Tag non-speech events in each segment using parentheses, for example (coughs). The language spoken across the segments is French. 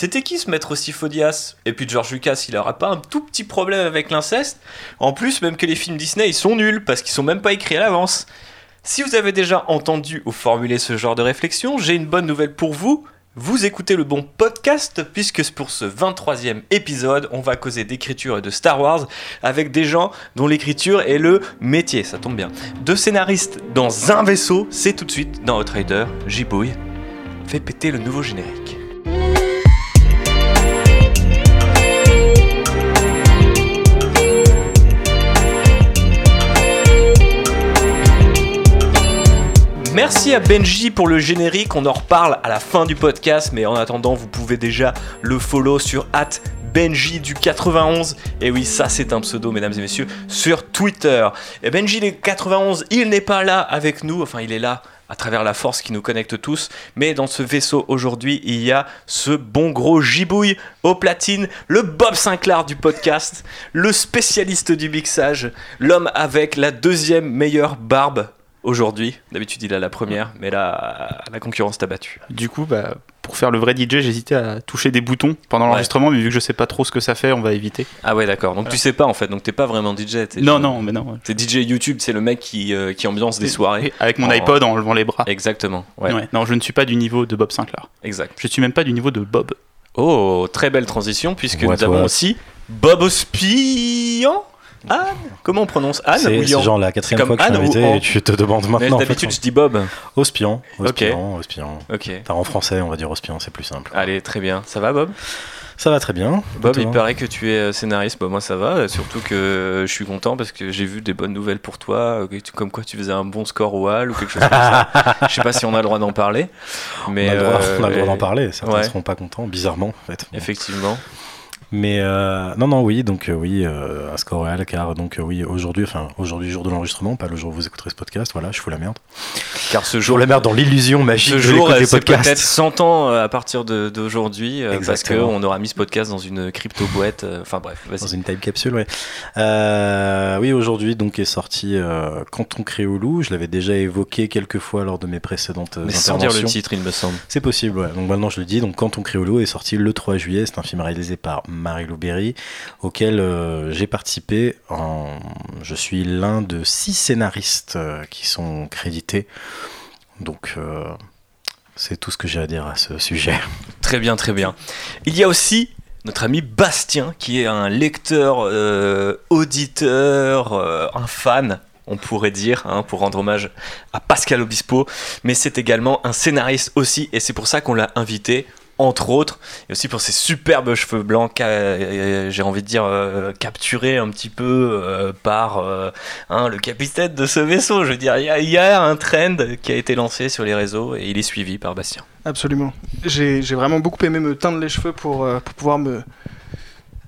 c'était qui ce maître Sifodias? Et puis George Lucas, il aura pas un tout petit problème avec l'inceste En plus, même que les films Disney, ils sont nuls parce qu'ils sont même pas écrits à l'avance. Si vous avez déjà entendu ou formulé ce genre de réflexion, j'ai une bonne nouvelle pour vous. Vous écoutez le bon podcast puisque pour ce 23e épisode, on va causer d'écriture et de Star Wars avec des gens dont l'écriture est le métier, ça tombe bien. Deux scénaristes dans un vaisseau, c'est tout de suite dans Outrider, J-Boy. Fais péter le nouveau générique. Merci à Benji pour le générique, on en reparle à la fin du podcast, mais en attendant, vous pouvez déjà le follow sur Benji du 91. Et oui, ça c'est un pseudo, mesdames et messieurs, sur Twitter. Benji du 91, il n'est pas là avec nous, enfin il est là à travers la force qui nous connecte tous. Mais dans ce vaisseau aujourd'hui, il y a ce bon gros gibouille au platine, le Bob Sinclair du podcast, le spécialiste du mixage, l'homme avec la deuxième meilleure barbe aujourd'hui. D'habitude, il a la première, mais là, la concurrence t'a battu. Du coup, bah, pour faire le vrai DJ, j'hésitais à toucher des boutons pendant l'enregistrement, mais vu que je sais pas trop ce que ça fait, on va éviter. Ah ouais, d'accord. Donc tu sais pas en fait, donc t'es pas vraiment DJ. non, non, mais non. T'es DJ YouTube, c'est le mec qui, euh, qui ambiance des soirées. Avec mon iPod en levant les bras. Exactement. Ouais. Non, je ne suis pas du niveau de Bob Sinclair. Exact. Je suis même pas du niveau de Bob. Oh, très belle transition, puisque nous avons aussi Bob Ospian Anne Comment on prononce Anne C'est genre la quatrième fois que je suis invité et tu te demandes maintenant. D'habitude, je dis Bob. Ospion. Ospion. Ospion. Ok. en français, on va dire Ospion, c'est plus simple. Allez, très bien. Ça va, Bob? Ça va très bien. Bob, il paraît que tu es euh, scénariste. Bah, moi, ça va. Surtout que je suis content parce que j'ai vu des bonnes nouvelles pour toi. Comme quoi, tu faisais un bon score au Hall ou quelque chose comme ça. (laughs) Je sais pas si on a le droit d'en parler. Mais on a le droit, euh, d'en parler. Certains ne seront pas contents, bizarrement. En fait. Effectivement. Mais euh, non, non, oui, donc euh, oui, euh, un score réel, car donc oui, aujourd'hui, enfin aujourd'hui, jour de l'enregistrement, pas le jour où vous écouterez ce podcast, voilà, je fous la merde. Car ce jour, la merde dans l'illusion magique ce jour, c'est peut-être 100 ans à partir d'aujourd'hui, parce qu'on aura mis ce podcast dans une crypto boîte, enfin bref, Dans une time capsule, ouais. oui, aujourd'hui, donc est sorti Canton Créoulou, je l'avais déjà évoqué quelques fois lors de mes précédentes Mais interventions. sans dire le titre, il me semble. C'est possible, ouais. Donc maintenant, je le dis, donc Canton Créoulou est sorti le 3 juillet, c'est un film réalisé par Marie-Lou Berry, auquel euh, j'ai participé. Je suis l'un de six scénaristes euh, qui sont crédités. Donc, euh, c'est tout ce que j'ai à dire à ce sujet. (laughs) Très bien, très bien. Il y a aussi notre ami Bastien, qui est un lecteur, auditeur, un fan on pourrait dire, hein, pour rendre hommage à Pascal Obispo, mais c'est également un scénariste aussi, et c'est pour ça qu'on l'a invité entre autres, et aussi pour ses superbes cheveux blancs, j'ai envie de dire euh, capturés un petit peu euh, par euh, hein, le capitaine de ce vaisseau. Je veux dire, il y, a un trend qui a été lancé sur les réseaux et il est suivi par Bastien. Absolument. J'ai vraiment beaucoup aimé me teindre les cheveux pour pouvoir me,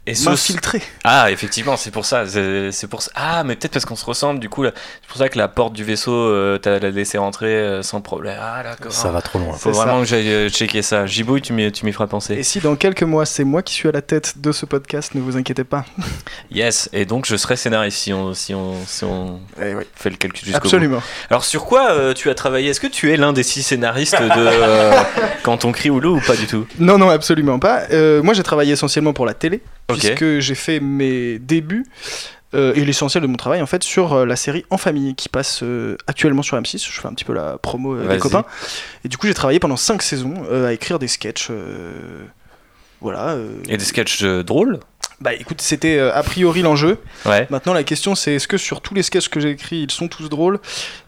et m'infiltrer. Ah, effectivement, c'est pour ça. C'est pour ça. Ah, mais peut-être parce qu'on se ressemble. Du coup, c'est pour ça que la porte du vaisseau, euh, t'as laissé rentrer euh, sans problème. Ah, d'accord. Ça va trop loin. Faut vraiment que j'aille euh, checker ça. Gibouille, tu m'y feras penser. Et si dans quelques mois, c'est moi qui suis à la tête de ce podcast, ne vous inquiétez pas. (laughs) yes. Et donc, je serai scénariste si on, si on, si on eh fait le calcul jusqu'au Absolument. Bout. Alors, sur quoi tu as travaillé? Est-ce que tu es l'un des six scénaristes de (laughs) Quand on crie ou ou pas du tout? Non, non, absolument pas. moi, j'ai travaillé essentiellement pour la télé puisque j'ai fait mes débuts euh, et l'essentiel de mon travail en fait sur euh, la série En famille qui passe euh, actuellement sur M6. Je fais un petit peu la promo des copains. Et du coup, j'ai travaillé pendant 5 saisons à écrire des sketchs. voilà. Et des sketchs drôles? Bah écoute, c'était a priori l'enjeu. Ouais. Maintenant, la question c'est est-ce que sur tous les sketchs que j'ai écrits, ils sont tous drôles?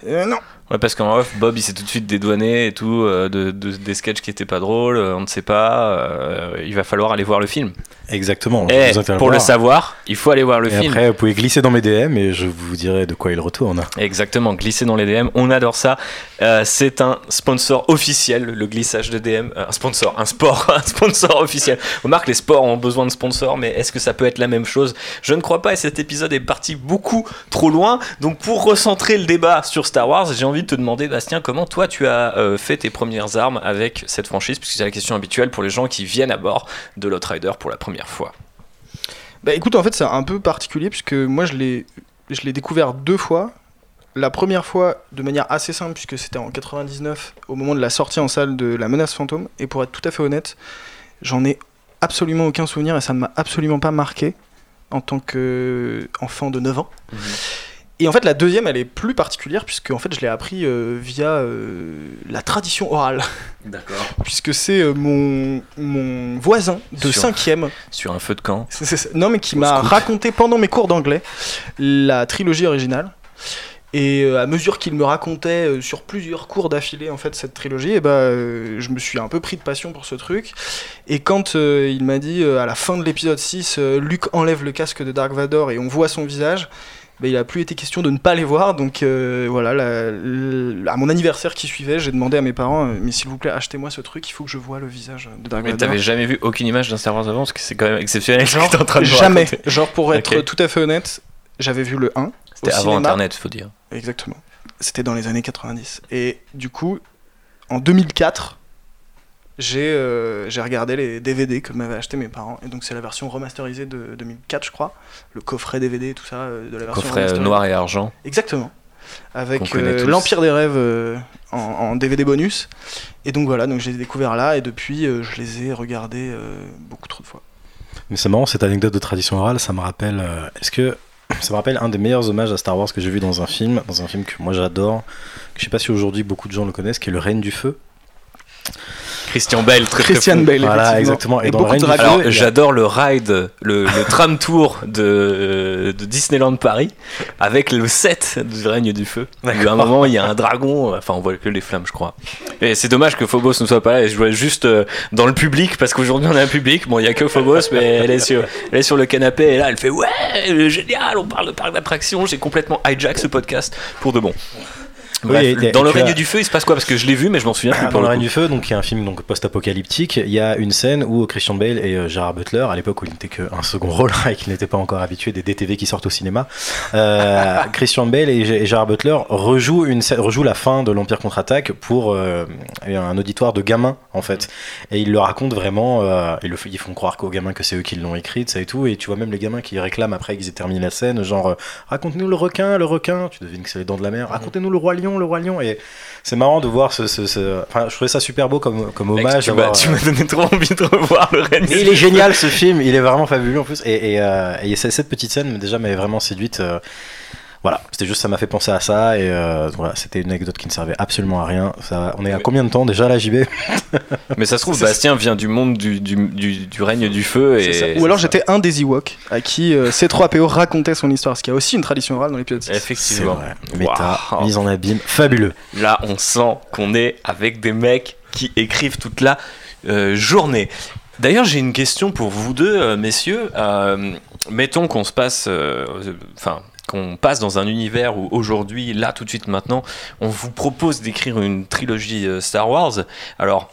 Non. Ouais, parce qu'en off, Bob il s'est tout de suite dédouané et tout, de, des sketchs qui étaient pas drôles, on ne sait pas, il va falloir aller voir le film. Exactement. Et pour le savoir, il faut aller voir le et film. Après, vous pouvez glisser dans mes DM et je vous dirai de quoi il retourne. Exactement, glisser dans les DM, on adore ça. Euh, c'est un sponsor officiel, le glissage de DM. Euh, un sponsor, un sport, (laughs) un sponsor officiel. Remarque, les sports ont besoin de sponsors, mais est-ce que ça peut être la même chose? Je ne crois pas et cet épisode est parti beaucoup trop loin. Donc, pour recentrer le débat sur Star Wars, j'ai envie de te demander, Bastien, comment toi tu as euh, fait tes premières armes avec cette franchise? Puisque c'est la question habituelle pour les gens qui viennent à bord de l'Outrider pour la première fois Bah écoute, en fait, c'est un peu particulier puisque moi je l'ai, je l'ai découvert deux fois. La première fois de manière assez simple puisque c'était en 99 au moment de la sortie en salle de La Menace Fantôme. Et pour être tout à fait honnête, j'en ai absolument aucun souvenir et ça ne m'a absolument pas marqué en tant qu'enfant de 9 ans. Mhm. Et en fait, la deuxième, elle est plus particulière puisque en fait, je l'ai appris euh, via euh, la tradition orale, D'accord. (laughs) puisque c'est euh, mon, mon voisin de Sur- cinquième, Sur un feu de camp. c'est- non mais qui m'a raconté pendant mes cours d'anglais la trilogie originale. Et à mesure qu'il me racontait sur plusieurs cours d'affilée en fait cette trilogie, et ben euh, je me suis un peu pris de passion pour ce truc. Et quand euh, il m'a dit à la fin de l'épisode 6, euh, Luke enlève le casque de Dark Vador et on voit son visage, il a plus été question de ne pas les voir. Donc euh, voilà, la- la- à mon anniversaire qui suivait, j'ai demandé à mes parents, euh, mais s'il vous plaît, achetez-moi ce truc, il faut que je vois le visage de Dark Mais t'avais jamais vu aucune image d'un Star Wars avant, parce que c'est quand même exceptionnel ce que Genre, t'es en train de Jamais. Genre pour être tout à fait honnête, j'avais vu le 1. C'était avant cinéma. Internet, faut dire. Exactement. C'était dans les années 90. Et du coup, en 2004, j'ai euh, j'ai regardé les DVD que m'avaient acheté mes parents. Et donc c'est la version remasterisée de 2004, je crois. Le coffret DVD et tout ça euh, de la version Coffret euh, remasterisée. noir et argent. Exactement. Avec euh, l'Empire des rêves euh, en, en DVD bonus. Et donc voilà, donc je les ai découverts là. Et depuis, euh, je les ai regardés euh, beaucoup trop de fois. Mais c'est marrant, cette anecdote de tradition orale, ça me rappelle. euh, Est-ce que. (clears throat) Ça me rappelle un des meilleurs hommages à Star Wars que j'ai vu dans un film, dans un film que moi j'adore, que je sais pas si aujourd'hui beaucoup de gens le connaissent, qui est Le Règne du Feu. Christian Bale, très très Christian fou. Bale, Voilà, exactement. Et Et dans le beaucoup de Règne du dragons. Feu, Alors, a- j'adore le ride, le, le tram tour de, de Disneyland Paris avec le set du règne du feu. où À un moment, il y a un dragon, enfin, on voit que les flammes, je crois. Et c'est dommage que Phobos ne soit pas là et je vois juste euh, dans le public parce qu'aujourd'hui on a un public. Bon, il y a que Phobos, mais elle est sur, elle est sur le canapé et là, elle fait Ouais, génial, on parle de parc d'attractions. J'ai complètement hijack ce podcast pour de bon. Bref, dans le règne as- du feu, il se passe quoi? Parce que je l'ai vu, mais je m'en souviens plus (coughs) Dans le le règne du feu, donc il y a un film donc post-apocalyptique. Il y a une scène où Christian Bale et euh, Gerard Butler, à l'époque où il n'était qu'un second rôle (laughs) et qu'il n'était pas encore habitué des DTV qui sortent au cinéma, euh, (laughs) Christian Bale et, et Gerard Butler rejouent une scène- rejouent la fin de l'Empire contre-attaque pour euh, un auditoire de gamins en fait. Et ils le racontent vraiment. euh, ils, le, f- ils font croire qu'aux gamins que c'est eux qui l'ont écrite, ça et tout. Et tu vois même les gamins qui réclament après qu'ils aient terminé la scène, genre raconte-nous le requin, le requin. Tu devines que c'est les dents de la mer. Racontez-nous le roi lion, le roi lion. Et c'est marrant de voir ce. ce- ce- Enfin, je trouvais ça super beau comme, comme hommage. tu euh, m'as donné trop envie de revoir le règne et il est génial ce film, il est vraiment fabuleux en plus. Et, et, euh, et cette cette petite scène déjà m'avait vraiment séduite. euh, voilà, c'était juste ça m'a fait penser à ça. Et euh, voilà, c'était une anecdote qui ne servait absolument à rien. Ça, on est à combien de temps déjà là, JB (laughs) Mais ça se trouve, Bastien vient du monde du, du, du, du règne du feu. Et ça. Ou alors j'étais un des Ewoks à qui euh, C3PO racontait son histoire, parce qu'il y a aussi une tradition orale dans l'épisode 6. Effectivement. Méta, mise en abîme, fabuleux. Là, on sent qu'on est avec des mecs qui écrivent toute la euh, journée. D'ailleurs, j'ai une question pour vous deux, euh, messieurs. Euh, mettons qu'on se passe, euh, qu'on passe dans un univers où aujourd'hui, là, tout de suite, maintenant, on vous propose d'écrire une trilogie Star Wars. Alors,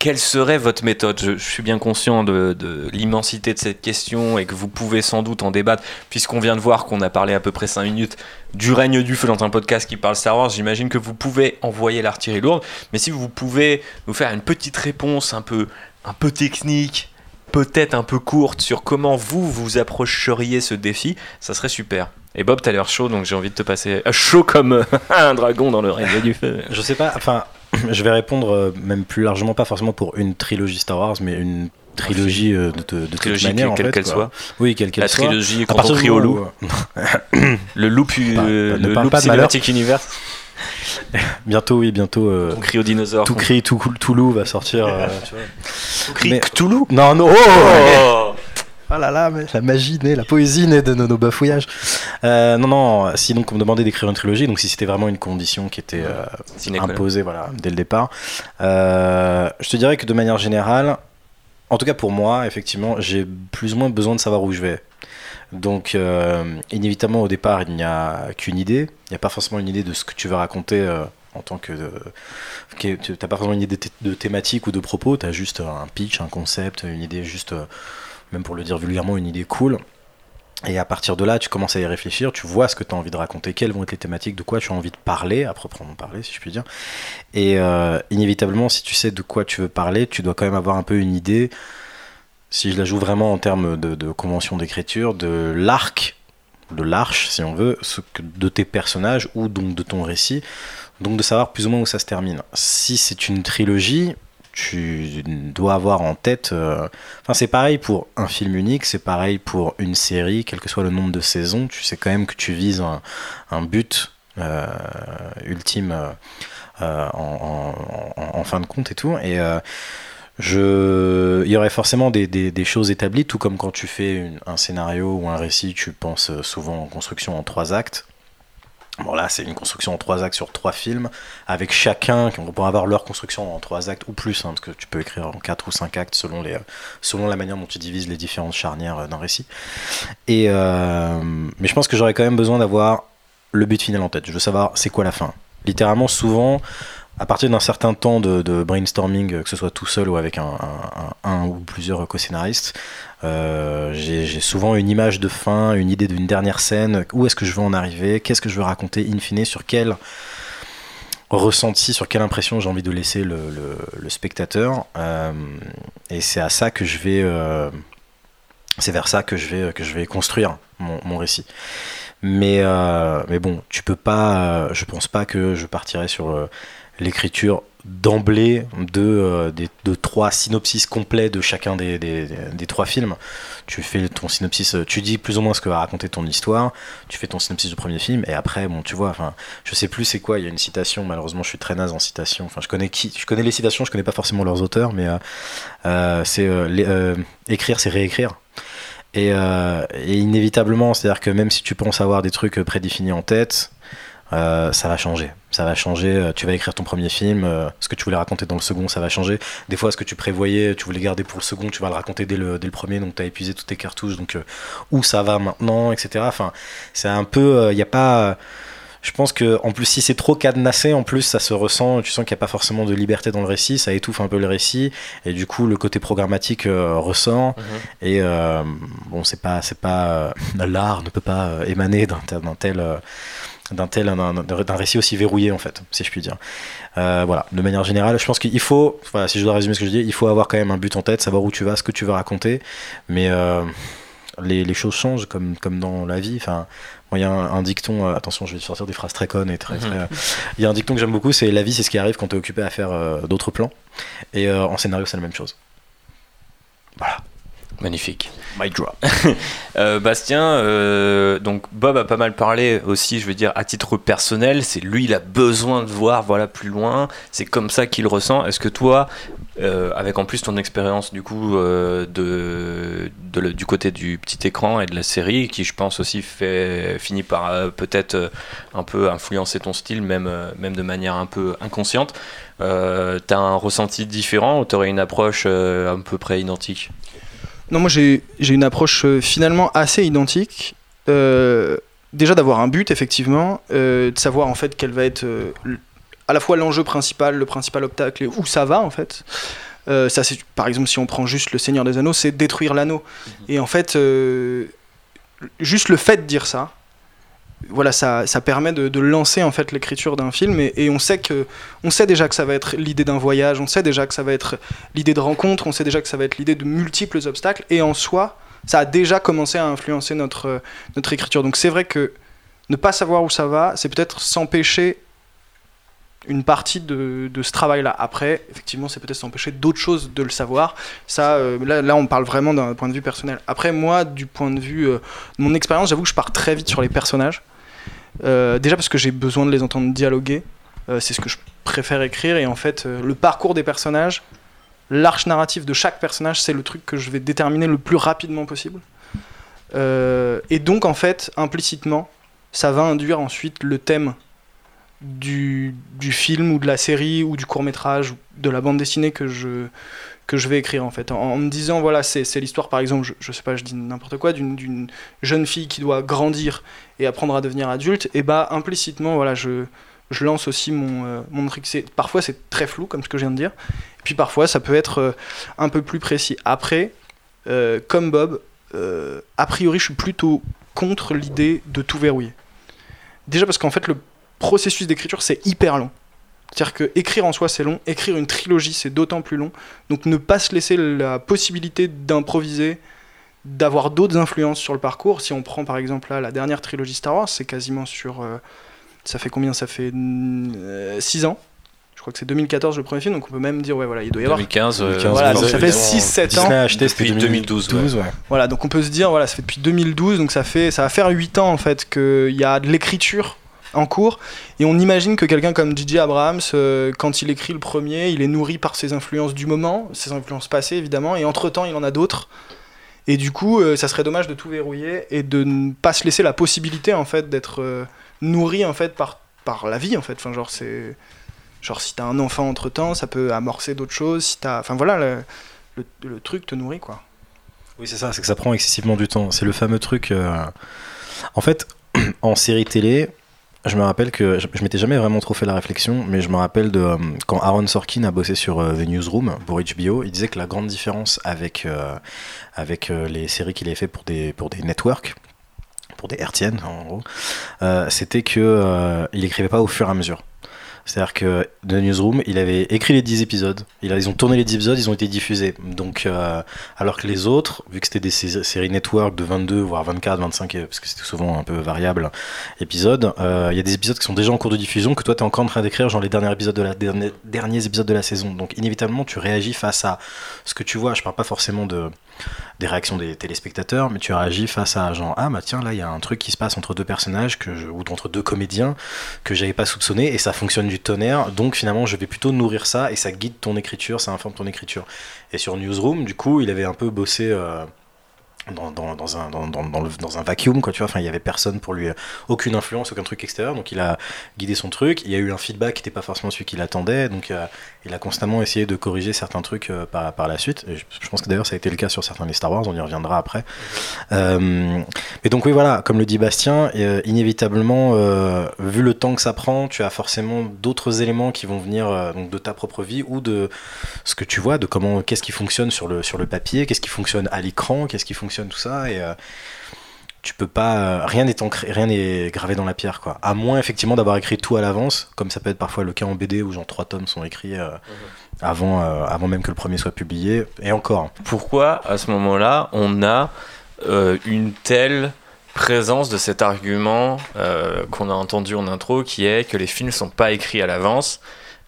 quelle serait votre méthode? Je, je suis bien conscient de, de l'immensité de cette question et que vous pouvez sans doute en débattre, puisqu'on vient de voir qu'on a parlé à peu près 5 minutes du règne du feu dans un podcast qui parle Star Wars. J'imagine que vous pouvez envoyer l'artillerie lourde, mais si vous pouvez nous faire une petite réponse un peu, un peu technique, peut-être un peu courte sur comment vous vous approcheriez ce défi, ça serait super. Et Bob, t'as l'air chaud, donc j'ai envie de te passer euh, chaud comme euh, (laughs) un dragon dans le règne du feu. Je sais pas, enfin, (clears throat) je vais répondre euh, même plus largement, pas forcément pour une trilogie Star Wars, mais une trilogie de, de, toute Trilogie, en quelle fait, qu'elle soit. Oui, quelle qu'elle La soit. trilogie À quand on crie au loup. (clears throat) (clears throat) Le loup, pu- Pas- euh, ne le parle loup pas. Cinematic Universe. (laughs) Bientôt, oui, bientôt. euh, On crie aux dinosaures. tout cri, tout cool, tout loup va sortir. euh, (laughs) tu vois. On crie Mais- Cthulhu. Non, non, oh Oh Ah là là, mais la magie naît, la poésie naît de nos, nos bafouillages. Euh, non, non, si donc on me demandait d'écrire une trilogie, donc si c'était vraiment une condition qui était euh, imposée voilà, dès le départ, euh, je te dirais que de manière générale, en tout cas pour moi, effectivement, j'ai plus ou moins besoin de savoir où je vais. Donc, euh, inévitablement, au départ, il n'y a qu'une idée. Il n'y a pas forcément une idée de ce que tu veux raconter euh, en tant que. euh, tu n'as pas forcément une idée de, thé- de thématique ou de propos. Tu as juste un pitch, un concept, une idée juste, même pour le dire vulgairement, une idée cool. Et à partir de là, tu commences à y réfléchir, tu vois ce que tu as envie de raconter, quelles vont être les thématiques, de quoi tu as envie de parler, à proprement parler, si je puis dire. Et inévitablement, si tu sais de quoi tu veux parler, tu dois quand même avoir un peu une idée, si je la joue vraiment en termes de, convention d'écriture, de l'arc, de l'arche, si on veut, de tes personnages ou donc de ton récit, donc de savoir plus ou moins où ça se termine. Si c'est une trilogie, tu dois avoir en tête. euh, Enfin, c'est pareil pour un film unique, c'est pareil pour une série, quel que soit le nombre de saisons. Tu sais quand même que tu vises un, but euh, ultime euh, en, en- fin de compte et tout. Et je, il y aurait forcément des, choses établies, tout comme quand tu fais un scénario ou un récit, tu penses euh, souvent en construction en trois actes. Bon là, c'est une construction en trois actes sur trois films, avec chacun, on pourra avoir leur construction en trois actes ou plus, hein, parce que tu peux écrire en quatre ou cinq actes selon, la manière dont tu divises les différentes charnières euh, d'un récit. Euh, mais je pense que j'aurais quand même besoin d'avoir le but final en tête. Je veux savoir c'est quoi la fin? Littéralement, souvent, à partir d'un certain temps de, brainstorming, euh, que ce soit tout seul ou avec un, ou plusieurs co-scénaristes, euh, j'ai souvent une image de fin, une idée d'une dernière scène, où est-ce que je veux en arriver, qu'est-ce que je veux raconter in fine, sur quel ressenti, sur quelle impression j'ai envie de laisser le, spectateur? Euh, et c'est à ça que je vais... c'est vers ça que je vais, que je vais construire mon, mon récit. Mais, mais bon, tu peux pas. je pense pas que je partirai sur l'écriture d'emblée de, euh, des- de trois synopsis complets de chacun des, des- trois films. Tu fais ton synopsis, euh, tu dis plus ou moins ce que va raconter ton histoire, tu fais ton synopsis du premier film, et après, bon, tu vois, enfin, je sais plus c'est quoi, il y a une citation, malheureusement, je suis très naze en citation, enfin, je connais qui, je connais les citations, je connais pas forcément leurs auteurs, mais euh, c'est écrire, c'est réécrire. Et, et inévitablement, c'est-à-dire que même si tu penses avoir des trucs prédéfinis en tête, euh, ça va changer. Ça va changer. euh, Tu vas écrire ton premier film, euh, ce que tu voulais raconter dans le second, ça va changer. Des fois, ce que tu prévoyais, tu voulais garder pour le second, tu vas le raconter dès le, dès le premier, donc tu as épuisé toutes tes cartouches, donc euh, où ça va maintenant, etc. Enfin, c'est un peu. Il n'y a pas. je pense que en plus si c'est trop cadenassé, en plus ça se ressent. Tu sens qu'il n'y a pas forcément de liberté dans le récit, ça étouffe un peu le récit, et du coup le côté programmatique ressort. Et euh, bon, c'est pas, c'est pas (laughs) l'art ne peut pas émaner d'un tel, d'un tel, d'un récit aussi verrouillé en fait, si je puis dire. Euh, voilà, de manière générale, je pense qu'il faut, voilà, si je dois résumer ce que je dis, il faut avoir quand même un but en tête, savoir où tu vas, ce que tu veux raconter, mais euh, les, les choses changent comme, comme dans la vie. Enfin, moi, il y a un, un dicton, euh, attention, je vais sortir des phrases très connes et très, Mhm. très, euh, il y a un dicton que j'aime beaucoup, c'est la vie, c'est ce qui arrive quand tu es occupé à faire d'autres plans. Et en scénario, c'est la même chose. Magnifique. My drop. (laughs) Euh, Bastien, euh, donc Bob a pas mal parlé aussi, je veux dire, à titre personnel. C'est lui, il a besoin de voir, voilà, plus loin. C'est comme ça qu'il ressent. Est-ce que toi, euh, avec en plus ton expérience du coup de, de le- du côté du petit écran et de la série, qui je pense aussi fait finit par peut-être un peu influencer ton style, même même de manière un peu inconsciente. T'as un ressenti différent ou t'aurais une approche à peu près identique? Non, moi j'ai une approche euh, finalement assez identique. Euh, déjà d'avoir un but, effectivement, euh, de savoir en fait quel va être à la fois l'enjeu principal, le principal obstacle et où ça va en fait. Euh, ça, par exemple si on prend juste le Seigneur des Anneaux, c'est détruire l'anneau. Et en fait, euh, juste le fait de dire ça, voilà, ça, ça permet de, de lancer en fait l'écriture d'un film et, on sait que, on sait déjà que ça va être l'idée d'un voyage, on sait déjà que ça va être l'idée de rencontre, on sait déjà que ça va être l'idée de multiples obstacles et en soi, ça a déjà commencé à influencer notre euh, notre écriture. Donc c'est vrai que ne pas savoir où ça va, c'est peut-être s'empêcher une partie de, ce travail-là. Après, effectivement, c'est peut-être s'empêcher d'autres choses de le savoir. Ça, euh, là, on parle vraiment d'un point de vue personnel. Après, moi, du point de vue euh, de mon expérience, j'avoue que je pars très vite sur les personnages. Euh, déjà parce que j'ai besoin de les entendre dialoguer. Euh, c'est ce que je préfère écrire. Et en fait, euh, le parcours des personnages, l'arche narrative de chaque personnage, c'est le truc que je vais déterminer le plus rapidement possible. Euh, et donc, en fait, implicitement, ça va induire ensuite le thème du, film ou de la série ou du court métrage ou de la bande dessinée que je, que je vais écrire en fait. En, me disant voilà c'est l'histoire par exemple je, je sais pas je dis n'importe quoi d'une jeune fille qui doit grandir et apprendre à devenir adulte et bah implicitement voilà je je lance aussi mon euh, mon truc. Parfois c'est très flou comme ce que je viens de dire et puis parfois ça peut être euh, un peu plus précis. Après euh, comme Bob euh, a priori je suis plutôt contre l'idée de tout verrouiller. Déjà parce qu'en fait le processus d'écriture c'est hyper long c'est-à-dire que écrire en soi c'est long, écrire une trilogie c'est d'autant plus long. Donc ne pas se laisser la possibilité d'improviser, d'avoir d'autres influences sur le parcours. Si on prend par exemple là, la dernière trilogie Star Wars, c'est quasiment sur... euh, ça fait combien? Ça fait 6 ans Je crois que c'est 2014 le premier film, donc on peut même dire, ouais, voilà, il doit y avoir. 2015, euh, 2015, Voilà, donc ouais, ça fait évidemment, 6-7 ans. Disney a acheté, c'était Depuis 2012, 2012, ouais. Voilà, donc on peut se dire, voilà, ça fait depuis 2012, donc ça, fait, ça va faire 8 ans en fait qu'il y a de l'écriture en cours. Et on imagine que quelqu'un comme DJ Abrams, euh, quand il écrit le premier, il est nourri par ses influences du moment, ses influences passées évidemment, et entre-temps il en a d'autres. Et du coup, euh, ça serait dommage de tout verrouiller et de ne pas se laisser la possibilité en fait d'être euh, nourri en fait par, par la vie en fait. Enfin, genre c'est genre si t'as un enfant entre temps, ça peut amorcer d'autres choses. Si t'as, enfin voilà, le, le, le truc te nourrit quoi. Oui, c'est ça, c'est que ça prend excessivement du temps. C'est le fameux truc. En fait, (clears throat) en série télé, je me rappelle que je, m'étais jamais vraiment trop fait la réflexion, mais je me rappelle de euh, quand Aaron Sorkin a bossé sur euh, The Newsroom pour HBO, il disait que la grande différence avec, euh, avec les séries qu'il avait fait pour des, pour des networks, pour des RTN en gros, c'était que euh, il écrivait pas au fur et à mesure. C'est-à-dire que The Newsroom, il avait écrit les 10 épisodes. Ils ont tourné les 10 épisodes, ils ont été diffusés. Donc, euh, alors que les autres, vu que c'était des sé- séries network de 22, voire 24, 25, euh, parce que c'était souvent un peu variable, épisodes, euh, il y a des épisodes qui sont déjà en cours de diffusion que toi, tu es encore en train d'écrire, genre les derniers épisodes de la, dernier- derniers épisodes de la saison. Donc, inévitablement, tu réagis face à ce que tu vois. Je parle pas forcément de des réactions des téléspectateurs, mais tu réagis face à genre ah bah tiens là il y a un truc qui se passe entre deux personnages que ou entre deux comédiens que j'avais pas soupçonné et ça fonctionne du tonnerre, donc finalement je vais plutôt nourrir ça et ça guide ton écriture, ça informe ton écriture. Et sur Newsroom, du coup, il avait un peu bossé euh, dans, dans, dans un, dans, dans, un vacuum, quoi, tu vois, enfin il y avait personne pour lui, aucune influence, aucun truc extérieur, donc il a guidé son truc, il y a eu un feedback qui n'était pas forcément celui qu'il attendait, donc euh, il a constamment essayé de corriger certains trucs euh, par, par la suite, et je, pense que d'ailleurs ça a été le cas sur certains des Star Wars, on y reviendra après. Euh, mais donc oui voilà, comme le dit Bastien, euh, inévitablement, euh, vu le temps que ça prend, tu as forcément d'autres éléments qui vont venir euh, donc de ta propre vie ou de ce que tu vois, de comment, qu'est-ce qui fonctionne sur le, sur le papier, qu'est-ce qui fonctionne à l'écran, qu'est-ce qui fonctionne tout ça, et euh, tu peux pas, euh, rien n'est ancré- rien n'est gravé dans la pierre quoi. À moins effectivement d'avoir écrit tout à l'avance, comme ça peut être parfois le cas en BD où genre trois tomes sont écrits euh, avant, euh, avant même que le premier soit publié, et encore. Pourquoi à ce moment-là on a euh, une telle présence de cet argument qu'on a entendu en intro qui est que les films sont pas écrits à l'avance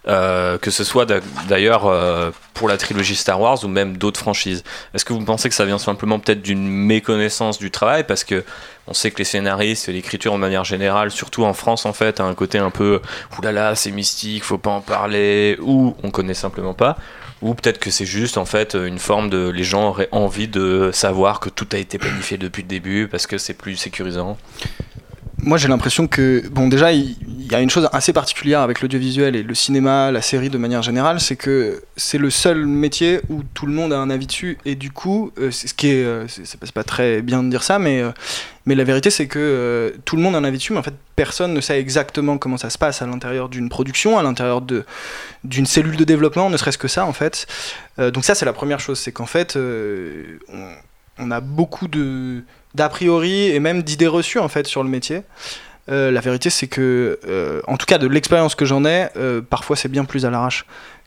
euh, que ce soit d'a- d'ailleurs euh, pour la trilogie Star Wars ou même d'autres franchises. Est-ce que vous pensez que ça vient simplement peut-être d'une méconnaissance du travail? Parce que on sait que les scénaristes et l'écriture de manière générale, surtout en France en fait, a un côté un peu oulala c'est mystique, faut pas en parler ou on connaît simplement pas ou peut-être que c'est juste en fait une forme de les gens auraient envie de savoir que tout a été planifié depuis le début parce que c'est plus sécurisant. Moi, j'ai l'impression que, bon, déjà, il y a une chose assez particulière avec l'audiovisuel et le cinéma, la série de manière générale, c'est que c'est le seul métier où tout le monde a un avis dessus, et du coup, euh, c'est ce qui est, euh, c'est c'est pas- très bien de dire ça, mais, euh, mais la vérité, c'est que euh, tout le monde a un avis dessus, mais en fait, personne ne sait exactement comment ça se passe à l'intérieur d'une production, à l'intérieur de d'une cellule de développement, ne serait-ce que ça, en fait. Donc ça, c'est la première chose, c'est qu'en fait, on a beaucoup de d'a priori et même d'idées reçues en fait sur le métier. Euh, la vérité, c'est que, euh, en tout cas, de l'expérience que j'en ai, euh, parfois c'est bien plus à l'arrache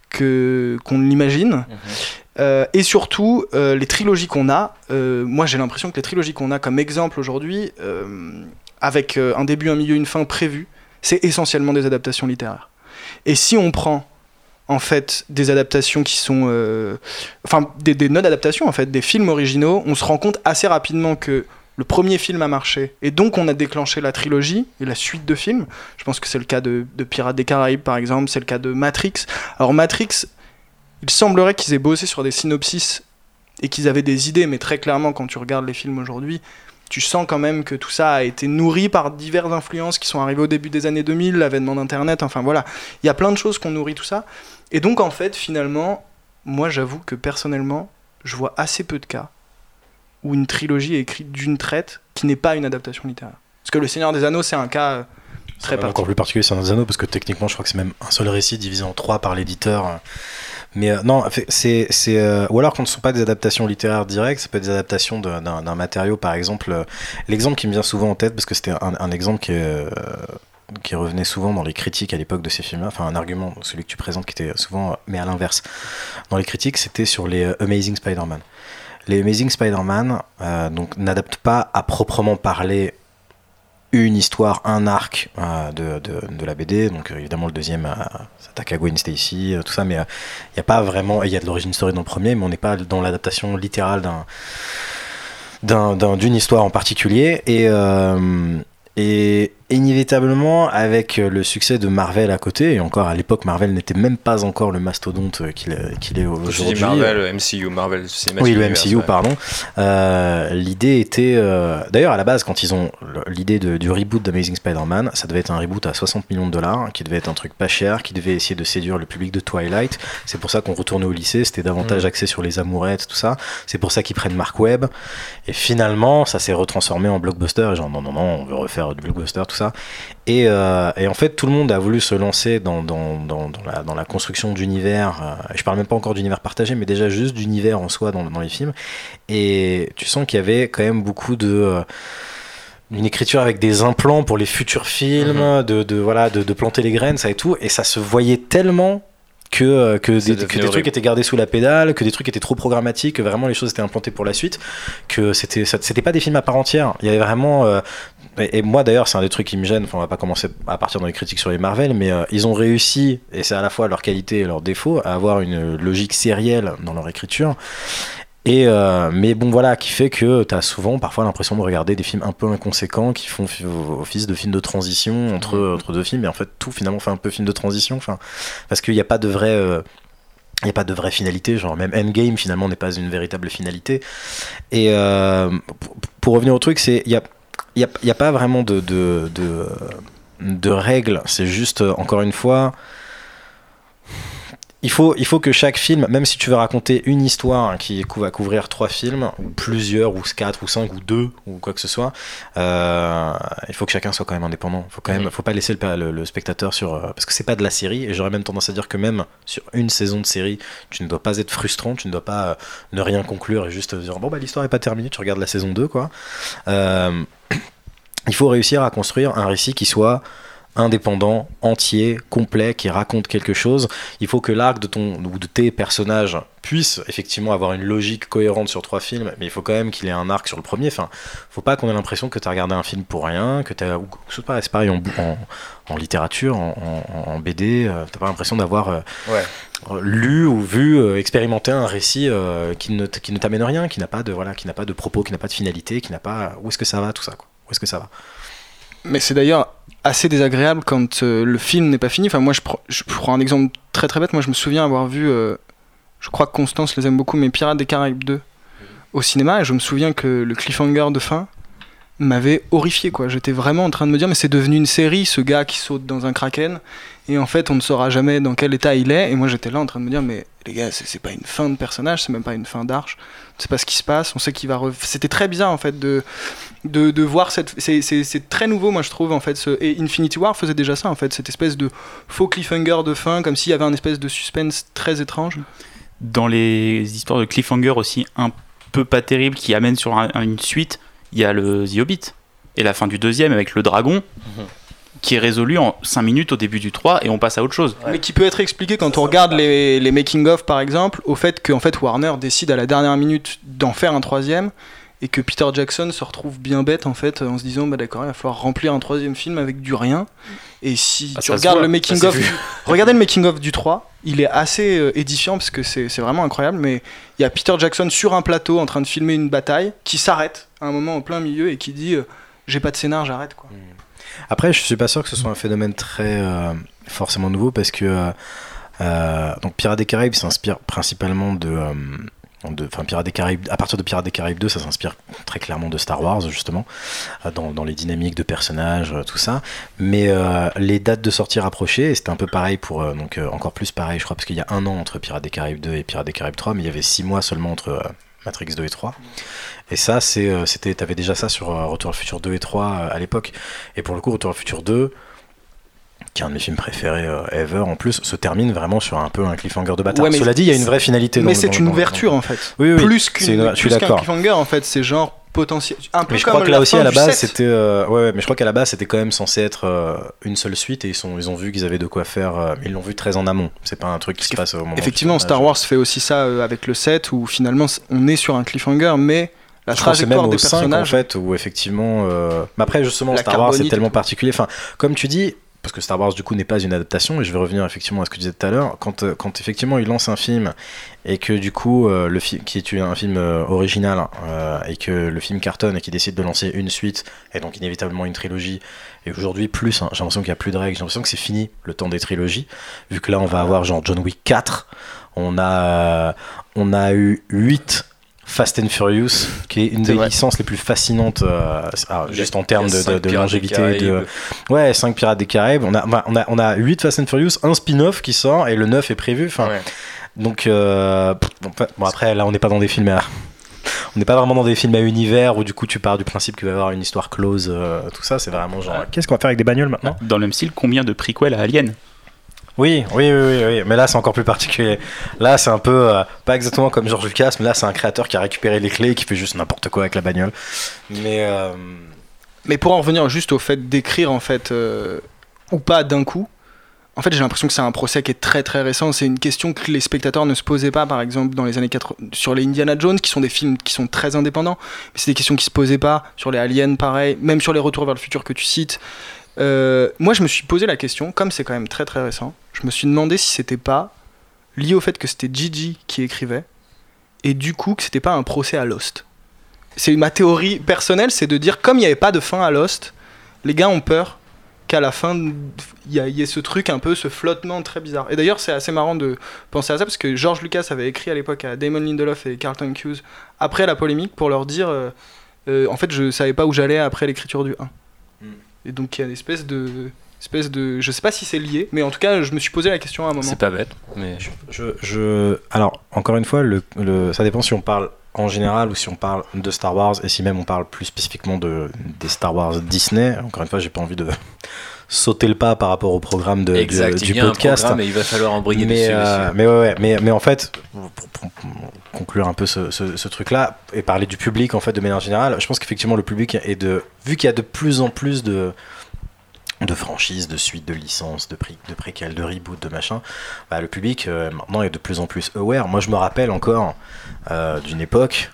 que qu'on ne l'imagine. Euh, et surtout, les trilogies qu'on a, moi j'ai l'impression que les trilogies qu'on a comme exemple aujourd'hui, avec un début, un milieu, une fin prévue, c'est essentiellement des adaptations littéraires. Et si on prend en fait des adaptations qui sont, euh, enfin des, des non-adaptations en fait, des films originaux, on se rend compte assez rapidement que le premier film a marché et donc on a déclenché la trilogie et la suite de films. Je pense que c'est le cas de, de Pirates des Caraïbes par exemple, c'est le cas de Matrix. Alors Matrix, il semblerait qu'ils aient bossé sur des synopsis et qu'ils avaient des idées, mais très clairement quand tu regardes les films aujourd'hui, tu sens quand même que tout ça a été nourri par diverses influences qui sont arrivées au début des années 2000, l'avènement d'Internet, enfin voilà. Il y a plein de choses qui ont nourri tout ça. Et donc en fait, finalement, moi j'avoue que personnellement, je vois assez peu de cas où une trilogie est écrite d'une traite qui n'est pas une adaptation littéraire. Parce que Le Seigneur des Anneaux, c'est un cas euh, très particulier. encore plus particulier sur nos anneaux parce que techniquement je crois que c'est même un seul récit divisé en trois par l'éditeur mais euh, non c'est euh, ou alors quand ce ne sont pas des adaptations littéraires directes ça peut être des adaptations d'un matériau par exemple euh, l'exemple qui me vient souvent en tête parce que c'était un, un exemple qui est, qui revenait souvent dans les critiques à l'époque de ces films-là, enfin un argument, celui que tu présentes qui était souvent, euh, mais à l'inverse, dans les critiques, c'était sur les euh, Amazing Spider-Man. Les Amazing Spider-Man euh, n'adaptent pas à proprement parler une histoire, un arc de, de, la BD. Donc évidemment le deuxième euh, s'attaque à Gwen Stacy, tout ça, mais il n'y a pas vraiment, il y a de l'origine story dans le premier, mais on n'est pas dans l'adaptation littérale d'un d'une histoire en particulier. Et, et inévitablement, avec le succès de Marvel à côté, et encore à l'époque, Marvel n'était même pas encore le mastodonte qu'il est aujourd'hui. Marvel, MCU, Marvel Cinematic Oui, le MCU, pardon. Euh, l'idée était. Euh, d'ailleurs, à la base, quand ils ont l'idée du reboot d'Amazing Spider-Man, ça devait être un reboot à 60 millions de dollars, qui devait être un truc pas cher, qui devait essayer de séduire le public de Twilight. C'est pour ça qu'on retournait au lycée, c'était davantage mm. axé sur les amourettes, tout ça. C'est pour ça qu'ils prennent Mark Webb. Et finalement, ça s'est retransformé en blockbuster. Genre, non, non, non, on veut refaire du blockbuster, tout ça. Et, euh, et, en fait, tout le monde a voulu se lancer dans, dans, dans, la, dans la, construction d'univers. Euh, je parle même pas encore d'univers partagé, mais déjà juste d'univers en soi dans, les films. Et tu sens qu'il y avait quand même beaucoup de euh, une écriture avec des implants pour les futurs films, mm-hmm. de, de, voilà, de, de, planter les graines, ça et tout. Et ça se voyait tellement que, euh, que des, que des trucs étaient gardés sous la pédale, que des trucs étaient trop programmatiques, que vraiment les choses étaient implantées pour la suite, que c'était c'était pas des films à part entière. Il y avait vraiment euh, et, moi d'ailleurs c'est un des trucs qui me gêne. Enfin on va pas commencer à partir dans les critiques sur les Marvel, mais euh, ils ont réussi et c'est à la fois leur qualité et leur défaut à avoir une logique sérielle dans leur écriture et euh, mais bon, voilà, qui fait que tu as souvent parfois l'impression de regarder des films un peu inconséquents qui font office de films de transition entre, mmh. entre deux films. Et en fait, tout finalement fait un peu film de transition. Enfin, parce qu'il n'y a pas de vrai. Euh, il n'y a pas de vraie finalité, genre même Endgame finalement n'est pas une véritable finalité. Et euh, pour revenir au truc, c'est il n'y a, y a, y a, pas vraiment de, de, de, de règles, c'est juste encore une fois il faut, il faut que chaque film, même si tu veux raconter une histoire qui va couvrir trois films, ou plusieurs, ou quatre, ou cinq, ou deux, ou quoi que ce soit, euh, il faut que chacun soit quand même indépendant. Il faut quand même, faut pas laisser le, spectateur sur, euh, parce que c'est pas de la série. Et j'aurais même tendance à dire que même sur une saison de série, tu ne dois pas être frustrant, tu ne dois pas euh, ne rien conclure et juste dire bon bah l'histoire est pas terminée, tu regardes la saison 2 quoi. (clears throat) il faut réussir à construire un récit qui soit indépendant, entier, complet, qui raconte quelque chose. Il faut que l'arc de ton ou de tes personnages puisse effectivement avoir une logique cohérente sur trois films, mais il faut quand même qu'il ait un arc sur le premier. Enfin, faut pas qu'on ait l'impression que tu as regardé un film pour rien, que tu as ou c'est pareil en, en, littérature, en, BD, euh, t'as pas l'impression d'avoir euh, lu ou vu, euh, expérimenté un récit qui ne qui ne t'amène rien, qui n'a pas de voilà, qui n'a pas de propos, qui n'a pas de finalité, qui n'a pas où est-ce que ça va tout ça quoi. Où est-ce que ça va? Mais c'est d'ailleurs assez désagréable quand euh, le film n'est pas fini. Enfin, moi, je, prends un exemple très très bête. Moi, je me souviens avoir vu, euh, je crois que Constance les aime beaucoup, mais Pirates des Caraïbes 2 au cinéma. Et je me souviens que le cliffhanger de fin m'avait horrifié. quoi. J'étais vraiment en train de me dire, mais c'est devenu une série, ce gars qui saute dans un kraken. Et en fait, on ne saura jamais dans quel état il est. Et moi, j'étais là en train de me dire, mais les gars, c'est pas une fin de personnage, c'est même pas une fin d'arche. On sait pas ce qui se passe. On sait qu'il va. C'était très bizarre en fait de de, de voir cette. C'est très nouveau, moi je trouve en fait. Et Infinity War faisait déjà ça en fait, cette espèce de faux cliffhanger de fin, comme s'il y avait un espèce de suspense très étrange. Dans les histoires de cliffhanger aussi un peu pas terribles qui amènent sur une suite, il y a le The Hobbit et la fin du deuxième avec le dragon. Qui est résolu en 5 minutes au début du 3 et on passe à autre chose. Mais qui peut être expliqué quand on regarde les, les making-of par exemple, au fait que en fait, Warner décide à la dernière minute d'en faire un troisième et que Peter Jackson se retrouve bien bête en fait en se disant bah d'accord il va falloir remplir un troisième film avec du rien et si ah, tu regardes le making of regardez le making of du 3 il est assez euh, édifiant parce que c'est vraiment incroyable mais il y a Peter Jackson sur un plateau en train de filmer une bataille qui s'arrête un moment en plein milieu et qui dit euh, j'ai pas de scénar j'arrête quoi hmm. Après, je suis pas sûr que ce soit un phénomène très euh, forcément nouveau parce que euh, donc Pirates des Caraïbes s'inspire principalement de enfin Pirates des Caraïbes à partir de Pirates des Caraïbes 2 ça s'inspire très clairement de Star Wars justement dans, dans les dynamiques de personnages tout ça mais les dates de sortie rapprochées c'était un peu pareil pour donc encore plus pareil je crois parce qu'il y a un an entre Pirates des Caraïbes 2 et Pirates des Caraïbes 3 mais il y avait six mois seulement entre Matrix 2 et 3 et ça, euh, c'était, t'avais déjà ça sur euh, Retour au futur 2 et 3 euh, à l'époque. Et pour le coup, Retour au futur 2, qui est un de mes films préférés ever en plus, se termine vraiment sur un peu un cliffhanger de bataille. Cela dit, il y a une vraie finalité. Mais c'est une ouverture en fait. Oui, oui, plus qu'un cliffhanger en fait, c'est genre potentiel. Un peu mais je crois que là aussi à la base c'était ouais, mais je crois qu'à la base c'était quand même censé être une seule suite et ils sont ils ont vu qu'ils avaient de quoi faire ils l'ont vu très en amont c'est pas un truc qui se passe au moment effectivement Star Wars fait aussi ça avec le 7 où finalement on est sur un cliffhanger mais la Je c'est même trajectoire des au 5 en personnages. fait où effectivement euh, mais après justement La Star Wars c'est tellement particulier enfin comme tu dis parce que Star Wars du coup n'est pas une adaptation et je vais revenir effectivement à ce que tu disais tout à l'heure quand, euh, quand effectivement il lance un film et que du coup euh, le film qui est un film euh, original et que le film cartonne et qu'il décide de lancer une suite et donc inévitablement une trilogie et aujourd'hui plus hein, j'ai l'impression qu'il n'y a plus de règles j'ai l'impression que c'est fini le temps des trilogies vu que là on va avoir genre John Wick 4 on a on a eu 8 Fast and Furious, qui est une des vrai. licences les plus fascinantes, euh, ah, juste en termes de, cinq de- de Pirates des longévité. De... Ouais, 5 Pirates des Caraïbes. On a, on a, on a 8 Fast and Furious, un spin-off qui sort et le 9 est prévu. Enfin, Ouais. Donc, euh, bon, après, là, on n'est pas dans des films à. On n'est pas vraiment dans des films à univers où du coup tu pars du principe qu'il va y avoir une histoire close, euh, tout ça, c'est vraiment genre. Ouais. Qu'est-ce qu'on va faire avec des bagnoles maintenant? Dans le même style, combien de prequels à Alien? Oui, oui, oui, oui, mais là c'est encore plus particulier. Là c'est un peu, euh, pas exactement comme George Lucas, mais là c'est un créateur qui a récupéré les clés et qui fait juste n'importe quoi avec la bagnole. Mais euh, Mais pour en revenir juste au fait d'écrire en fait euh, ou pas d'un coup, en fait j'ai l'impression que c'est un procès qui est très très récent. C'est une question que les spectateurs ne se posaient pas par exemple dans les années 80 sur les Indiana Jones qui sont des films qui sont très indépendants. Mais c'est des questions qui se posaient pas sur les Aliens pareil, même sur les Retours vers le futur que tu cites. Euh, moi je me suis posé la question, comme c'est quand même très très récent, je me suis demandé si c'était pas lié au fait que c'était Gigi qui écrivait et du coup que c'était pas un procès à Lost. C'est ma théorie personnelle, c'est de dire comme il n'y avait pas de fin à Lost, les gars ont peur qu'à la fin il y, ait ce truc un peu, ce flottement très bizarre. Et d'ailleurs c'est assez marrant de penser à ça parce que George Lucas avait écrit à l'époque à Damon Lindelof et Carlton Hughes après la polémique pour leur dire euh, euh, en fait je savais pas où j'allais après l'écriture du 1. Et donc il y a une espèce de espèce de je sais pas si c'est lié mais en tout cas je me suis posé la question à un moment. C'est pas bête, mais je, je, alors encore une fois, le, le- ça dépend si on parle en général ou si on parle de Star Wars et si même on parle plus spécifiquement de des Star Wars Disney. Encore une fois, j'ai pas envie de sauter le pas par rapport au programme de, du- exact. du, il y a un podcast. programme et il va falloir en briller mais, dessus. euh, mais ouais, ouais, mais, mais en fait, pour, pour- pour conclure un peu ce, ce- ce truc-là et parler du public en fait de manière générale, je pense qu'effectivement le public est de, vu qu'il y a de plus en plus de de franchises, de suites, de licences, de, pré, de préquels, de reboot, de machin, bah, le public euh, maintenant est de plus en plus aware. Moi je me rappelle encore euh, d'une époque,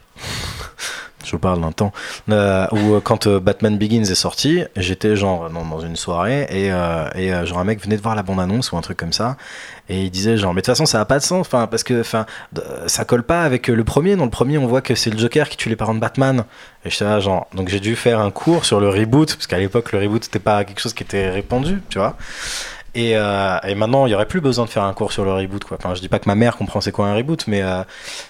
je vous parle d'un temps, euh, où euh, quand euh, Batman Begins est sorti, j'étais genre dans, dans une soirée et, euh, euh, genre un mec venait de voir la bande-annonce ou un truc comme ça et il disait genre mais de toute façon ça a pas de sens enfin parce que enfin ça colle pas avec euh, le premier. Dans le premier on voit que c'est le Joker qui tue les parents de Batman et là genre donc j'ai dû faire un cours sur le reboot parce qu'à l'époque le reboot c'était pas quelque chose qui était répandu tu vois et, euh, et maintenant, il y aurait plus besoin de faire un cours sur le reboot. Quoi. Enfin, je dis pas que ma mère comprend c'est quoi un reboot, mais, euh,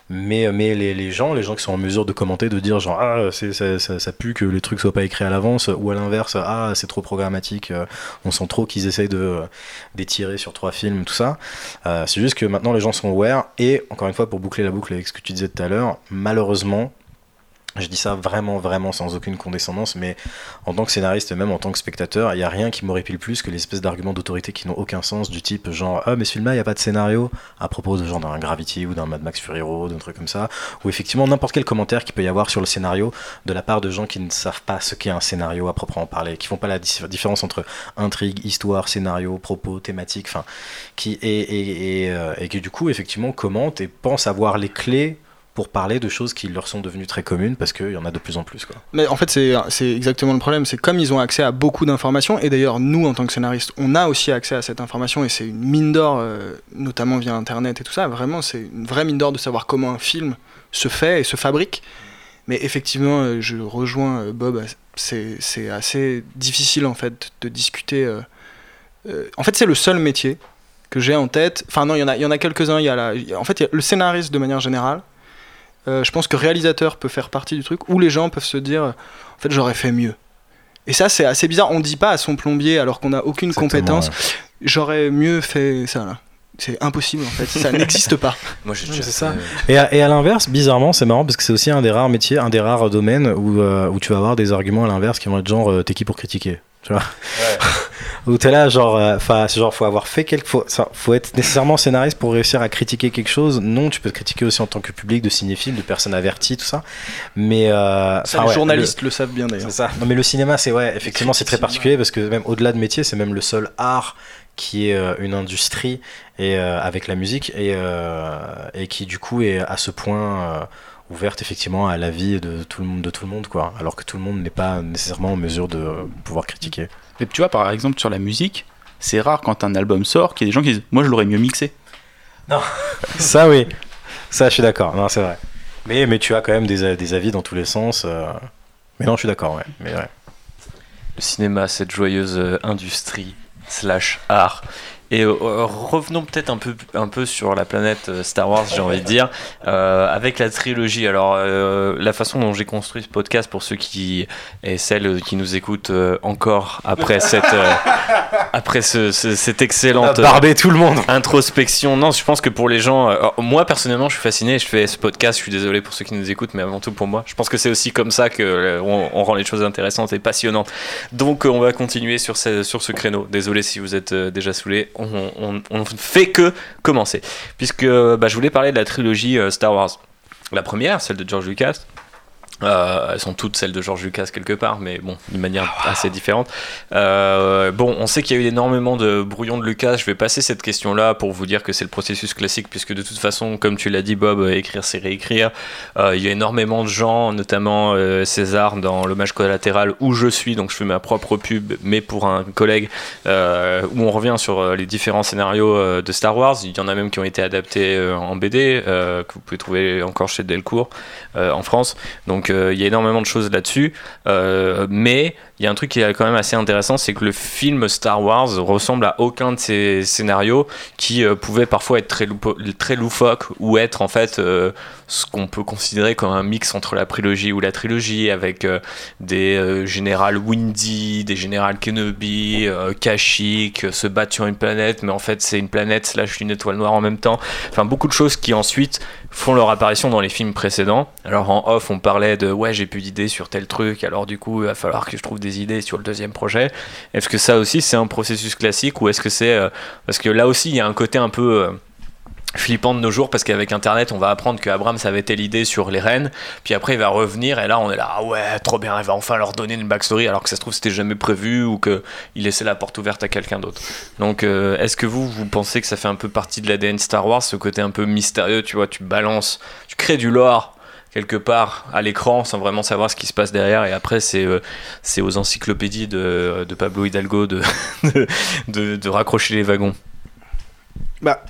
mais, mais les, gens, les gens qui sont en mesure de commenter, de dire genre ah c'est, ça, pue que les trucs soient pas écrits à l'avance, ou à l'inverse ah c'est trop programmatique, euh, on sent trop qu'ils essayent de d'étirer sur trois films, tout ça. Euh, c'est juste que maintenant les gens sont aware et encore une fois pour boucler la boucle avec ce que tu disais tout à l'heure, malheureusement. Je dis ça vraiment, vraiment sans aucune condescendance, mais en tant que scénariste même en tant que spectateur, il n'y a rien qui m'horripile plus que les espèces d'arguments d'autorité qui n'ont aucun sens, du type genre Ah, mais ce film-là, il n'y a pas de scénario, à propos de d'un Gravity ou d'un Mad Max Fury Road, d'un truc comme ça, ou effectivement n'importe quel commentaire qu'il peut y avoir sur le scénario de la part de gens qui ne savent pas ce qu'est un scénario à proprement parler, qui font pas la dif- différence entre intrigue, histoire, scénario, propos, thématique, enfin, qui et, et, euh, et qui du coup effectivement commentent et pensent avoir les clés pour parler de choses qui leur sont devenues très communes parce qu'il y en a de plus en plus quoi. Mais en fait, c'est exactement le problème. C'est comme ils ont accès à beaucoup d'informations, et d'ailleurs, nous, en tant que scénaristes, on a aussi accès à cette information, et c'est une mine d'or, euh, notamment via Internet et tout ça. Vraiment, c'est une vraie mine d'or de savoir comment un film se fait et se fabrique. Mais effectivement, euh, je rejoins euh, Bob, c'est assez difficile, en fait, de discuter. en fait, c'est le seul métier que j'ai en tête. Enfin, non, il y en a, a quelques-uns. En fait, y a le scénariste de manière générale. Euh, je pense que réalisateur peut faire partie du truc où les gens peuvent se dire en fait j'aurais fait mieux. Et ça c'est assez bizarre. On dit pas à son plombier alors qu'on n'a aucune Exactement, compétence j'aurais mieux fait ça là. C'est impossible en fait. Ça (laughs) n'existe pas. Moi, j'ai déjà ça. fait, Et à, et à l'inverse, bizarrement, c'est marrant parce que c'est aussi un des rares métiers, un des rares domaines où, euh, où tu vas avoir des arguments à l'inverse qui vont être genre euh, t'es qui pour critiquer? Tu vois. (laughs) Où t'es là genre euh, enfin c'est genre faut avoir fait quelque faut, faut être nécessairement scénariste pour réussir à critiquer quelque chose. Non tu peux te critiquer aussi en tant que public de cinéphile de personnes averties tout ça. Mais euh, ça les ouais, journalistes le... savent bien le- d'ailleurs. C'est ça. Non mais le cinéma c'est ouais effectivement c'est très particulier parce que même au-delà de métier c'est même le seul art qui est euh, une industrie et euh, avec la musique et, euh, et qui du coup est à ce point euh, ouverte effectivement à l'avis de tout le monde, de tout le monde, quoi. Alors que tout le monde n'est pas nécessairement en mesure de pouvoir critiquer. Mais tu vois, par exemple, sur la musique, c'est rare quand un album sort qu'il y ait des gens qui disent Moi, je l'aurais mieux mixé. (laughs) Ça, oui. Ça, je suis d'accord. Non, c'est vrai. Mais, mais tu as quand même des, des avis dans tous les sens. euh. Mais non, je suis d'accord, ouais. Mais ouais. Le cinéma, cette joyeuse euh, industrie slash art. Et euh, revenons peut-être un peu, un peu sur la planète euh, Star Wars, j'ai envie de dire, euh, avec la trilogie. Alors, euh, la façon dont j'ai construit ce podcast, pour ceux qui et celles qui nous écoutent encore après (laughs) cette, après ce, ce- cette excellente Barber tout le monde. introspection. Non, je pense que pour les gens, alors, moi personnellement, je suis fasciné. Je fais ce podcast. Je suis désolé pour ceux qui nous écoutent, mais avant tout pour moi. Je pense que c'est aussi comme ça que on, on rend les choses intéressantes et passionnantes. Donc, on va continuer sur ce, sur ce créneau. Désolé si vous êtes déjà saoulé. On, on, fait que commencer, puisque bah, je voulais parler de la trilogie euh, Star Wars. La première, celle de George Lucas. Euh, elles sont toutes celles de George Lucas quelque part, mais bon, d'une manière assez différente. Euh, bon, on sait qu'il y a eu énormément de brouillons de Lucas. Je vais passer cette question-là pour vous dire que c'est le processus classique, puisque de toute façon, comme tu l'as dit, Bob, euh, écrire c'est réécrire. Euh, il y a énormément de gens, notamment César dans l'hommage collatéral où je suis, donc je fais ma propre pub, mais pour un collègue, où on revient sur les différents scénarios de Star Wars. Il y en a même qui ont été adaptés en BD, que vous pouvez trouver encore chez Delcourt en France. Donc il y a énormément de choses là-dessus. Euh, mais il y a un truc qui est quand même assez intéressant, c'est que le film Star Wars ressemble à aucun de ces scénarios qui euh, pouvaient parfois être très, loupo- très loufoques ou être en fait euh, ce qu'on peut considérer comme un mix entre la prélogie ou la trilogie avec euh, des générales Windy, des générales Kenobi, Kashyyyk, se battre sur une planète, mais en fait c'est une planète slash une étoile noire en même temps. Enfin beaucoup de choses qui ensuite font leur apparition dans les films précédents. Alors en off, on parlait de ouais, j'ai plus d'idées sur tel truc, alors du coup, il va falloir que je trouve des idées sur le deuxième projet. Est-ce que ça aussi, c'est un processus classique ou est-ce que c'est. euh, parce que là aussi, il y a un côté un peu. euh, flippant de nos jours parce qu'avec internet on va apprendre que Abrams avait telle idée sur les reines puis après il va revenir et là on est là ah ouais trop bien il va enfin leur donner une backstory alors que ça se trouve c'était jamais prévu ou que il laissait la porte ouverte à quelqu'un d'autre donc euh, est-ce que vous vous pensez que ça fait un peu partie de l'ADN Star Wars ce côté un peu mystérieux tu vois tu balances tu crées du lore quelque part à l'écran sans vraiment savoir ce qui se passe derrière et après c'est euh, aux encyclopédies de, de Pablo Hidalgo (laughs) de, de, raccrocher les wagons Bah,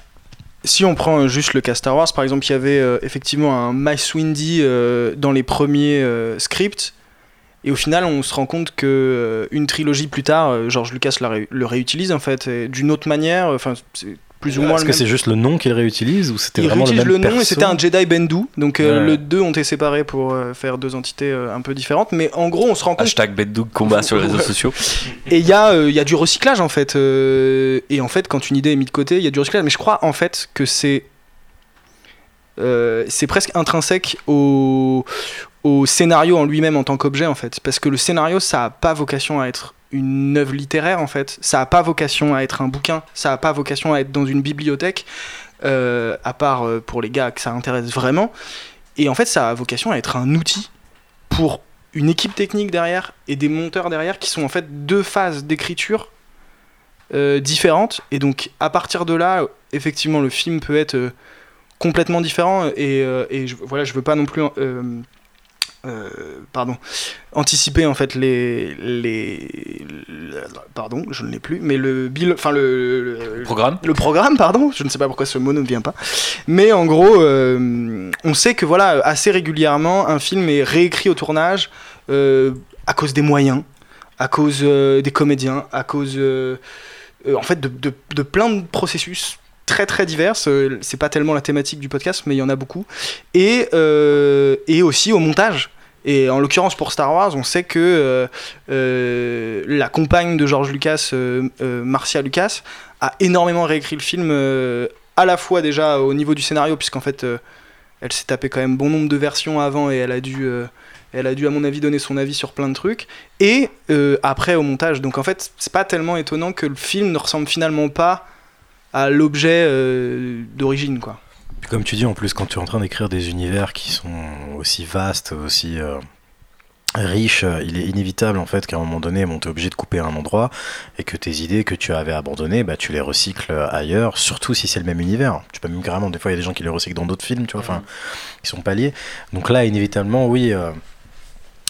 si on prend juste le cas Star Wars, par exemple, il y avait euh, effectivement un Mace Windy euh, dans les premiers scripts. Et au final, on se rend compte que une trilogie plus tard, George Lucas le réutilise en fait, d'une autre manière. Enfin, plus ou moins Est-ce que c'est juste le nom qu'il réutilise ou c'était Il vraiment le réutilise même le, nom et c'était un Jedi Bendu. Donc euh, Ouais. le deux ont été séparés pour euh, faire deux entités euh, un peu différentes. Mais en gros, on se rend compte hashtag Beddoug combat sur les réseaux sociaux Et il y, a, euh, il y a du recyclage en fait. euh, et en fait, quand une idée est mise de côté, il y a du recyclage. Mais je crois en fait que c'est. euh, c'est presque intrinsèque au, au scénario en lui-même en tant qu'objet en fait. Parce que le scénario, ça a pas vocation à être une œuvre littéraire en fait. Ça a pas vocation à être un bouquin. Ça a pas vocation à être dans une bibliothèque. euh, à part euh, pour les gars que ça intéresse vraiment. Et en fait, ça a vocation à être un outil pour une équipe technique derrière et des monteurs derrière qui sont en fait deux phases d'écriture euh, différentes. Et donc, à partir de là, effectivement, le film peut être complètement différent. Et, et je, voilà, je veux pas non plus. Euh, pardon, anticiper en fait les, les, le- pardon, je ne l'ai plus, mais le bill, enfin le, le- programme. le programme, pardon, je ne sais pas pourquoi ce mot ne me vient pas, mais en gros, euh, on sait que voilà, assez régulièrement, un film est réécrit au tournage euh, à cause des moyens, à cause des comédiens, à cause, en fait, de, de- de plein de processus très très divers. Euh, C'est pas tellement la thématique du podcast, mais il y en a beaucoup, et euh, et aussi au montage. Et en l'occurrence pour Star Wars, on sait que euh, la compagne de George Lucas, Marcia Lucas, a énormément réécrit le film, à la fois déjà au niveau du scénario, puisqu'en fait, elle s'est tapé quand même bon nombre de versions avant et elle a dû, elle a dû à mon avis donner son avis sur plein de trucs. Et après au montage. Donc en fait, c'est pas tellement étonnant que le film ne ressemble finalement pas à l'objet euh, d'origine, quoi. Puis Comme tu dis, en plus, quand tu es en train d'écrire des univers qui sont aussi vastes, aussi, euh, riche, euh, il est inévitable en fait qu'à un moment donné, bon, tu es obligé de couper un endroit et que tes idées que tu avais abandonnées, bah, tu les recycles ailleurs, surtout si c'est le même univers. Tu peux même carrément, des fois il y a des gens qui les recyclent dans d'autres films, tu vois, enfin, ils sont pas liés. Donc là, inévitablement, oui. euh,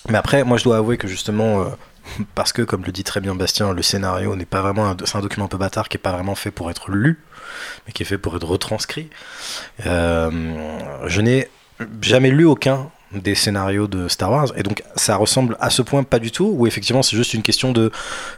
Mais après, moi je dois avouer que justement, euh, (laughs) parce que comme le dit très bien Bastien, le scénario n'est pas vraiment, un... c'est un document un peu bâtard qui est pas vraiment fait pour être lu, mais qui est fait pour être retranscrit. Euh, je n'ai jamais lu aucun des scénarios de Star Wars et donc ça ressemble à ce point pas du tout où effectivement c'est juste une question de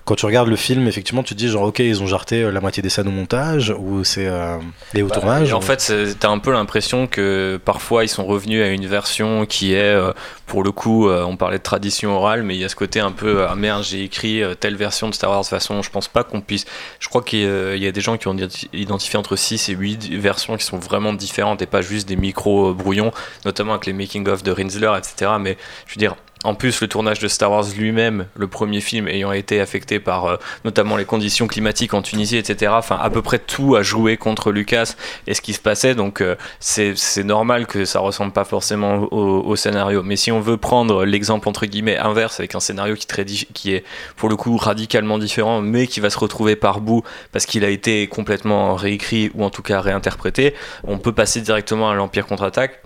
quand tu regardes le film effectivement tu te dis genre ok ils ont jarté euh, la moitié des scènes au montage ou c'est euh, et au Bah, en ou- fait, t'as un peu l'impression que parfois ils sont revenus à une version qui est, euh, pour le coup, euh, on parlait de tradition orale, mais il y a ce côté un peu, ah merde, j'ai écrit telle version de Star Wars. De toute façon, je pense pas qu'on puisse. Je crois qu'il y a- il y a des gens qui ont identi- identifié entre 6 et 8 versions qui sont vraiment différentes et pas juste des micro-brouillons, notamment avec les making-of de Etc. Mais je veux dire. En plus, le tournage de Star Wars lui-même, le premier film ayant été affecté par euh, notamment les conditions climatiques en Tunisie, etc. Enfin, à peu près tout a joué contre Lucas et ce qui se passait. Donc, euh, c'est normal que ça ressemble pas forcément au, scénario. Mais si on veut prendre l'exemple entre guillemets inverse avec un scénario qui, qui est pour le coup radicalement différent, mais qui va se retrouver par bout parce qu'il a été complètement réécrit ou en tout cas réinterprété, on peut passer directement à l'Empire contre-attaque.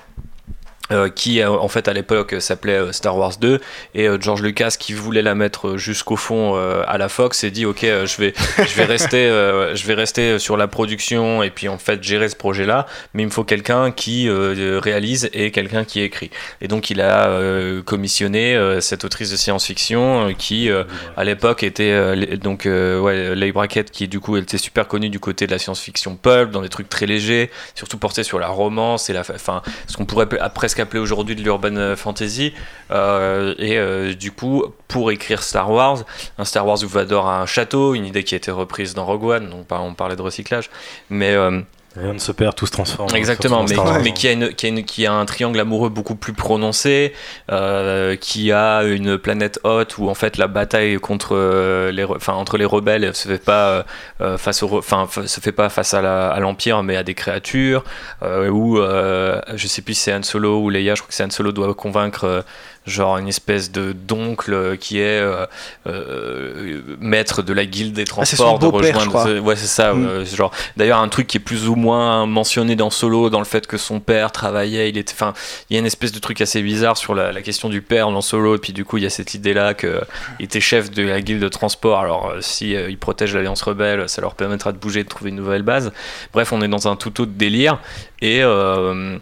Euh, qui euh, en fait à l'époque euh, s'appelait Star Wars 2 et George Lucas qui voulait la mettre jusqu'au fond à la Fox s'est dit ok je vais je vais rester je vais rester sur la production et puis en fait gérer ce projet là mais il me faut quelqu'un qui réalise et quelqu'un qui écrit. Et donc il a commissionné cette autrice de science-fiction qui à l'époque était donc ouais Leigh Brackett qui du coup était super connue du côté de la science-fiction pulp dans des trucs très légers surtout portés sur la romance et la enfin ce qu'on pourrait presque appeler aujourd'hui de l'urban fantasy Euh, et euh, du coup pour écrire Star Wars un Star Wars où Vador a un château une idée qui a été reprise dans Rogue One donc pas- on parlait de recyclage mais euh, rien ne se perd tout se transforme Exactement, mais, qui, a une, qui, a une- qui a un triangle amoureux beaucoup plus prononcé, euh, qui a une planète haute où en fait la bataille contre euh, les, enfin entre les rebelles elle se fait pas euh, face au, enfin se fait pas face à l'empire, mais à des créatures, euh, où je sais plus si c'est Han Solo ou Leia, je crois que c'est Han Solo doit convaincre. Euh, genre une espèce de d'oncle qui est euh, euh, maître de la guilde des Ah, transports de rejoindre ouais c'est ça Mm. euh, genre D'ailleurs, un truc qui est plus ou moins mentionné dans Solo, dans le fait que son père travaillait, il était, enfin, il y a une espèce de truc assez bizarre sur la, la question du père dans Solo, et puis du coup, il y a cette idée-là qu'il était chef de la guilde de transport. Alors, euh, si euh, il protège l'Alliance rebelle, ça leur permettra de bouger, de trouver une nouvelle base. Bref, on est dans un tout autre délire, et euh,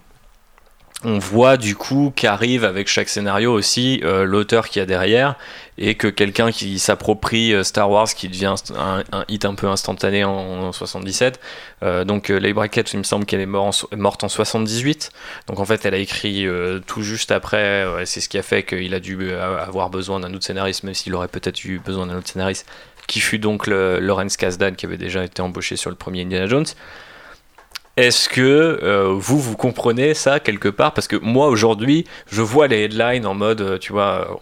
on voit du coup qu'arrive avec chaque scénario aussi euh, l'auteur qui a derrière et que quelqu'un qui s'approprie euh, Star Wars qui devient un, hit un peu instantané en, en 77 Euh, donc euh, Leigh Brackett il me semble qu'elle est morte en 78 donc en fait elle a écrit tout juste après c'est ce qui a fait qu'il a dû avoir besoin d'un autre scénariste même s'il aurait peut-être eu besoin d'un autre scénariste qui fut donc le, Lawrence Kasdan qui avait déjà été embauché sur le premier Indiana Jones est-ce que euh, vous, vous comprenez ça quelque part? Parce que moi, aujourd'hui, je vois les headlines en mode, euh, tu vois,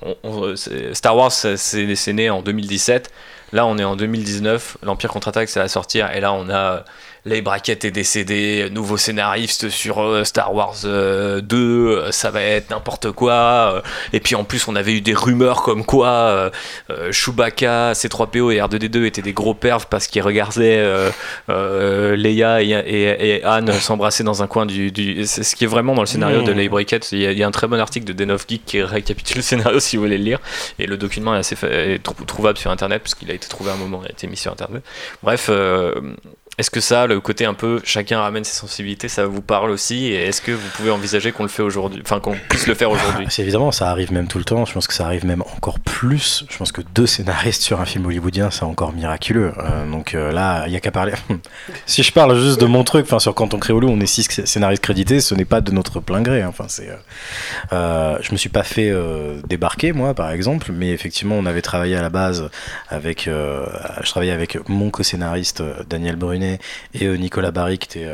c'est- Star Wars, c'est c'est né en 2017. Là, on est en 2019. L'Empire contre-attaque, ça va sortir. Et là, on a les braquettes est décédé, nouveau scénariste sur euh, Star Wars euh, 2, euh, ça va être n'importe quoi. euh, et puis en plus, on avait eu des rumeurs comme quoi euh, euh, Chewbacca, C3PO et R2D2 étaient des gros pervs parce qu'ils regardaient euh, euh, Leia et, et- et Anne s'embrasser dans un coin du. du- c'est ce qui est vraiment dans le scénario Mmh. de Leigh Brackett. Il y, a, il y a un très bon article de Den of Geek qui récapitule le scénario si vous voulez le lire. Et le document est assez fa- est trou- trouvable sur internet puisqu'il a été trouvé à un moment, il a été mis sur internet. Bref. Est-ce que ça, le côté un peu chacun ramène ses sensibilités, ça vous parle aussi Et est-ce que vous pouvez envisager qu'on le fait aujourd'hui, enfin qu'on puisse le faire aujourd'hui? C'est évidemment, ça arrive même tout le temps. Je pense que ça arrive même encore plus. Je pense que deux scénaristes sur un film hollywoodien, c'est encore miraculeux. Euh, donc euh, là, il y a qu'à parler. (laughs) si je parle juste de mon truc, enfin sur Canton Créolo, on est six scénaristes crédités. Ce n'est pas de notre plein gré. hein. Enfin, c'est. euh, je me suis pas fait débarquer moi, par exemple, mais effectivement, on avait travaillé à la base avec. je travaillais avec mon co-scénariste Daniel Brunet Et Nicolas Barry qui était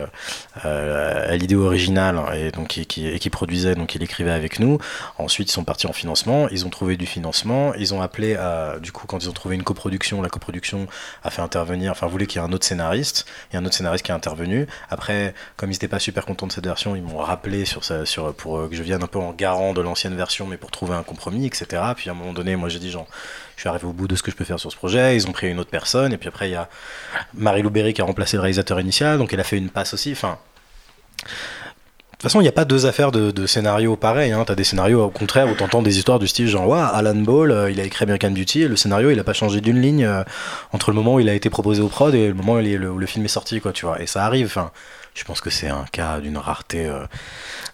à l'idée originale hein, et donc qui, et qui produisait, donc il écrivait avec nous. Ensuite, ils sont partis en financement, ils ont trouvé du financement, ils ont appelé à, du coup, quand ils ont trouvé une coproduction, la coproduction a fait intervenir, enfin, voulait qu'il y ait un autre scénariste, il y a un autre scénariste qui est intervenu. Après, comme ils n'étaient pas super contents de cette version, ils m'ont rappelé sur ça, sur, pour que je vienne un peu en garant de l'ancienne version, mais pour trouver un compromis, etc. Puis à un moment donné, moi j'ai dit, genre, je suis arrivé au bout de ce que je peux faire sur ce projet. Ils ont pris une autre personne, et puis après, il y a Marie-Lou Berry qui a remplacé le réalisateur initial, donc elle a fait une passe aussi. Enfin, de toute façon, il n'y a pas deux affaires de, de scénarios pareils. Hein. Tu as des scénarios au contraire où tu entends des histoires du style genre, ouais, Alan Ball, euh, il a écrit American Beauty et le scénario, il n'a pas changé d'une ligne euh, entre le moment où il a été proposé au prod et le moment où, le, film est sorti, quoi, tu vois. Et ça arrive. Enfin, je pense que c'est un cas d'une rareté. Euh,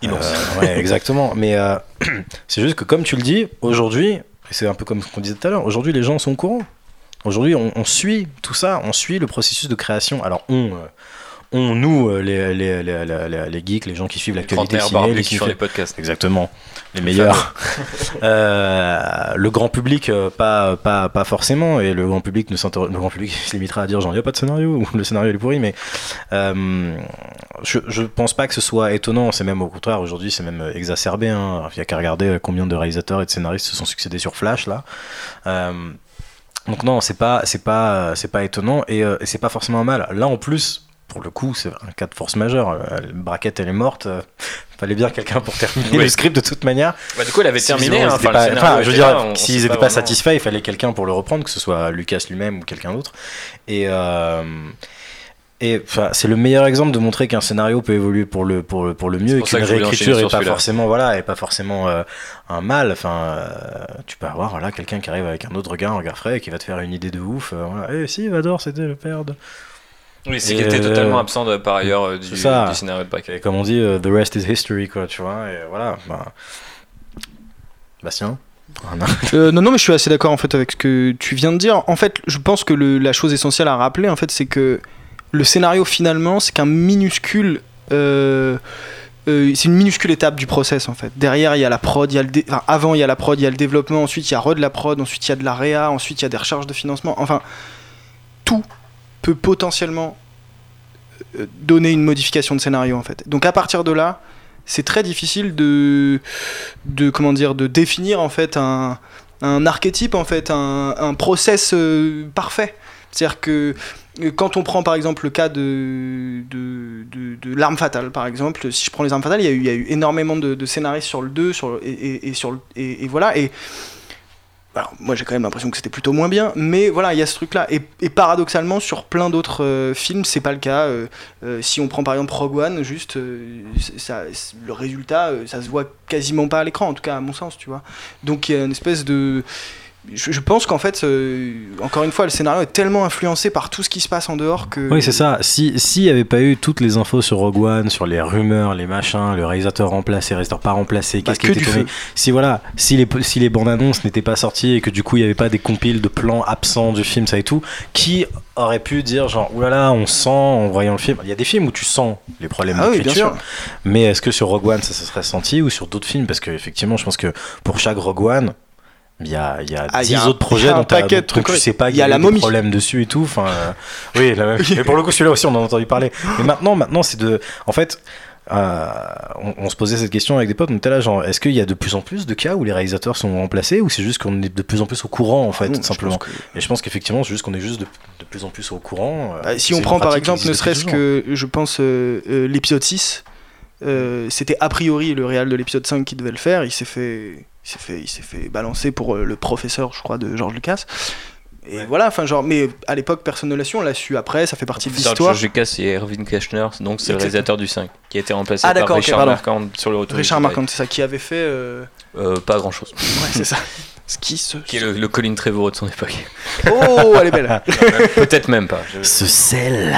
Immense. ouais, exactement. Mais (clears throat) c'est juste que, comme tu le dis, aujourd'hui, c'est un peu comme ce qu'on disait tout à l'heure, aujourd'hui, les gens sont au courant. Aujourd'hui, on, suit tout ça, on suit le processus de création. Alors, on on, nous, euh, les, les, les, les, geeks, les gens qui suivent l'actualité ciné, les qui font les podcasts. Exactement, les meilleurs. (laughs) euh, le grand public, euh, pas, pas, pas forcément, et le grand public ne le grand public (laughs) se limitera à dire genre il n'y a pas de scénario ou le scénario est pourri, mais euh, je, je pense pas que ce soit étonnant. C'est même au contraire aujourd'hui, c'est même exacerbé. Hein. Il n'y a qu'à regarder combien de réalisateurs et de scénaristes se sont succédés sur Flash là. donc non, c'est pas, c'est pas, c'est pas étonnant et, et c'est pas forcément mal. Là en plus, pour le coup, c'est un cas de force majeure. Euh, braquette, elle est morte. Euh, fallait bien quelqu'un pour terminer le script de toute manière. Bah, du coup, elle avait terminé. Hein, enfin, je veux dire, s'ils n'étaient pas satisfaits, il fallait quelqu'un pour le reprendre, que ce soit Lucas lui-même ou quelqu'un d'autre. Et. Euh, et c'est le meilleur exemple de montrer qu'un scénario peut évoluer pour le, pour le, pour le mieux et qu'une réécriture n'est pas forcément, voilà, est pas forcément un mal. Enfin, tu peux avoir voilà, quelqu'un qui arrive avec un autre regard, un regard frais, qui va te faire une idée de ouf. voilà. Et eh, si, Vador, c'était le père de. Oui, c'est qui était totalement absent de, par ailleurs euh, du, scénario de. Et comme on dit, uh, the rest is history, quoi, tu vois. Et voilà. Bah... Bastien euh, non, non, mais je suis assez d'accord en fait avec ce que tu viens de dire. En fait, je pense que le, la chose essentielle à rappeler, en fait, c'est que le scénario finalement, c'est qu'un minuscule. Euh, euh, c'est une minuscule étape du process en fait. Derrière, il y a la prod, il y a le enfin, avant il y a la prod, il y a le développement, ensuite il y a re de la prod, ensuite il y a de la réa, ensuite il y a des recherches de financement. Enfin, tout peut potentiellement euh, donner une modification de scénario en fait. Donc à partir de là, c'est très difficile de, de comment dire de définir en fait un, un archétype en fait, un, un process euh, parfait. C'est-à-dire que euh, quand on prend par exemple le cas de, de, de, l'arme fatale par exemple, si je prends les armes fatales, il y a eu, il y a eu énormément de, scénaristes sur le 2 sur, et, et, sur, et, et voilà. Et alors, moi j'ai quand même l'impression que c'était plutôt moins bien, mais voilà, il y a ce truc-là. Et, paradoxalement, sur plein d'autres euh, films, c'est pas le cas. Euh, euh, si on prend par exemple Rogue One, juste, le résultat, ça se voit quasiment pas à l'écran, en tout cas à mon sens, tu vois. Donc il y a une espèce de je, pense qu'en fait, euh, encore une fois, le scénario est tellement influencé par tout ce qui se passe en dehors que. Oui, c'est ça. S'il n'y avait pas eu toutes les infos sur Rogue One, sur les rumeurs, les machins, le réalisateur remplacé, le réalisateur pas remplacé, bah, qu'est-ce qui était tourné. Si voilà, si les, si les bandes annonces n'étaient pas sorties et que du coup il n'y avait pas des compiles de plans absents du film, ça et tout, qui aurait pu dire genre oulala, on sent en voyant le film. Il y a des films où tu sens les problèmes ah d'écriture, mais est-ce que sur Rogue One ça se serait senti ou sur d'autres films? Parce qu'effectivement, je pense que pour chaque Rogue One, il y a, il y a ah, 10 autres projets dont, tu sais pas, il y a, la des problèmes dessus et tout. Enfin, euh, oui, (laughs) mais pour le coup, celui-là aussi, on en a entendu parler. Mais maintenant, maintenant c'est de. En fait, euh, on, se posait cette question avec des potes, on était là, genre, est-ce qu'il y a de plus en plus de cas où les réalisateurs sont remplacés ou c'est juste qu'on est de plus en plus au courant, en fait, tout simplement Et je pense qu'effectivement, c'est juste qu'on est juste de, plus en plus au courant. Euh, bah, si on prend par exemple, ne serait-ce que, je pense, l'épisode 6, c'était a priori le réal de l'épisode 5 qui devait le faire, il s'est fait il s'est fait, il s'est fait balancer pour euh, le professeur, je crois, de George Lucas. Et voilà, enfin genre, mais à l'époque personne ne l'a su, on l'a su après, ça fait partie de l'histoire. George Lucas c'est Erwin Kashner, donc c'est le réalisateur du 5, qui a été remplacé ah, par Richard Marquand sur le retour. Richard Marquand, c'est ça, qui avait fait. Euh... Euh, pas grand chose. Ouais, c'est ça. (laughs) Ce qui, se... qui est le, Colin Trevorrow de son époque. Oh, elle est belle. (laughs) Peut-être même pas. Ce sel.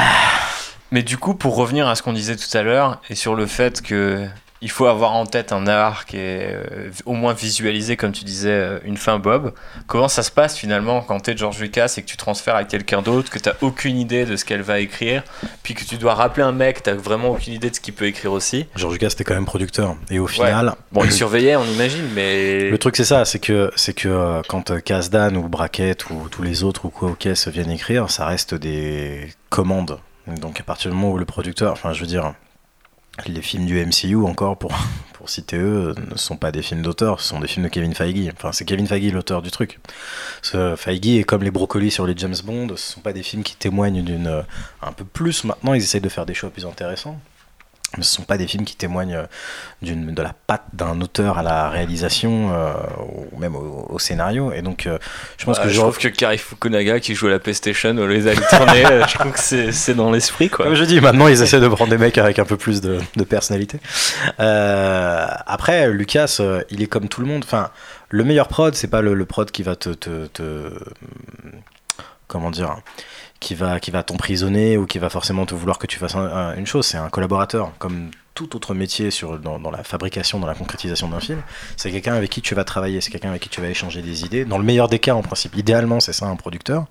Mais du coup, pour revenir à ce qu'on disait tout à l'heure, et sur le fait que il faut avoir en tête un arc et euh, au moins visualiser, comme tu disais, euh, une fin Bob. Comment ça se passe finalement quand tu es George Lucas et que tu transfères à quelqu'un d'autre, que tu aucune idée de ce qu'elle va écrire, puis que tu dois rappeler un mec, tu vraiment aucune idée de ce qu'il peut écrire aussi? George Lucas était quand même producteur. Et au final. Bon, il (laughs) surveillait, on imagine, mais. Le truc, c'est ça, c'est que, c'est que euh, quand Kasdan ou Brackett ou tous les autres ou quoi, OK, se viennent écrire, ça reste des commandes Donc à partir du moment où le producteur, enfin je veux dire, les films du MCU encore pour, (laughs) pour citer eux ne sont pas des films d'auteur, ce sont des films de Kevin Feige. Enfin c'est Kevin Feige l'auteur du truc. Ce Feige est comme les brocolis sur les James Bond, ce sont pas des films qui témoignent d'une un peu plus maintenant, ils essayent de faire des choix plus intéressants ce ne sont pas des films qui témoignent euh, de la patte d'un auteur à la réalisation euh, ou même au, scénario. Et donc, euh, je pense que je trouve que Kari Fukunaga qui joue à la PlayStation au les a tourner, je trouve que c'est dans l'esprit. Comme je dis, maintenant ils essaient de prendre des mecs avec un peu plus de, de personnalité. après, Lucas, il est comme tout le monde. Enfin, le meilleur prod, c'est pas le, le, prod qui va te, te, te comment dire qui va, qui va t'emprisonner ou qui va forcément te vouloir que tu fasses une chose. C'est un collaborateur, comme tout autre métier sur, dans, dans la fabrication, dans la concrétisation d'un film. C'est quelqu'un avec qui tu vas travailler, c'est quelqu'un avec qui tu vas échanger des idées. Dans le meilleur des cas, en principe, idéalement, c'est ça un producteur.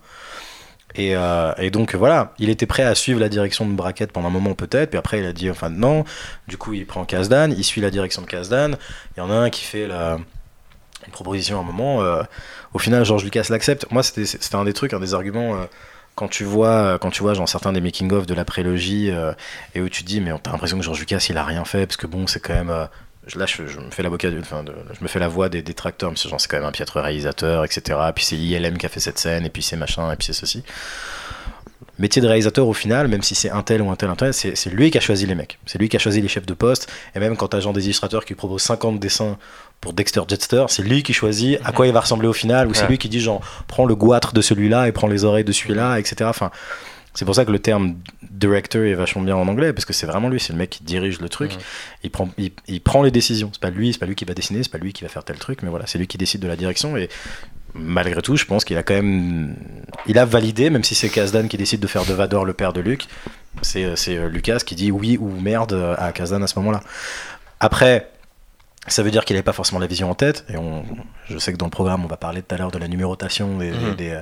Et, euh, et, donc voilà, il était prêt à suivre la direction de Brackett pendant un moment peut-être, puis après il a dit enfin non, du coup il prend Kazdan, il suit la direction de Kazdan, il y en a un qui fait la, une proposition à un moment, euh, au final George Lucas l'accepte. Moi c'était un des trucs, un des arguments... Euh, quand tu vois, quand tu vois genre, certains des making-of de la prélogie euh, et où tu dis, mais t'as l'impression que George Lucas il a rien fait parce que bon, c'est quand même. Euh, là, je, me fais la voix des détracteurs, mais c'est quand même un piètre réalisateur, etc. Puis c'est ILM qui a fait cette scène, et puis c'est machin, et puis c'est ceci. Métier de réalisateur, au final, même si c'est un tel ou un tel, un c'est lui qui a choisi les mecs. C'est lui qui a choisi les chefs de poste. Et même quand t'as genre des illustrateurs qui proposent 50 dessins pour Dexter Jetster, c'est lui qui choisit à quoi il va ressembler au final, ou c'est lui qui dit genre prends le goitre de celui-là et prends les oreilles de celui-là, etc. Enfin, c'est pour ça que le terme director est vachement bien en anglais, parce que c'est vraiment lui, c'est le mec qui dirige le truc. Il, prend, il, prend les décisions. C'est pas lui, c'est pas lui qui va dessiner, c'est pas lui qui va faire tel truc, mais voilà, c'est lui qui décide de la direction. Et malgré tout, je pense qu'il a quand même, il a validé, même si c'est Kazdan qui décide de faire de Vador le père de Luke, c'est euh, Lucas qui dit oui ou merde à Kazdan à ce moment-là. Après, ça veut dire qu'il n'avait pas forcément la vision en tête. Et on, je sais que dans le programme, on va parler tout à l'heure de la numérotation des, mhm. des,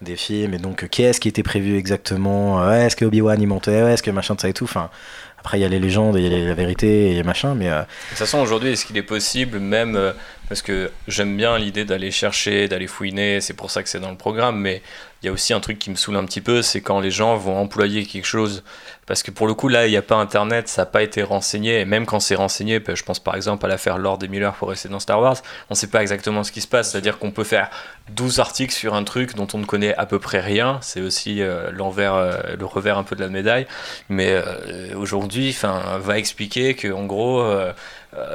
des, films. Et donc, qu'est-ce qui était prévu exactement Est-ce que Obi-Wan y montait Est-ce que machin de ça et tout enfin, Après, il y a les légendes, il y a la vérité et machin. Mais, euh, De toute façon, aujourd'hui, est-ce qu'il est possible, même. Euh, parce que j'aime bien l'idée d'aller chercher, d'aller fouiner, c'est pour ça que c'est dans le programme, mais il y a aussi un truc qui me saoule un petit peu, c'est quand les gens vont employer quelque chose parce que pour le coup, là, il n'y a pas Internet, ça n'a pas été renseigné. Et même quand c'est renseigné, ben, je pense par exemple à l'affaire Lord et Miller pour rester dans Star Wars, on ne sait pas exactement ce qui se passe. C'est-à-dire qu'on peut faire 12 articles sur un truc dont on ne connaît à peu près rien. C'est aussi euh, l'envers, euh, le revers un peu de la médaille. Mais euh, aujourd'hui, va expliquer qu'en gros,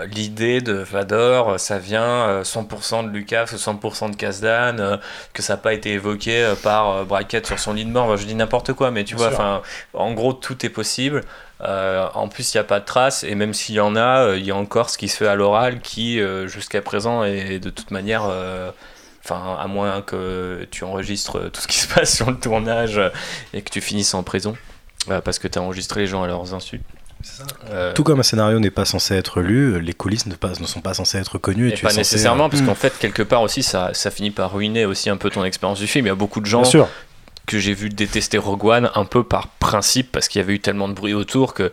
l'idée de Vador, ça vient 100% de Lucas ou 100% de Kazdan, que ça n'a pas été évoqué par Brackett sur son lit de mort. je dis n'importe quoi, mais tu vois, en gros, tout est possible. Euh, en plus, il n'y a pas de traces, et même s'il y en a, euh, il y a encore ce qui se fait à l'oral qui, euh, jusqu'à présent, est de toute manière. Enfin, à moins que tu enregistres tout ce qui se passe sur le tournage et que tu finisses en prison, parce que tu as enregistré les gens à leurs insultes. Tout comme un scénario n'est pas censé être lu, les coulisses ne, pas, ne sont pas censées être connues. Et, pas nécessairement, parce qu'en fait, quelque part aussi, ça, ça, finit par ruiner aussi un peu ton expérience du film. Il y a beaucoup de gens que j'ai vu détester Rogue One un peu par principe parce qu'il y avait eu tellement de bruit autour que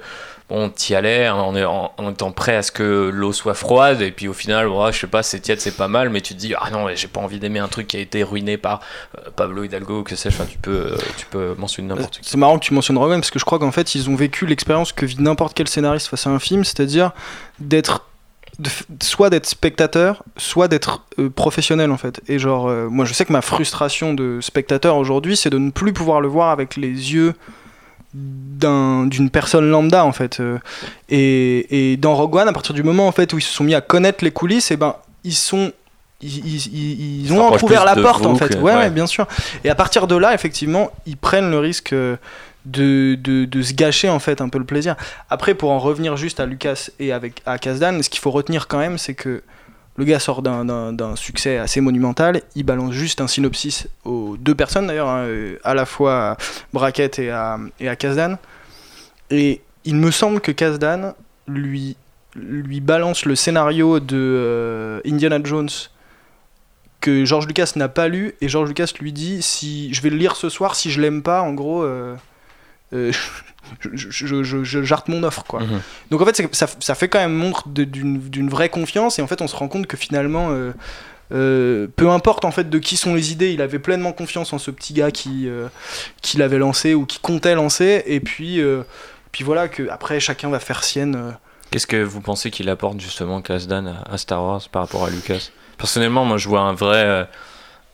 on t'y allait hein, en, en, étant prêt à ce que l'eau soit froide et puis au final je sais pas c'est tiède c'est pas mal mais tu te dis ah non j'ai pas envie d'aimer un truc qui a été ruiné par euh, Pablo Hidalgo que sais-je tu peux euh, tu peux mentionner n'importe qui. c'est marrant que tu mentionnes Rogue One parce que je crois qu'en fait ils ont vécu l'expérience que vit n'importe quel scénariste face à un film c'est-à-dire d'être soit d'être spectateur, soit d'être euh, professionnel en fait. Et genre, euh, moi je sais que ma frustration de spectateur aujourd'hui, c'est de ne plus pouvoir le voir avec les yeux d'une personne lambda en fait. Euh. Et, et, dans Rogue One, à partir du moment en fait où ils se sont mis à connaître les coulisses, et eh ben ils sont ils, ils, ont ouvert la porte en fait. Ouais, ouais, bien sûr. Et à partir de là, effectivement, ils prennent le risque de, se gâcher en fait un peu le plaisir. Après, pour en revenir juste à Lucas et avec, à Kazdan, ce qu'il faut retenir quand même, c'est que le gars sort d'un succès assez monumental, il balance juste un synopsis aux deux personnes d'ailleurs, hein, à la fois à Brackett et à, et Kazdan. Et il me semble que Kazdan lui, lui balance le scénario de euh, Indiana Jones que George Lucas n'a pas lu et George Lucas lui dit si je vais le lire ce soir si je l'aime pas en gros euh, euh, (laughs) je, jarte mon offre quoi. Mhm. Donc en fait ça, ça, fait quand même montre d'une vraie confiance et en fait on se rend compte que finalement euh, Euh, peu importe en fait de qui sont les idées, il avait pleinement confiance en ce petit gars qui, qui l'avait lancé ou qui comptait lancer. Et puis, puis voilà, que après chacun va faire sienne. Qu'est-ce que vous pensez qu'il apporte justement Kasdan à, à Star Wars par rapport à Lucas? Personnellement, moi je vois un vrai.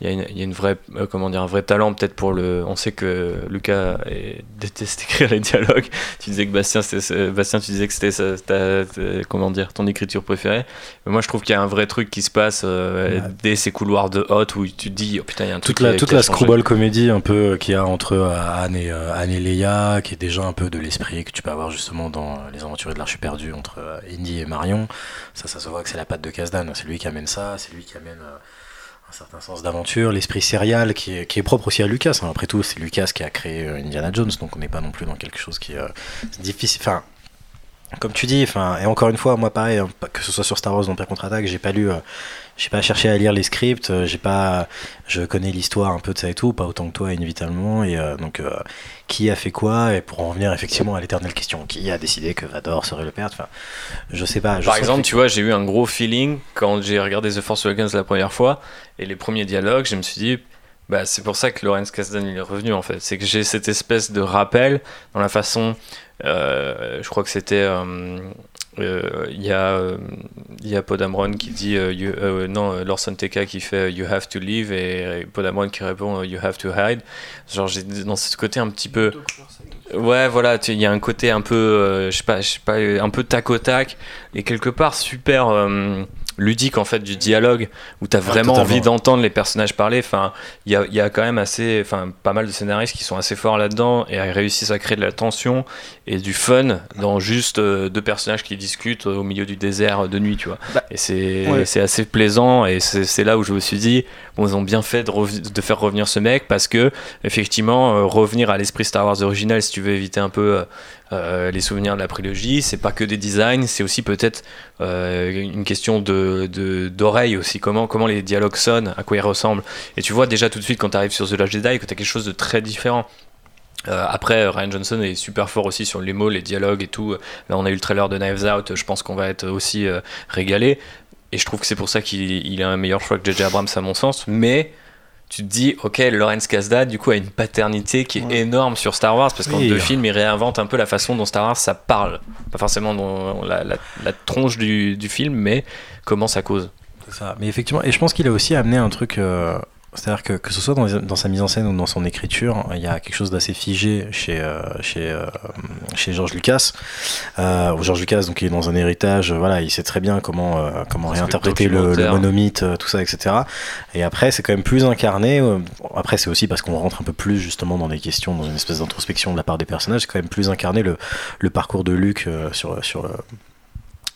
Il y, a une- il y a une vraie, euh, comment dire, un vrai talent peut-être pour le. On sait que Lucas est- déteste écrire les dialogues. (laughs) Tu disais que Bastien, Bastien, tu disais que c'était sa- ta- ta- comment dire, ton écriture préférée. Mais moi, je trouve qu'il y a un vrai truc qui se passe euh, Ouais. dès ces couloirs de hot où tu te dis, oh putain, il y a un truc toute la, toute la screwball comédie un peu euh, qu'il y a entre Anne et, Anne et Leia, qui est déjà un peu de l'esprit que tu peux avoir justement dans Les Aventuriers de l'Arche perdue entre Indy et Marion. Ça, ça se voit que c'est la patte de Kasdan. C'est lui qui amène ça, c'est lui qui amène euh, certain sens d'aventure, l'esprit serial qui est, est propre aussi à Lucas. hein. Après tout, c'est Lucas qui a créé euh, Indiana Jones, donc on n'est pas non plus dans quelque chose qui euh, c'est difficile. Enfin, comme tu dis, enfin, et encore une fois, moi pareil, hein, que ce soit sur Star Wars ou Empire contre-attaque, j'ai pas lu, euh, j'ai pas cherché à lire les scripts, euh, j'ai pas, je connais l'histoire un peu de ça et tout, pas autant que toi inévitablement, et euh, donc euh, qui a fait quoi, et pour en revenir effectivement à l'éternelle question, qui a décidé que Vador serait le père, enfin, je sais pas. Je Par exemple, que- tu vois, j'ai eu un gros feeling quand j'ai regardé The Force Awakens la première fois et les premiers dialogues, je me suis dit, bah, c'est pour ça que Lawrence Kasdan il est revenu en fait. C'est que j'ai cette espèce de rappel dans la façon, euh, je crois que c'était, euh, euh, il y a, euh, il y a Podamron qui dit, euh, you- euh, non, euh, Lorson Teka qui fait You have to leave et Podamron qui répond You have to hide. Genre, j'ai dans ce côté un petit peu. Ouais, voilà, il y a un côté un peu, je sais pas, je sais pas, un peu tac au tac et quelque part super ludique en fait du dialogue où t'as vraiment totalement. envie d'entendre les personnages parler. Enfin, il y a, y a quand même assez, enfin, pas mal de scénaristes qui sont assez forts là-dedans et réussissent à créer de la tension et du fun dans juste euh, deux personnages qui discutent au milieu du désert de nuit, tu vois. Bah, et c'est ouais. assez plaisant et c'est là où je me suis dit, bon, ils ont bien fait de, faire revenir ce mec parce que effectivement, euh, revenir à l'esprit Star Wars original, si tu veux éviter un peu euh, euh, les souvenirs de la prélogie, c'est pas que des designs, c'est aussi peut-être euh, une question de d'oreille aussi, comment, comment les dialogues sonnent, à quoi ils ressemblent. Et tu vois déjà tout de suite quand tu arrives sur The Last Jedi que tu as quelque chose de très différent. Euh, après, Ryan Johnson est super fort aussi sur les mots, les dialogues et tout. Là, on a eu le trailer de Knives Out, je pense qu'on va être aussi régalé. Et je trouve que c'est pour ça qu'il il a un meilleur choix que J.J. Abrams à mon sens. Mais tu te dis, ok, Lawrence Kasdan, du coup, a une paternité qui est Ouais. énorme sur Star Wars, parce qu'en Oui. deux films, il réinvente un peu la façon dont Star Wars ça parle. Pas forcément dans la, la- la tronche du, du film, mais comment ça cause. C'est ça. Mais effectivement, et je pense qu'il a aussi amené un truc. euh, C'est-à-dire que, que ce soit dans, dans sa mise en scène ou dans son écriture, il y a quelque chose d'assez figé chez, euh, chez, euh, chez George Lucas. Euh, George Lucas, donc, il est dans un héritage, voilà, il sait très bien comment, euh, comment réinterpréter le, le monomythe, tout ça, etc. Et après, c'est quand même plus incarné. Après, c'est aussi parce qu'on rentre un peu plus justement dans des questions, dans une espèce d'introspection de la part des personnages. C'est quand même plus incarné le, le parcours de Luke sur, sur,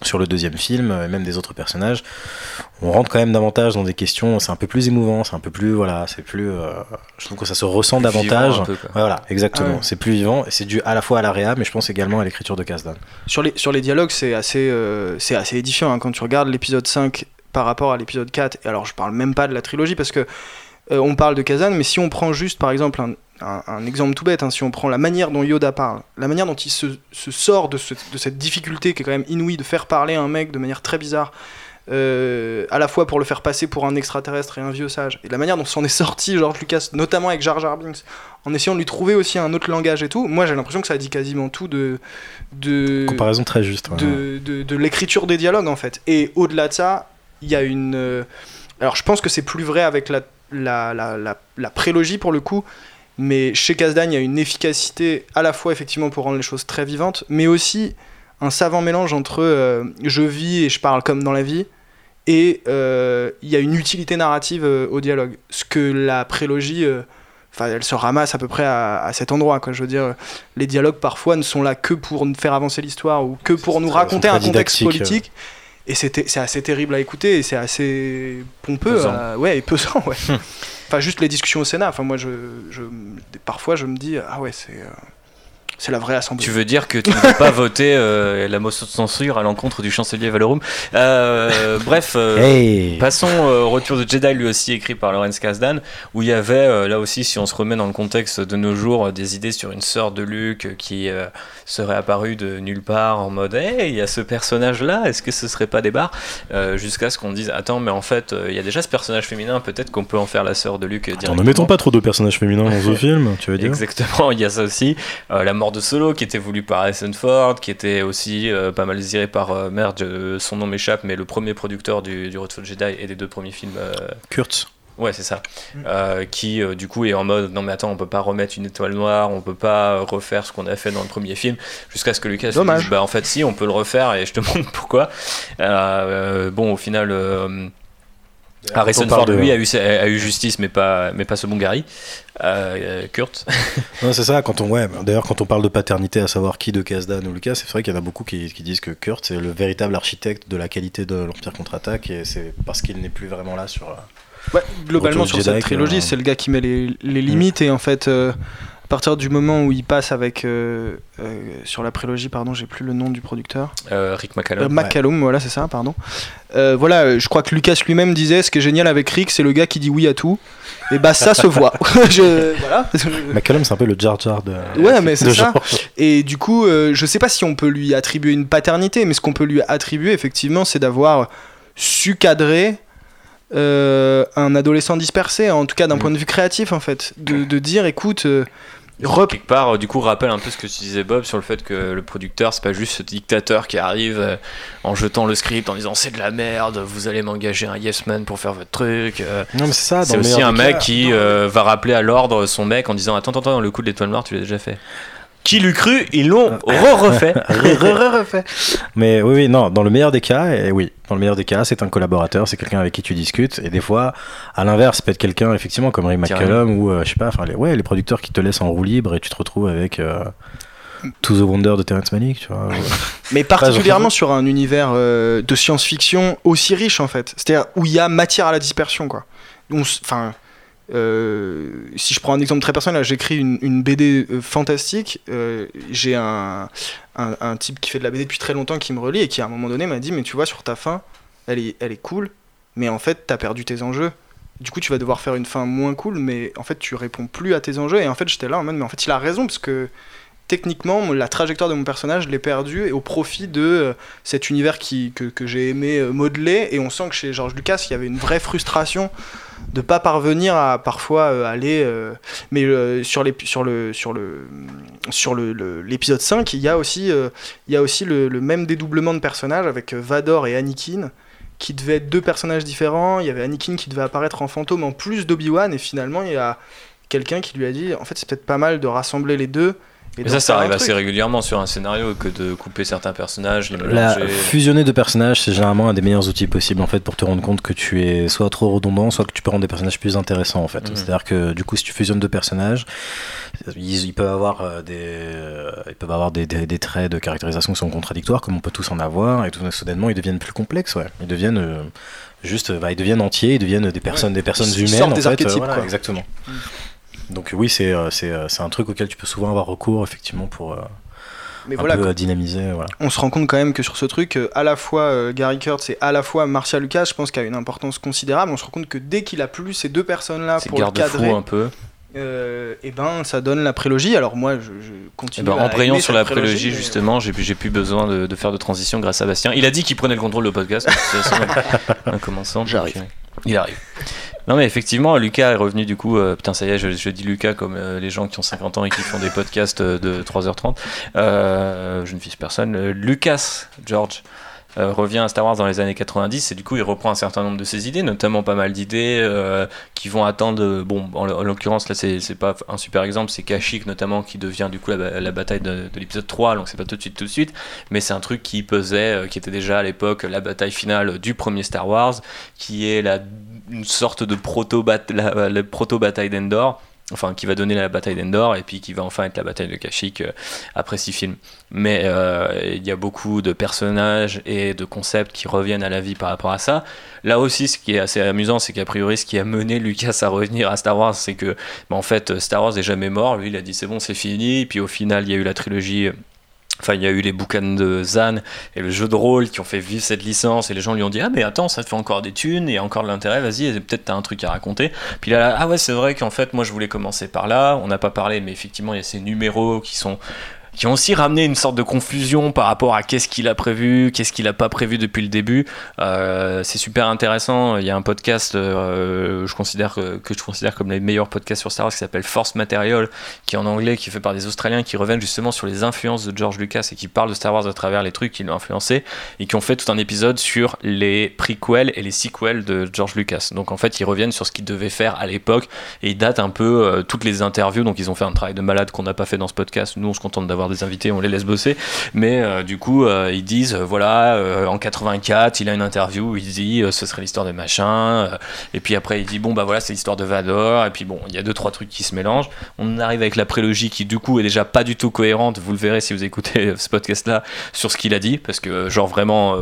sur le deuxième film, euh, et même des autres personnages. On rentre quand même davantage dans des questions, c'est un peu plus émouvant, c'est un peu plus, voilà, c'est plus, euh, je trouve que ça se ressent davantage. un peu, Voilà, exactement. Ah ouais. C'est plus vivant et c'est dû à la fois à la réa, mais je pense également à l'écriture de Kasdan. Sur les, sur les dialogues, c'est assez, euh, c'est assez édifiant hein, quand tu regardes l'épisode 5 par rapport à l'épisode 4. Et alors, je parle même pas de la trilogie parce que euh, on parle de Kazan, mais si on prend juste par exemple un, un- un exemple tout bête, hein, si on prend la manière dont Yoda parle, la manière dont il se, se sort de, ce- de cette difficulté qui est quand même inouïe de faire parler un mec de manière très bizarre. euh, à la fois pour le faire passer pour un extraterrestre et un vieux sage, et la manière dont s'en est sorti George Lucas, notamment avec Jar Jar Binks, en essayant de lui trouver aussi un autre langage et tout, moi j'ai l'impression que ça dit quasiment tout de, de, Comparaison très juste. ouais. de, de, de l'écriture des dialogues en fait. Et au-delà de ça, il y a une. euh, Alors je pense que c'est plus vrai avec la, la, la, la, la prélogie pour le coup, mais chez Kasdan, il y a une efficacité à la fois effectivement pour rendre les choses très vivantes, mais aussi un savant mélange entre euh, je vis et je parle comme dans la vie. Et euh, il y a une utilité narrative euh, au dialogue. Ce que la prélogie, enfin, elle se ramasse à peu près à, à cet endroit. Quoi. Je veux dire, les dialogues parfois ne sont là que pour faire avancer l'histoire ou que pour nous raconter un contexte politique. Et c'est assez terrible à écouter et c'est assez pompeux. Euh, ouais, et pesant, ouais. (laughs) enfin, juste les discussions au Sénat. Enfin, moi, je, je, parfois, je me dis, ah ouais, c'est. euh, C'est la vraie assemblée. Tu veux dire que tu ne veux pas (laughs) voter euh, la motion de censure à l'encontre du chancelier Valorum. Euh, Bref, euh, Hey. passons euh, au retour de Jedi, lui aussi écrit par Lawrence Kasdan, où il y avait, euh, là aussi, si on se remet dans le contexte de nos jours, euh, des idées sur une sœur de Luke qui euh, serait apparue de nulle part en mode Hey, il y a ce personnage-là, est-ce que ce serait pas des barres? Euh, Jusqu'à ce qu'on dise Attends, mais en fait, euh, il y a déjà ce personnage féminin, peut-être qu'on peut en faire la sœur de Luke Attends, ne mettons pas trop de personnages féminins dans ce (laughs) film, tu veux dire? Exactement, il y a ça aussi. Euh, la mort de Solo, qui était voulue par Harrison Ford, qui était aussi euh, pas mal désiré par euh, merde, euh, son nom m'échappe, mais le premier producteur du, du de Jedi et des deux premiers films. euh, Kurtz. ouais, c'est ça. Mm. Euh, qui euh, du coup est en mode non mais attends, on peut pas remettre une étoile noire, on peut pas refaire ce qu'on a fait dans le premier film, jusqu'à ce que Lucas Dommage. dise, bah en fait si, on peut le refaire et je te (laughs) montre pourquoi. Euh, bon, au final. Harrison Ford, de- lui, a eu, a eu justice, mais pas, mais pas ce bon Gary. Euh, euh, Kurt. (laughs) Non, c'est ça, quand on, ouais, d'ailleurs, quand on parle de paternité, à savoir qui de Kasdan ou Lucas, c'est vrai qu'il y en a beaucoup qui, qui disent que Kurt, c'est le véritable architecte de la qualité de l'Empire contre-attaque, et c'est parce qu'il n'est plus vraiment là sur. euh, Ouais, globalement, sur cette trilogie, c'est le gars qui met les, les limites et en fait, euh, à partir du moment où il passe avec euh, euh, sur la prélogie, pardon, j'ai plus le nom du producteur, Euh, Rick McCallum. Euh, McCallum, voilà, c'est ça, pardon. Euh, voilà, je crois que Lucas lui-même disait, ce qui est génial avec Rick, c'est le gars qui dit oui à tout. Et bah ça se voit. (laughs) (laughs) je, voilà. McCallum, c'est un peu le Jar Jar de. Ouais, mais c'est ça. genre. Et du coup, euh, je sais pas si on peut lui attribuer une paternité, mais ce qu'on peut lui attribuer, effectivement, c'est d'avoir su cadrer euh, un adolescent dispersé, en tout cas d'un Mm. point de vue créatif, en fait. De, de dire, écoute, euh, rep- quelque part, euh, du coup, rappelle un peu ce que tu disais, Bob, sur le fait que le producteur, c'est pas juste ce dictateur qui arrive euh, en jetant le script, en disant c'est de la merde, vous allez m'engager un yes man pour faire votre truc. euh. Non, mais c'est ça, c'est aussi un mec cas. qui va rappeler à l'ordre son mec en disant attends, attends, attends, le coup de l'étoile noire, tu l'as déjà fait. Qui l'eût cru Ils l'ont (laughs) re-refait. refait. Mais oui, oui, non, dans le meilleur des cas, et oui, dans le meilleur des cas, c'est un collaborateur, c'est quelqu'un avec qui tu discutes, et des fois, à l'inverse, ça peut être quelqu'un, effectivement, comme Ray. McCallum, ou euh, je sais pas, enfin, les, ouais, les producteurs qui te laissent en roue libre et tu te retrouves avec euh, To the Wonder de Terrence Malick, tu vois. ou- (laughs) Mais particulièrement sur un univers euh, de science-fiction aussi riche, en fait. C'est-à-dire où il y a matière à la dispersion, quoi. Enfin. Euh, si je prends un exemple très personnel, j'écris une, BD euh, fantastique. euh, J'ai un, un, un type qui fait de la BD depuis très longtemps qui me relie et qui à un moment donné m'a dit Mais tu vois, sur ta fin, elle est, elle est cool, mais en fait, t'as perdu tes enjeux. Du coup, tu vas devoir faire une fin moins cool, mais en fait, tu réponds plus à tes enjeux. Et en fait, j'étais là en mode Mais en fait, il a raison, parce que techniquement, la trajectoire de mon personnage, je l'ai perdue au profit de euh, cet univers que, j'ai aimé euh, modeler. Et on sent que chez George Lucas, il y avait une vraie frustration de pas parvenir à parfois euh, aller. mais sur le sur l'épisode 5, il y a aussi le, même dédoublement de personnages avec Vador et Anakin qui devaient être deux personnages différents. Il y avait Anakin qui devait apparaître en fantôme en plus d'Obi-Wan et finalement il y a quelqu'un qui lui a dit en fait c'est peut-être pas mal de rassembler les deux. Et Mais ça, ça arrive assez régulièrement sur un scénario que de couper certains personnages, les La fusionner de personnages, c'est généralement un des meilleurs outils possibles en fait pour te rendre compte que tu es soit trop redondant, soit que tu peux rendre des personnages plus intéressants en fait. Mhm. C'est-à-dire que du coup, si tu fusionnes deux personnages, ils, ils peuvent avoir euh, des, euh, ils peuvent avoir des, des- des traits de caractérisation qui sont contradictoires, comme on peut tous en avoir, et tout soudainement ils deviennent plus complexes. Ouais. Ils deviennent euh, juste, bah, ils deviennent entiers, ils deviennent des personnes, des personnes Ils humaines sortent en des fait. archétypes, voilà, quoi. Exactement. Donc oui, c'est euh, c'est euh, c'est un truc auquel tu peux souvent avoir recours effectivement pour euh, Mais un voilà, peu dynamiser. Voilà. on se rend compte quand même que sur ce truc, à la fois Gary Kurtz et à la fois Marcia Lucas, je pense qu'il a une importance considérable. On se rend compte que dès qu'il a plus ces deux personnes-là C'est pour le cadrer, un peu. euh, et ben ça donne la prélogie. Alors moi, je, je Eh continue. ben, à embrayons aimer sur la prélogie, justement, j'ai j'ai plus besoin de, de faire de transition grâce à Bastien. Il a dit qu'il prenait le contrôle du podcast. de façon, en commençant. donc, J'arrive. Il arrive. Non mais effectivement, Lucas est revenu du coup, euh, putain ça y est, je, dis Lucas comme euh, les gens qui ont 50 ans et qui font des podcasts euh, de 3h30. Euh, je ne vise personne. Lucas, George, euh, revient à Star Wars dans les années 90 et du coup il reprend un certain nombre de ses idées, notamment pas mal d'idées euh, qui vont attendre, euh, bon en, en l'occurrence là c'est pas un super exemple, c'est Kashyyyk notamment qui devient du coup la, la bataille de, de l'épisode 3, donc c'est pas tout de suite tout de suite, mais c'est un truc qui pesait, qui était déjà à l'époque la bataille finale du premier Star Wars, qui est la, une sorte de proto-bataille proto d'Endor. Enfin qui va donner la bataille d'Endor et puis qui va enfin être la bataille de Kashyyyk euh, après six films. Mais euh, il y a beaucoup de personnages et de concepts qui reviennent à la vie par rapport à ça. Là aussi, ce qui est assez amusant, c'est qu'a priori, ce qui a mené Lucas à revenir à Star Wars, c'est que, bah, en fait, Star Wars n'est jamais mort. Lui, il a dit c'est bon, c'est fini. Puis au final, il y a eu la trilogie Enfin, il y a eu les bouquins de Zan et le jeu de rôle qui ont fait vivre cette licence et les gens lui ont dit ah mais attends ça te fait encore des thunes et encore de l'intérêt vas-y peut-être t'as un truc à raconter. Puis là ah ouais c'est vrai qu'en fait moi je voulais commencer par là. On n'a pas parlé mais effectivement il y a ces numéros qui sont qui ont aussi ramené une sorte de confusion par rapport à qu'est-ce qu'il a prévu, qu'est-ce qu'il a pas prévu depuis le début. Euh, c'est super intéressant. Il y a un podcast, euh, que, je considère comme les meilleurs podcasts sur Star Wars, qui s'appelle Force Material, qui est en anglais, qui est fait par des Australiens, qui reviennent justement sur les influences de George Lucas et qui parlent de Star Wars à travers les trucs qui l'ont influencé et qui ont fait tout un épisode sur les prequels et les sequels de George Lucas. Donc en fait, ils reviennent sur ce qu'il devait faire à l'époque et ils datent un peu euh, toutes les interviews. Donc ils ont fait un travail de malade qu'on n'a pas fait dans ce podcast. Nous, on se contente d'avoir des invités, on les laisse bosser. Mais euh, du coup, euh, ils disent euh, voilà, en 84, il a une interview il dit ce serait l'histoire de machin. et puis après, il dit bon, bah voilà, c'est l'histoire de Vador. Et puis bon, il y a deux, trois trucs qui se mélangent. On arrive avec la prélogie qui, du coup, est déjà pas du tout cohérente. Vous le verrez si vous écoutez (laughs) ce podcast-là sur ce qu'il a dit. Parce que, genre, vraiment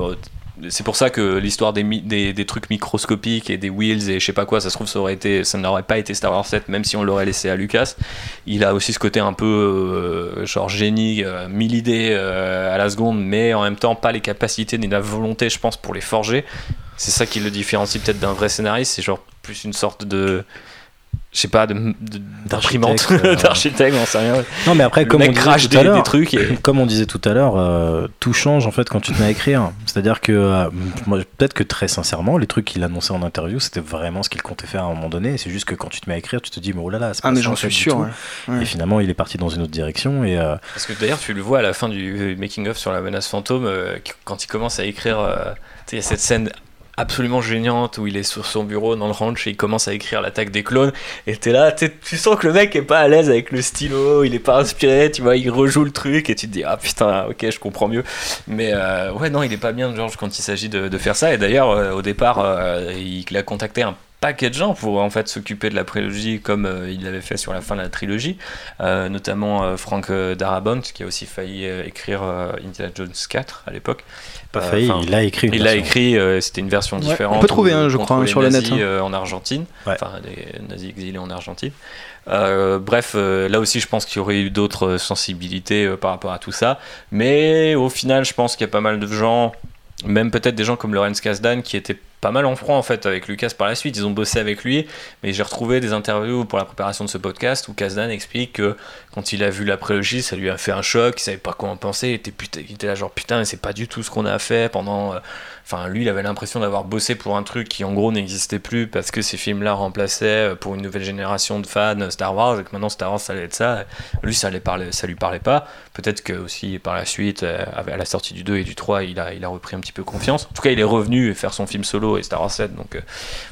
c'est pour ça que l'histoire des, des, trucs microscopiques et des wheels et je sais pas quoi, ça se trouve, ça, aurait été, ça n'aurait pas été Star Wars 7, même si on l'aurait laissé à Lucas. Il a aussi ce côté un peu euh, genre génie, euh, mille idées euh, à la seconde, mais en même temps pas les capacités ni la volonté, je pense, pour les forger. C'est ça qui le différencie peut-être d'un vrai scénariste, c'est genre plus une sorte de je sais pas, d'imprimante, d'architecte, on sait rien. Non, mais après, comme on, disait tout à des, trucs (clears throat) comme on disait tout à l'heure, euh, tout change en fait quand tu te mets à écrire. C'est-à-dire que, euh, peut-être que très sincèrement, les trucs qu'il annonçait en interview, c'était vraiment ce qu'il comptait faire à un moment donné. C'est juste que quand tu te mets à écrire, tu te dis, mais oh là là, c'est pas Ah, mais j'en suis sûr. Et finalement, il est parti dans une autre direction. Et, euh, Parce que d'ailleurs, tu le vois à la fin du making-of sur la menace fantôme, quand il commence à écrire. il y a cette scène absolument géniante où il est sur son bureau dans le ranch et il commence à écrire l'attaque des clones. Et t'es là tu sens que le mec est pas à l'aise avec le stylo il est pas inspiré tu vois il rejoue le truc et tu te dis ah putain ok je comprends mieux. Mais euh, ouais non il est pas bien George quand il s'agit de, faire ça. Et d'ailleurs euh, au départ euh, il a contacté un paquet de gens pour en fait s'occuper de la prélogie comme il l'avait fait sur la fin de la trilogie, notamment Frank Darabont qui a aussi failli écrire Indiana Jones 4 à l'époque. Pas failli, il a écrit. il l'a écrit, euh, c'était une version différente. on peut trouver un, je crois, sur le net. Hein. Euh, en Argentine, enfin les nazis exilés en Argentine. Euh, bref, là aussi, je pense qu'il y aurait eu d'autres sensibilités par rapport à tout ça. Mais au final, je pense qu'il y a pas mal de gens, même peut-être des gens comme Lorenz Kasdan, qui étaient pas mal en froid en fait avec Lucas par la suite. Ils ont bossé avec lui, mais j'ai retrouvé des interviews pour la préparation de ce podcast où Kasdan explique que quand il a vu la prélogie, ça lui a fait un choc, il savait pas en penser, il était, putain, il était là genre putain, c'est pas du tout ce qu'on a fait pendant euh, Enfin, lui, il avait l'impression d'avoir bossé pour un truc qui, en gros, n'existait plus parce que ces films-là remplaçaient euh, pour une nouvelle génération de fans Star Wars et que maintenant Star Wars, ça allait être ça. Lui, ça, allait parler, ça lui parlait pas. Peut-être que aussi, par la suite, euh, à la sortie du 2 et du 3, il a, il a repris un petit peu confiance. En tout cas, il est revenu faire son film solo et Star Wars 7, donc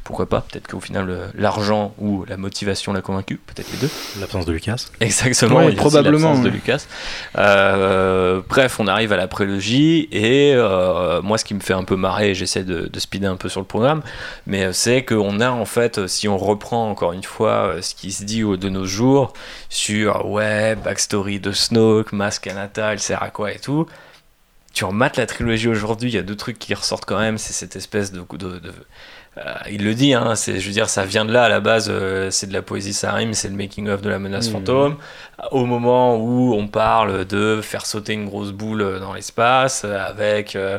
pourquoi pas Peut-être qu'au final, l'argent ou la motivation l'a convaincu, peut-être les deux. L'absence de Lucas. Exactement, probablement. de Lucas. bref, on arrive à la prélogie et moi, ce qui me fait un peu marrer, j'essaie de, speeder un peu sur le programme, mais euh, c'est qu'on a en fait, euh, si on reprend encore une fois euh, ce qui se dit de nos jours sur ouais, backstory de Snoke, Mask Anata, elle sert à quoi et tout, tu remates la trilogie aujourd'hui, il y a deux trucs qui ressortent quand même, c'est cette espèce de, de, de euh, il le dit, hein, c'est, je veux dire, ça vient de là à la base, euh, c'est de la poésie ça rime, c'est le making-of de la menace mmh. fantôme. Au moment où on parle de faire sauter une grosse boule dans l'espace, avec euh,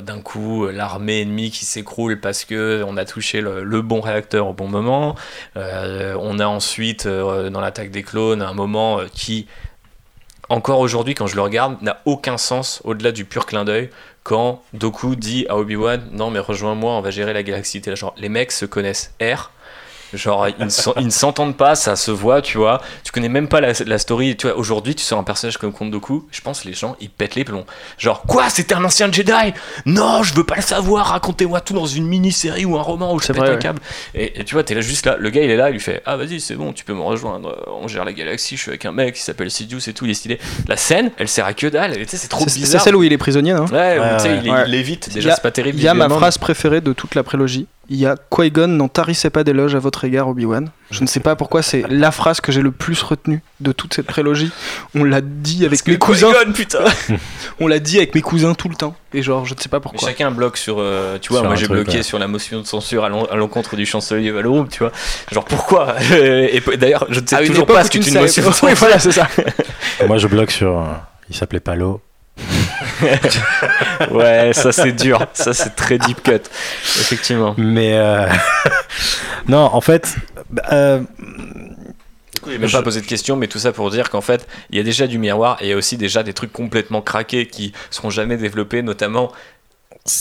d'un coup l'armée ennemie qui s'écroule parce que on a touché le, bon réacteur au bon moment. on a ensuite, dans l'attaque des clones, un moment qui, encore aujourd'hui, quand je le regarde, n'a aucun sens au-delà du pur clin d'œil quand Doku dit à Obi-Wan non mais rejoins-moi on va gérer la galaxie. Les mecs se connaissent R Genre, ils ne s'entendent pas, ça se voit, tu vois. Tu connais même pas la, story. Tu vois, aujourd'hui, tu sors un personnage comme Count Dooku, je pense que les gens, ils pètent les plombs. Genre, quoi C'était un ancien Jedi? Non, je veux pas le savoir, racontez-moi tout dans une mini-série ou un roman où je pète un câble. Et, tu vois, t'es là juste là, le gars, il est là, il lui fait Ah, vas-y, c'est bon, tu peux me rejoindre. On gère la galaxie, je suis avec un mec qui s'appelle Sidious et tout, il est stylé. La scène, elle sert à que dalle, tu sais, c'est trop bizarre. C'est celle où il est prisonnier, non Ouais, tu sais, il, évite, déjà, c'est pas terrible. Il y a ma phrase préférée de toute la prélogie il y a Qui-Gon n'en tarissait pas d'éloges à votre égard, Obi-Wan. Je ne sais pas pourquoi, c'est la phrase que j'ai le plus retenue de toute cette prélogie. On l'a dit avec mes cousins. putain (laughs) On l'a dit avec mes cousins tout le temps. Et genre, je ne sais pas Mais pourquoi. chacun bloque sur. euh, tu vois, Sur moi un j'ai truc, bloqué ouais. sur la motion de censure à l'en- à l'encontre du chancelier Valorum, tu vois. Genre pourquoi? (laughs) Et p- d'ailleurs, je ne sais une toujours pas ce tu qu'est ne une motion pas. de (laughs) Oui, censure. voilà, c'est ça. Moi, je bloque sur. euh, il s'appelait Palo. (laughs) Ouais, ça c'est dur. Ça c'est très deep cut. Effectivement. Mais. euh, (laughs) non, en fait. bah, euh, Je vais même pas poser de questions, mais tout ça pour dire qu'en fait, il y a déjà du miroir et il y a aussi déjà des trucs complètement craqués qui seront jamais développés, notamment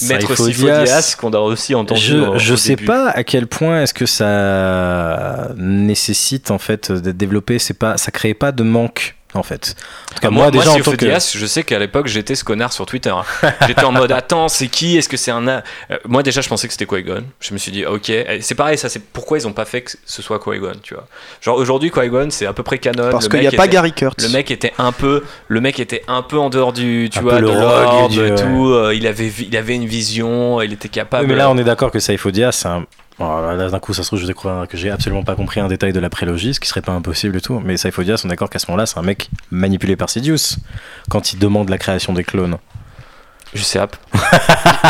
Maître Sifo-Dyas, qu'on a aussi entendu. Je, au- je au sais début. pas à quel point est-ce que ça nécessite en fait d'être développé. C'est pas, ça crée pas de manque en fait. En tout cas, Ah, moi, déjà en tant que. Sifo-Dyas, je sais qu'à l'époque j'étais ce connard sur Twitter. hein. (laughs) J'étais en mode attends, c'est qui? Est-ce que c'est un. a- Euh, moi déjà je pensais que c'était Qui-Gon. Je me suis dit ok. C'est pareil, ça c'est pourquoi ils ont pas fait que ce soit Qui-Gon, tu vois. Genre aujourd'hui Qui-Gon c'est à peu près canon. Parce qu'il n'y a pas Gary Kurtz. Le mec était un peu, le mec était un peu en dehors du, tu Un vois, de l'ordre du- et ouais. tout. euh, il avait, il avait une vision, il était capable. Oui, mais là, on est d'accord que Saifodia, c'est un. Bon, là, d'un coup, ça se trouve, je découvre que j'ai absolument pas compris un détail de la prélogie, ce qui serait pas impossible et tout. Mais Saifodia, on est d'accord qu'à ce moment-là, c'est un mec manipulé par Sidious quand il demande la création des clones. Je sais pas.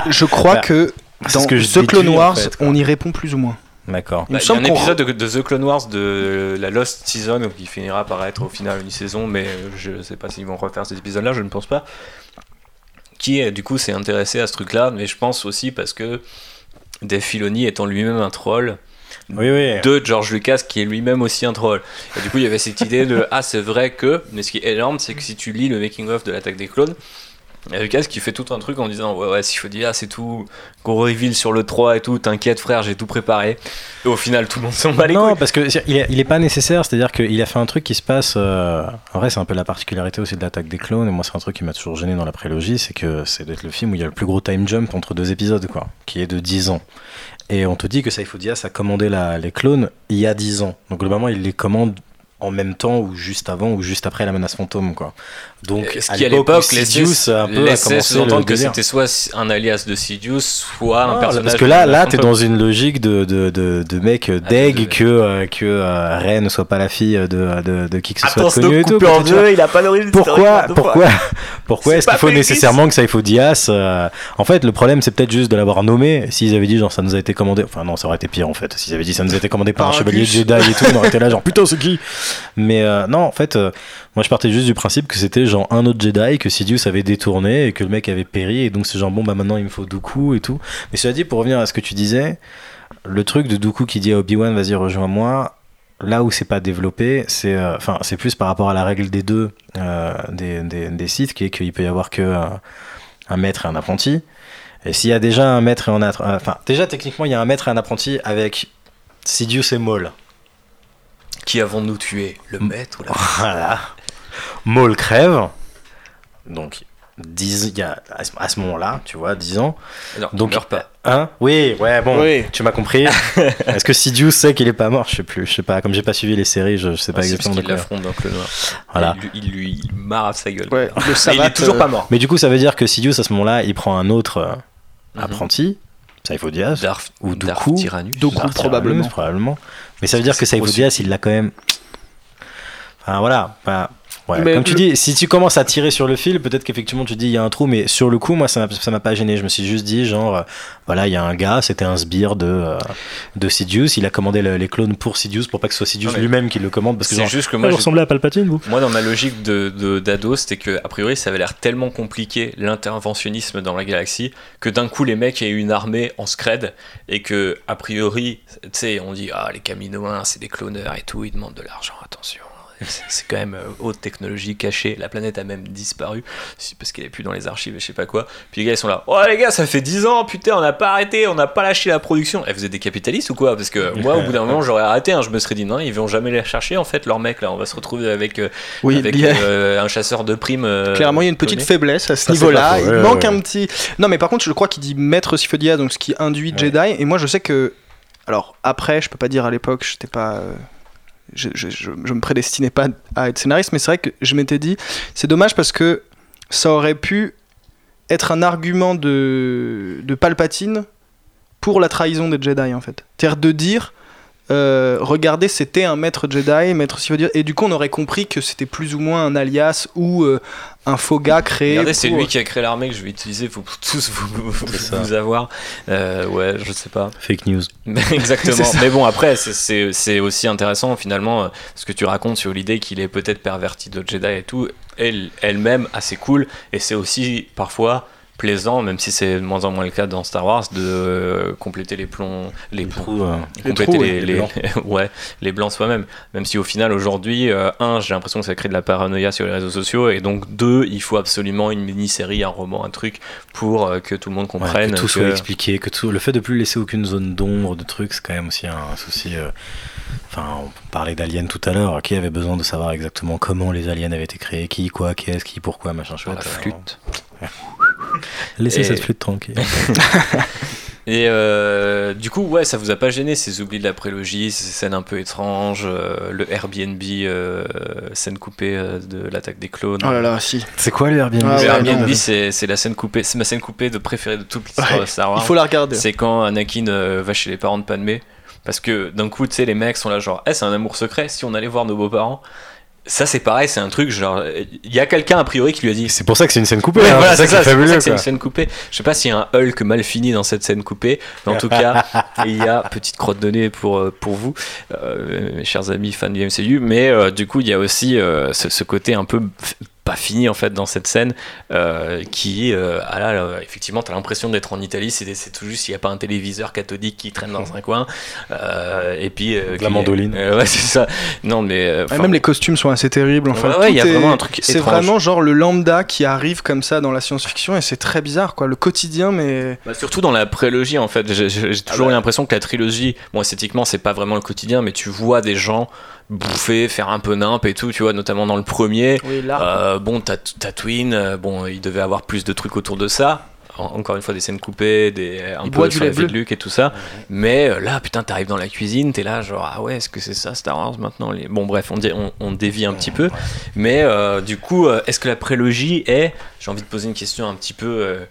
(laughs) Je crois Bah, que dans ce que je The Clone déduis, en Wars, fait, on y répond plus ou moins. D'accord. Il me Bah, Il y a un épisode de, de The Clone Wars de la Lost Season qui finira par être au final une saison, mais je sais pas s'ils vont refaire cet épisode-là, je ne pense pas. Qui euh, du coup s'est intéressé à ce truc-là, mais je pense aussi parce que Dave Filoni étant lui-même un troll, Oui, oui. de George Lucas qui est lui-même aussi un troll. Et du coup, il y avait cette idée de ah, c'est vrai que. Mais ce qui est énorme, c'est que si tu lis le making-of de l'attaque des clones, il y a Lucas qui fait tout un truc en disant ouais, ouais, s'il faut dire, ah, c'est tout, qu'on reveal sur le 3 et tout, t'inquiète frère, j'ai tout préparé. Et au final, tout le monde s'en bat les non, couilles. parce que il est, il est pas nécessaire, c'est-à-dire qu'il a fait un truc qui se passe. euh, En vrai, c'est un peu la particularité aussi de l'attaque des clones, et moi, c'est un truc qui m'a toujours gêné dans la prélogie, c'est que c'est d'être le film où il y a le plus gros time jump entre deux épisodes, quoi, qui est de 10 ans. Et on te dit que Saifudias a commandé la- les clones il y a 10 ans. Donc, globalement, il les commande en même temps ou juste avant ou juste après la menace fantôme quoi. Donc Ce à qui à l'époque laissait, Sidious a un peu a commencé le que c'était soit un alias de Sidious, soit un Ah, personnage. parce que là, là, t'es dans une logique de, de, de, de mec Ah, deg de- que, euh, que euh, Ren ne soit pas la fille de, de, de qui que ce soit Attends, connu et tout. en deux, il a pas d'origine Pourquoi, pourquoi, (laughs) pourquoi est-ce qu'il faut nécessairement que ça il faut Dias euh, En fait, le problème, c'est peut-être juste de l'avoir nommé. S'ils avaient dit, genre, ça nous a été commandé. Enfin, non, ça aurait été pire en fait. S'ils avaient dit, ça nous a été commandé par un chevalier. Jedi et tout, on aurait été là, genre, (laughs) putain, c'est qui? Mais euh, non, en fait, euh, moi je partais juste du principe que c'était genre un autre Jedi que Sidious avait détourné et que le mec avait péri. Et donc, c'est genre, bon, bah maintenant il me faut Dooku et tout. Mais cela dit, pour revenir à ce que tu disais, le truc de Dooku qui dit à Obi-Wan, vas-y, rejoins-moi. Là où c'est pas développé, c'est euh, enfin c'est plus par rapport à la règle des deux euh, des, des, des sites, qui est qu'il peut y avoir que euh, un maître et un apprenti. Et s'il y a déjà un maître et un enfin déjà techniquement il y a un maître et un apprenti avec Sidious et Maul. Qui avons-nous tué? Le maître ou la Voilà. Maul crève. Donc 10 il y a à ce- moment-là, tu vois, 10 ans. Non, Donc- il meurt pas. Hein? Oui, ouais, bon, Oui. tu m'as compris. (laughs) Est-ce que Sidious sait qu'il est pas mort? Je sais plus, je sais pas. Comme j'ai pas suivi les séries, je, je sais pas Ah, exactement l'affronte dans Clone Noir. Voilà. Il, lui- il lui il marre sa gueule. Ouais, le Mais il savate, est toujours euh, pas mort. Mais du coup, ça veut dire que Sidious à ce moment-là, il prend un autre euh, Mhm. apprenti, Saifo Dyas, Darth, ou Dooku. Tyrannus. Dooku. Darth probablement. Tyrannus, probablement. Mais ça veut dire que Saifo Dyas, il l'a quand même. Enfin voilà. Enfin, ouais, Mais Comme tu le- dis, si tu commences à tirer sur le fil, peut-être qu'effectivement tu dis il y a un trou, mais sur le coup, moi ça m'a- pas gêné. Je me suis juste dit, genre, euh, voilà, il y a un gars, c'était un sbire de, euh, de Sidious, il a commandé le- les clones pour Sidious pour pas que ce soit Sidious lui-même qui le commande parce que C'est genre, juste que moi, vous ressemblez à Palpatine, vous moi, dans ma logique de de- d'ado, c'était que a priori, ça avait l'air tellement compliqué l'interventionnisme dans la galaxie que d'un coup, les mecs aient eu une armée en scred et que a priori, tu sais, on dit ah les Caminoins, c'est des cloneurs et tout, ils demandent de l'argent, attention. (laughs) C'est quand même euh, haute technologie cachée. La planète a même disparu parce qu'elle est plus dans les archives et je sais pas quoi. Puis les gars ils sont là. Oh les gars, ça fait 10 ans, putain, on n'a pas arrêté, on n'a pas lâché la production. Et vous êtes des capitalistes ou quoi? Parce que moi, au bout d'un moment, j'aurais arrêté. hein. Je me serais dit non, ils vont jamais les chercher en fait, leurs mecs là. On va se retrouver avec, euh, Oui, avec il y a- euh, un chasseur de primes. euh, Clairement, il y a une petite faiblesse à ce niveau-là. Il ouais, manque ouais. un petit. Non, mais par contre, je crois qu'il dit maître Sifo-Dyas, donc ce qui induit Ouais. Jedi. Et moi, je sais que. Alors, après, je peux pas dire à l'époque, j'étais pas. Je, je, je- je me prédestinais pas à être scénariste, mais c'est vrai que je m'étais dit, c'est dommage parce que ça aurait pu être un argument de, de Palpatine pour la trahison des Jedi en fait. C'est-à-dire de dire, euh, regardez, c'était un maître Jedi, maître et du coup on aurait compris que c'était plus ou moins un alias ou euh, un faux gars créé. Regardez, c'est lui qui a créé l'armée que je vais utiliser pour (laughs) tous vous, vous- avoir. Euh, ouais, je sais pas. (laughs) Fake news. (laughs) Exactement. Mais bon, après, c'est- aussi intéressant finalement euh, ce que tu racontes sur l'idée qu'il est peut-être perverti de Jedi et tout. Elle, elle-même, assez cool. Et c'est aussi parfois plaisant, même si c'est de moins en moins le cas dans Star Wars, de euh, compléter les plombs, les, Les trous, euh, Les compléter les, oui, les les- blancs. (laughs) ouais, les blancs soi-même. Même si au final, aujourd'hui, euh, un, j'ai l'impression que ça crée de la paranoïa sur les réseaux sociaux, et donc deux, il faut absolument une mini-série, un roman, un truc pour euh, que tout le monde ouais, comprenne. que tout que- soit expliqué, que tout, le fait de plus laisser aucune zone d'ombre, de trucs, c'est quand même aussi un souci. Enfin, on parlait d'aliens tout à l'heure. Qui avait besoin de savoir exactement comment les aliens avaient été créés, qui, quoi, qu'est-ce, qui, pourquoi, machin chouette. la flûte. Laissez Et- cette flûte tranquille. (laughs) Et euh, du coup, ouais, ça vous a pas gêné ces oublis de la prélogie, ces scènes un peu étranges, euh, le Airbnb, euh, scène coupée de l'attaque des clones? Oh là là, si. c'est quoi le Airbnb? Ah Le ouais, Airbnb, c'est c'est la scène coupée, c'est ma scène coupée de préférée de toute l'histoire Ouais, de Star Wars. Il faut la regarder. C'est quand Anakin euh, va chez les parents de Padmé. Parce que d'un coup, tu sais, les mecs sont là, genre, Eh, c'est un amour secret si on allait voir nos beaux-parents. Ça, c'est pareil, c'est un truc, genre, il y a quelqu'un a priori qui lui a dit. C'est pour ça que c'est une scène coupée. Ouais, hein, voilà, c'est ça ça, fabuleux. que c'est une scène coupée. Je sais pas s'il y a un Hulk mal fini dans cette scène coupée, mais en tout cas, (laughs) il y a petite crotte de nez pour, euh, pour vous, euh, mes chers amis fans du MCU, mais euh, du coup, il y a aussi euh, ce, ce côté un peu pas fini en fait dans cette scène euh, qui euh, ah là, là, effectivement t'as l'impression d'être en Italie c'est c'est tout juste il n'y a pas un téléviseur cathodique qui traîne dans un coin euh, et puis euh, De la mandoline. euh, ouais c'est ça non mais euh, même les costumes sont assez terribles. Enfin, Ouais, y a est- vraiment un truc C'est étrange. vraiment genre le lambda qui arrive comme ça dans la science-fiction et c'est très bizarre, quoi. Le quotidien, mais Bah, surtout dans la prélogie en fait, j'ai j'ai- j'ai toujours bah. eu l'impression que la trilogie, bon esthétiquement c'est pas vraiment le quotidien, mais tu vois des gens bouffer, faire un peu nimp et tout, tu vois, notamment dans le premier. oui, là. Euh, bon, Tat- Tatooine, euh, bon, il devait avoir plus de trucs autour de ça. En- Encore une fois, des scènes coupées, des, un Il peu sur la vie de. Luke et tout ça. Mais euh, là, putain, t'arrives dans la cuisine, t'es là, genre, ah ouais, est-ce que c'est ça Star Wars maintenant les... Bon, bref, on, dé- on, on dévie un petit peu. Mais euh, du coup, euh, est-ce que la prélogie est, j'ai envie de poser une question un petit peu, euh,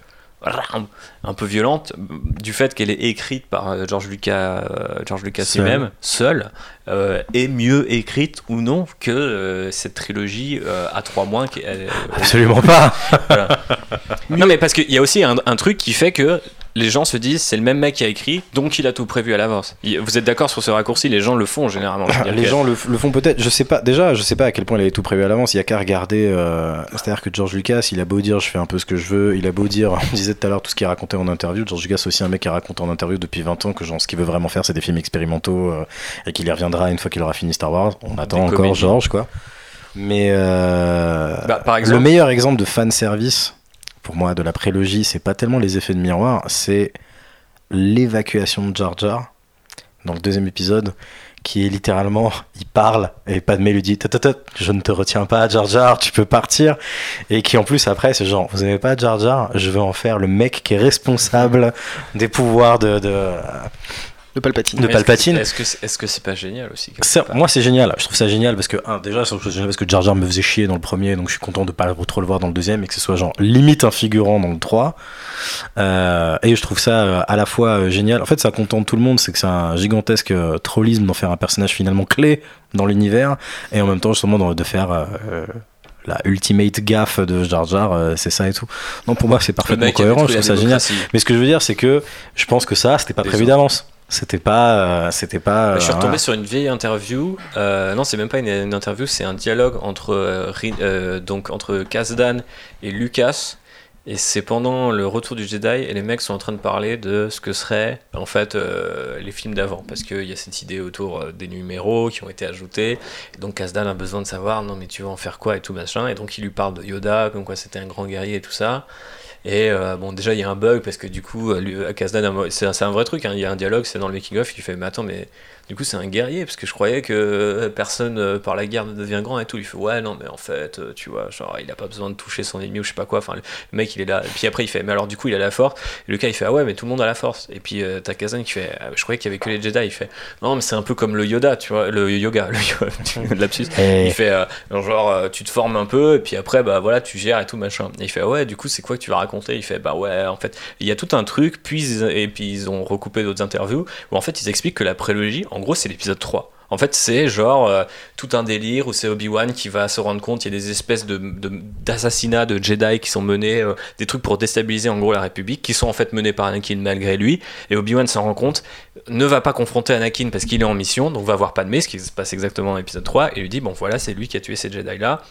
un peu violente, du fait qu'elle est écrite par euh, George Lucas, euh, George Lucas lui-même, seul, euh, est mieux écrite ou non que euh, cette trilogie euh, à trois mois euh, Absolument pas. (laughs) (laughs) non mais parce qu'il y a aussi un, un truc qui fait que les gens se disent c'est le même mec qui a écrit donc il a tout prévu à l'avance. Vous êtes d'accord sur ce raccourci? Les gens le font généralement. C'est-à-dire Les gens le, le font peut-être, je sais pas, déjà, je sais pas à quel point il avait tout prévu à l'avance, il y a qu'à regarder, euh, c'est-à-dire que George Lucas, il a beau dire je fais un peu ce que je veux, il a beau dire, on disait tout à l'heure tout ce qu'il racontait en interview, George Lucas c'est aussi un mec qui raconte en interview depuis 20 ans que genre, ce qu'il veut vraiment faire c'est des films expérimentaux euh, et qu'il y reviendra une fois qu'il aura fini Star Wars, on attend encore comédies. George quoi. Mais euh, Bah, par exemple- le meilleur exemple de fan service pour moi de la prélogie, c'est pas tellement les effets de miroir, c'est l'évacuation de Jar Jar dans le deuxième épisode qui est littéralement il parle et Padmé lui dit je ne te retiens pas Jar Jar tu peux partir. Et qui en plus après c'est genre vous avez pas Jar Jar je veux en faire le mec qui est responsable des pouvoirs de, de Palpatine. de Mais est-ce que- Palpatine. Est-ce que c'est est-ce que c'est pas génial aussi moi c'est génial, je trouve ça génial parce que un, déjà je trouve ça génial parce que Jar Jar me faisait chier dans le premier donc je suis content de pas trop le voir dans le deuxième et que ce soit genre limite un figurant dans le 3 Euh, et je trouve ça euh, à la fois euh, génial, en fait ça contente tout le monde c'est que c'est un gigantesque trollisme d'en faire un personnage finalement clé dans l'univers et en même temps justement de faire euh, la ultimate gaffe de Jar Jar euh, c'est ça et tout. Non pour moi c'est parfaitement cohérent je trouve ça génial. mais ce que je veux dire c'est que je pense que ça c'était pas Des prévu d'avance c'était pas euh, c'était pas je suis euh, retombé sur une vieille interview. euh, non, c'est même pas une, une interview, c'est un dialogue entre euh, donc entre Kasdan et Lucas. Et c'est pendant le retour du Jedi et les mecs sont en train de parler de ce que seraient en fait les films d'avant parce qu'il y a cette idée autour des numéros qui ont été ajoutés. Et donc Kasdan a besoin de savoir non mais tu vas en faire quoi et tout machin. Et donc il lui parle de Yoda comme quoi c'était un grand guerrier et tout ça. Et euh, bon, déjà, il y a un bug parce que du coup, euh, lui, à Kasdan, c'est un, vrai truc. hein, Il y a un dialogue, c'est dans le making-of, qui fait Mais attends, mais du coup c'est un guerrier parce que je croyais que euh, personne euh, par la guerre ne devient grand et tout. Il fait ouais non mais en fait euh, tu vois genre il a pas besoin de toucher son ennemi ou je sais pas quoi. Enfin le mec il est là. Et puis après il fait mais alors du coup il a la force. Et le cas il fait ah ouais mais tout le monde a la force. Et puis euh, t'as Kazan qui fait ah, je croyais qu'il y avait que les Jedi. Il fait non mais c'est un peu comme le Yoda tu vois le yoga le yoga (laughs) de lapsus. Et- Il fait euh, genre tu te formes un peu et puis après bah voilà tu gères et tout machin. Et il fait ouais du coup c'est quoi que tu vas raconter? Il fait bah ouais en fait il y a tout un truc puis et puis ils ont recoupé d'autres interviews où en fait ils expliquent que la prélogie en gros c'est l'épisode 3. En fait, c'est genre euh, tout un délire où c'est Obi-Wan qui va se rendre compte, il y a des espèces de, de- d'assassinats de, Jedi qui sont menés, euh, des trucs pour déstabiliser en gros la République, qui sont en fait menés par Anakin malgré lui. Et Obi-Wan s'en rend compte, ne va pas confronter Anakin parce qu'il est en mission, donc va voir Padmé, ce qui se passe exactement dans l'épisode 3, et lui dit, bon voilà, c'est lui qui a tué ces Jedi-là.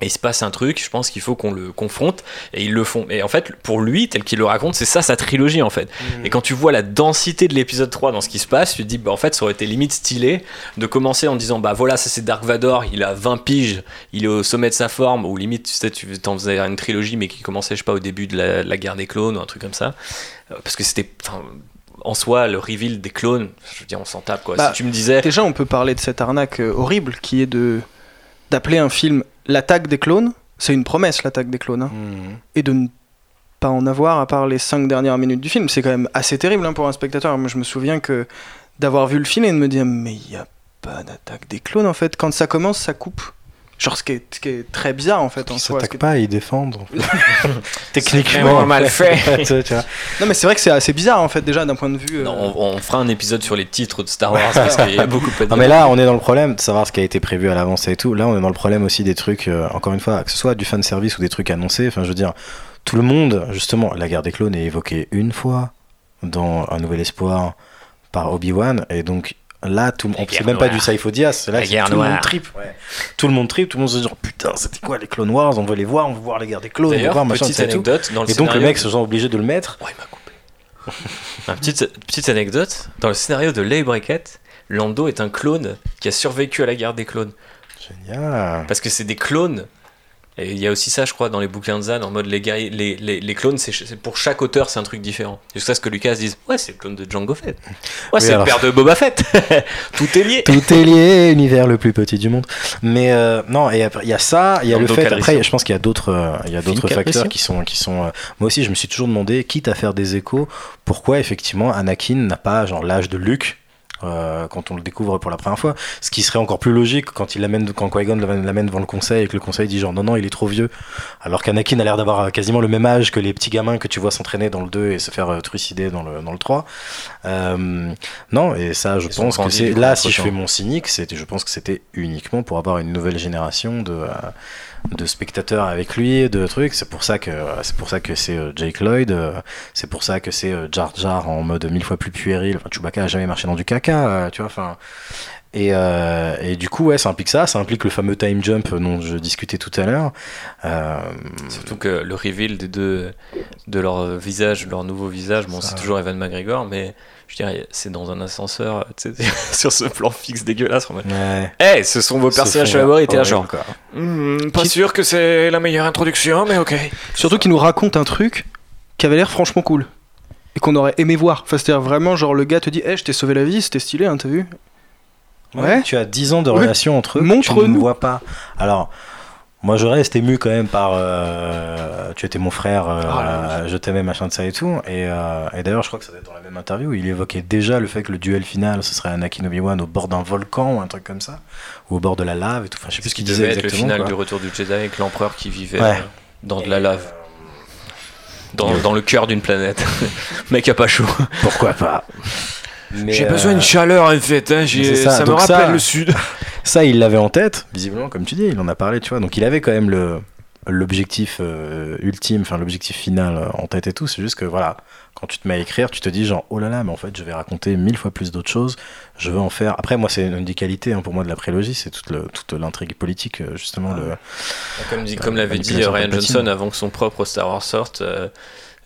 Et il se passe un truc, je pense qu'il faut qu'on le confronte, et ils le font. Et en fait, pour lui, tel qu'il le raconte, c'est ça sa trilogie en fait. Et quand tu vois la densité de l'épisode 3 dans ce qui se passe, tu te dis, bah, en fait, ça aurait été limite stylé de commencer en disant, bah voilà, ça c'est Dark Vador, il a 20 piges, il est au sommet de sa forme, ou limite, tu sais, tu t'en faisais une trilogie, mais qui commençait, je sais pas, au début de la, de la guerre des clones, ou un truc comme ça. Euh, Parce que c'était. En soi, le reveal des clones, je veux dire, on s'en tape quoi. Bah, si tu me disais. Déjà, on peut parler de cette arnaque euh, horrible qui est de d'appeler un film l'attaque des clones. C'est une promesse, l'attaque des clones. hein. Mhm. Et de ne pas en avoir à part les 5 dernières minutes du film. C'est quand même assez terrible hein, pour un spectateur. Moi, je me souviens que d'avoir vu le film et de me dire, mais il n'y a pas d'attaque des clones en fait. Quand ça commence, ça coupe. Genre, ce qui est, ce qui est très bizarre en fait. En Ils s'attaquent pas, ils défendent. (laughs) vraiment mal (laughs) fait. Non, mais c'est vrai que c'est assez bizarre en fait, déjà d'un point de vue. euh, Non, on, on fera un épisode sur les titres de Star Wars parce qu'il y a beaucoup de Non mais là on est dans le problème de savoir ce qui a été prévu à l'avance et tout. Là on est dans le problème aussi des trucs, euh, encore une fois, que ce soit du fan service ou des trucs annoncés. Enfin je veux dire, tout le monde, justement, la guerre des clones est évoquée une fois dans Un Nouvel Espoir par Obi-Wan et donc là tout La guerre même pas du Saifo-Dyas, c'est là La guerre tout le monde ouais. Tout le monde tripe, tout le monde se dit oh, putain c'était quoi les Clone Wars, on veut les voir, on veut voir les guerres des clones, on veut voir machin, petite c'est tout. anecdote dans le Et donc le scénario- mec se sent obligé de le mettre. Ouais, il m'a coupé. (laughs) Une petite, petite anecdote, dans le scénario de Leigh Brackett, Lando est un clone qui a survécu à la guerre des clones. Génial. Parce que c'est des clones. Et il y a aussi ça, je crois, dans les bouquins de Zan, en mode les, guerriers- les, les, les clones, c'est c'est pour chaque auteur, c'est un truc différent. Jusqu'à ce que Lucas dise Ouais, c'est le clone de Django Fett. Ouais, c'est alors- le père de Boba Fett. (laughs) Tout est lié. Tout est lié, univers le plus petit du monde. Mais euh, non, et après il y a ça, il y a le fait. Après, je pense qu'il y a d'autres, euh, il y a d'autres facteurs qui sont, qui sont. euh, moi aussi, je me suis toujours demandé, quitte à faire des échos, pourquoi effectivement Anakin n'a pas genre l'âge de Luke. Euh, quand on le découvre pour la première fois, ce qui serait encore plus logique quand il l'amène, quand Qui-Gon l'amène devant le conseil et que le conseil dit genre non non il est trop vieux, alors qu'Anakin a l'air d'avoir euh, quasiment le même âge que les petits gamins que tu vois s'entraîner dans le 2 et se faire euh, trucider dans le, dans le 3. Euh, non, et ça, je Ils pense que c'est là, si je fais mon cynique, je pense que c'était uniquement pour avoir une nouvelle génération de, euh, de spectateurs avec lui, de trucs. C'est pour ça que c'est pour ça que c'est euh, Jake Lloyd, euh, c'est pour ça que c'est euh, Jar Jar en mode mille fois plus puéril. Enfin, Chewbacca a jamais marché dans du caca, tu vois. Enfin. Et, euh, et du coup, ouais, ça implique ça, ça implique le fameux time jump dont je discutais tout à l'heure. Euh, Surtout que le reveal des deux, de leur visage, leur nouveau visage, bon, c'est toujours Evan McGregor, mais je dirais, c'est dans un ascenseur, sais, (laughs) sur ce plan fixe dégueulasse. en mode, ouais, Eh, ce sont vos personnages favoris, t'es genre. quoi. Hmm, pas sûr que c'est la meilleure introduction, mais ok. Surtout qu'il nous raconte un truc qui avait l'air franchement cool. Et qu'on aurait aimé voir. Enfin, c'est-à-dire vraiment, genre, le gars te dit, hé, je t'ai sauvé la vie, c'était stylé, hein, t'as vu? Ouais. Tu as 10 ans de Ouais. relation entre eux. Montre-nous. Tu ne vois pas. Alors, moi, je reste ému quand même par. euh, tu étais mon frère, euh, Ah là je t'aimais, machin de ça et tout. Et, euh, et d'ailleurs, je crois que ça doit être dans la même interview où il évoquait déjà le fait que le duel final, ce serait Anakin Obi-Wan au bord d'un volcan ou un truc comme ça. Ou au bord de la lave et tout. Enfin, je sais plus ce qu'il disait être le exactement. final quoi. du retour du Jedi avec l'empereur qui vivait Ouais. dans de la lave, dans, dans le cœur d'une planète. (laughs) Mec a pas chaud. Pourquoi pas? (laughs) J'ai euh, besoin de chaleur en fait, hein, ça, ça, me rappelle ça- le sud. (laughs) Ça, il l'avait en tête, visiblement, comme tu dis, il en a parlé, tu vois. Donc, il avait quand même le l'objectif euh, ultime, enfin l'objectif final euh, en tête et tout. C'est juste que voilà, quand tu te mets à écrire, tu te dis genre oh là là, mais en fait, je vais raconter mille fois plus d'autres choses. Je veux en faire. Après, moi, c'est une des qualités hein, pour moi de la prélogie, c'est toute le- toute l'intrigue politique, euh, justement. le... Comme, Euh, l'avait dit Ryan. Johnson avant que son propre Star Wars sorte, euh,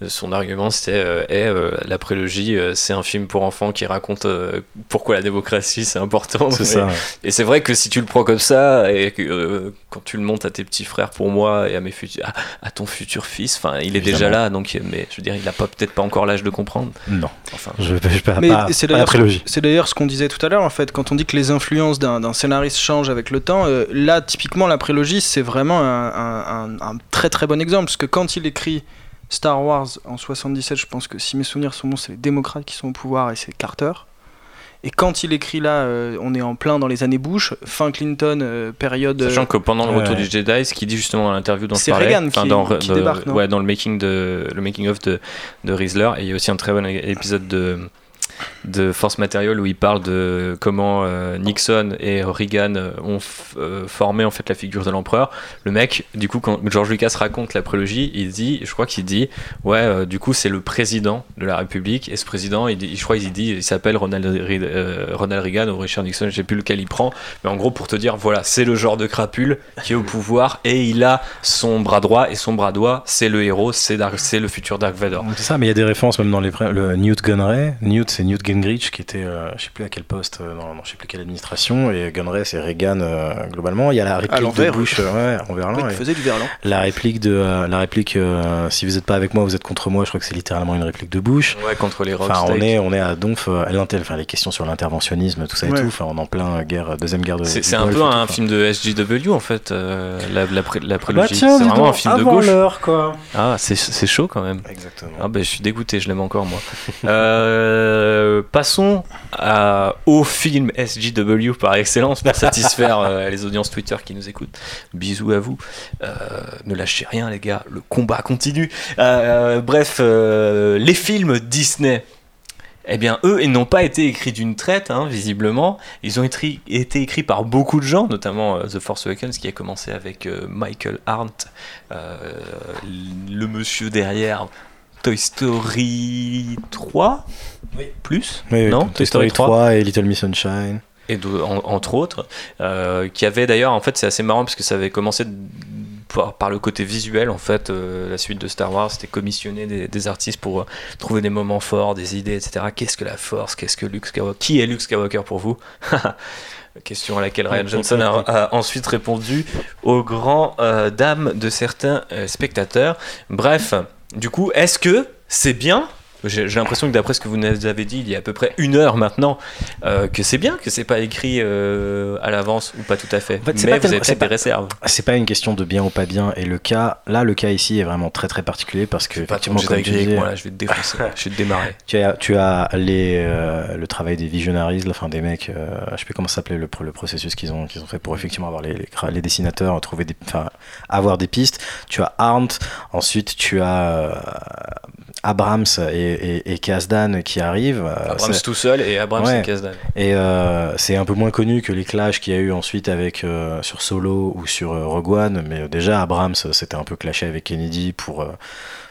son argument c'était euh, eh, euh, la prélogie, euh, c'est un film pour enfants qui raconte euh, pourquoi la démocratie c'est important. C'est Et- ça. ouais. Et c'est vrai que si tu le prends comme ça, et que euh, quand tu le montes à tes petits frères pour moi et à mes futurs, à, à ton futur fils, enfin, il est déjà là, donc, mais je veux dire, il a pas peut-être pas encore l'âge de comprendre. Non, Enfin, je vais je vais Mais pas, c'est pas la d'ailleurs prélogie. c'est d'ailleurs ce qu'on disait tout à l'heure en fait quand on dit que les influences d'un d'un scénariste changent avec le temps euh, là typiquement la prélogie c'est vraiment un, un- un- un très très bon exemple parce que quand il écrit Star Wars en 77 je pense que si mes souvenirs sont bons c'est les démocrates qui sont au pouvoir et c'est Carter et quand il écrit là euh, on est en plein dans les années Bush fin Clinton euh, période euh, Sachant que pendant le retour ouais. du Jedi, ce qu'il dit justement dans l'interview dont je C'est parlais, Reagan qui- dans, qui de- débarque, non? ouais, dans le making de le making of de, de Rizzler, et il y a aussi un très bon épisode de de Force Material où il parle de comment euh, Nixon et Reagan euh, ont euh, formé en fait la figure de l'empereur. Le mec, du coup, quand George Lucas raconte la prélogie, il dit, je crois qu'il dit, ouais, du coup, c'est le président de la République et ce président, il je crois qu'il dit, il s'appelle Ronald, Ronald Reagan ou Richard Nixon, je sais plus lequel il prend, mais en gros pour te dire, voilà, c'est le genre de crapule qui est au pouvoir et il a son bras droit et son bras droit, c'est le héros, c'est le futur Dark Vador. C'est ça, mais il y a des références même dans les le Newt Gunray. Newt, c'est Newt Gingrich qui était, euh, je sais plus à quel poste, euh, dans, dans je sais plus quelle administration, et Gunray, c'est Reagan euh, globalement. Il y a la réplique de Bush, euh, ouais, en verlan. il et faisait du verlan La réplique de, euh, la réplique, euh, si vous n'êtes pas avec moi, vous êtes contre moi. Je crois que c'est littéralement une réplique de Bush. Ouais, contre les Enfin, on est, on est à Donf, euh, à l'inter- enfin, les questions sur l'interventionnisme, tout ça et Ouais. tout. Enfin, on est en plein guerre, deuxième guerre de. C'est un peu et un film de SJW en fait, euh, la, la, pré- la Bah prélogie. c'est vraiment donc, un film de gauche. quoi. Ah, c'est c'est chaud quand même. Exactement. Ah ben je suis dégoûté, je l'aime encore moi. Euh, passons à- au film SJW par excellence pour satisfaire (laughs) euh, les audiences Twitter qui nous écoutent. Bisous à vous. Euh, ne lâchez rien les gars, le combat continue. Euh, bref, euh, les films Disney. Eh bien, eux, ils n'ont pas été écrits d'une traite, hein, visiblement. Ils ont été, été écrits par beaucoup de gens, notamment euh, The Force Awakens, qui a commencé avec euh, Michael Arndt, euh, le monsieur derrière Toy Story 3 Oui. Plus Oui, oui, Non, Toy Story 3 et Little Miss Sunshine. et en- entre autres, euh, qui avait d'ailleurs, en fait, c'est assez marrant parce que ça avait commencé par, par le côté visuel, en fait, euh, la suite de Star Wars, c'était commissionner des, des artistes pour euh, trouver des moments forts, des idées, etc. Qu'est-ce que la Force Qu'est-ce que Luke Skywalker Qui est Luke Skywalker pour vous (laughs) Question à laquelle Ryan Johnson a, a ensuite répondu aux grands euh, dames de certains euh, spectateurs. Bref, du coup, est-ce que c'est bien j'ai l'impression que d'après ce que vous nous avez dit il y a à peu près une heure maintenant, euh, que c'est bien que c'est pas écrit euh, à l'avance ou pas tout à fait. En fait, c'est Mais pas vous avez peut-être des réserves. C'est pas une question de bien ou pas bien. Et le cas, là, le cas ici est vraiment très très particulier parce que, effectivement, comme Jedi tu gris avec disais, moi là, je vais te défoncer, (laughs) je vais te démarrer. tu as, tu as les, euh, le travail des visionaries, la fin des mecs, je sais plus comment ça s'appelait le, pro- le processus qu'ils ont, qu'ils ont fait pour effectivement avoir les, les, cra- les dessinateurs, trouver des, enfin, avoir des pistes. Tu as Arndt, ensuite tu as Abrams et, et, et Kasdan qui arrivent. euh, Abrams tout seul et Abrams Ouais. et Kasdan. Et euh, c'est un peu moins connu que les clashs qu'il y a eu ensuite avec euh, sur Solo ou sur euh, Rogue One, mais déjà Abrams s'était un peu clashé avec Kennedy pour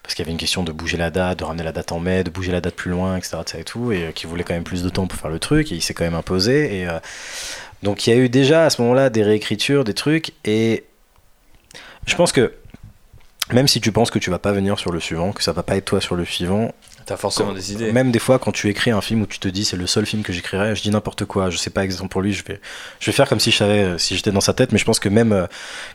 parce qu'il y avait une question de bouger la date, de ramener la date en mai, de bouger la date plus loin, etc. etc. et tout, et qui voulait quand même plus de temps pour faire le truc, et il s'est quand même imposé. Et donc il y a eu déjà à ce moment-là des réécritures, des trucs, et je pense que même si tu penses que tu vas pas venir sur le suivant, que ça va pas être toi sur le suivant, T'as forcément des idées. même des fois, quand tu écris un film où tu te dis c'est le seul film que j'écrirai, je dis n'importe quoi. Je sais pas exactement pour lui. Je vais, je vais faire comme si je savais, euh, si j'étais dans sa tête. Mais je pense que même euh,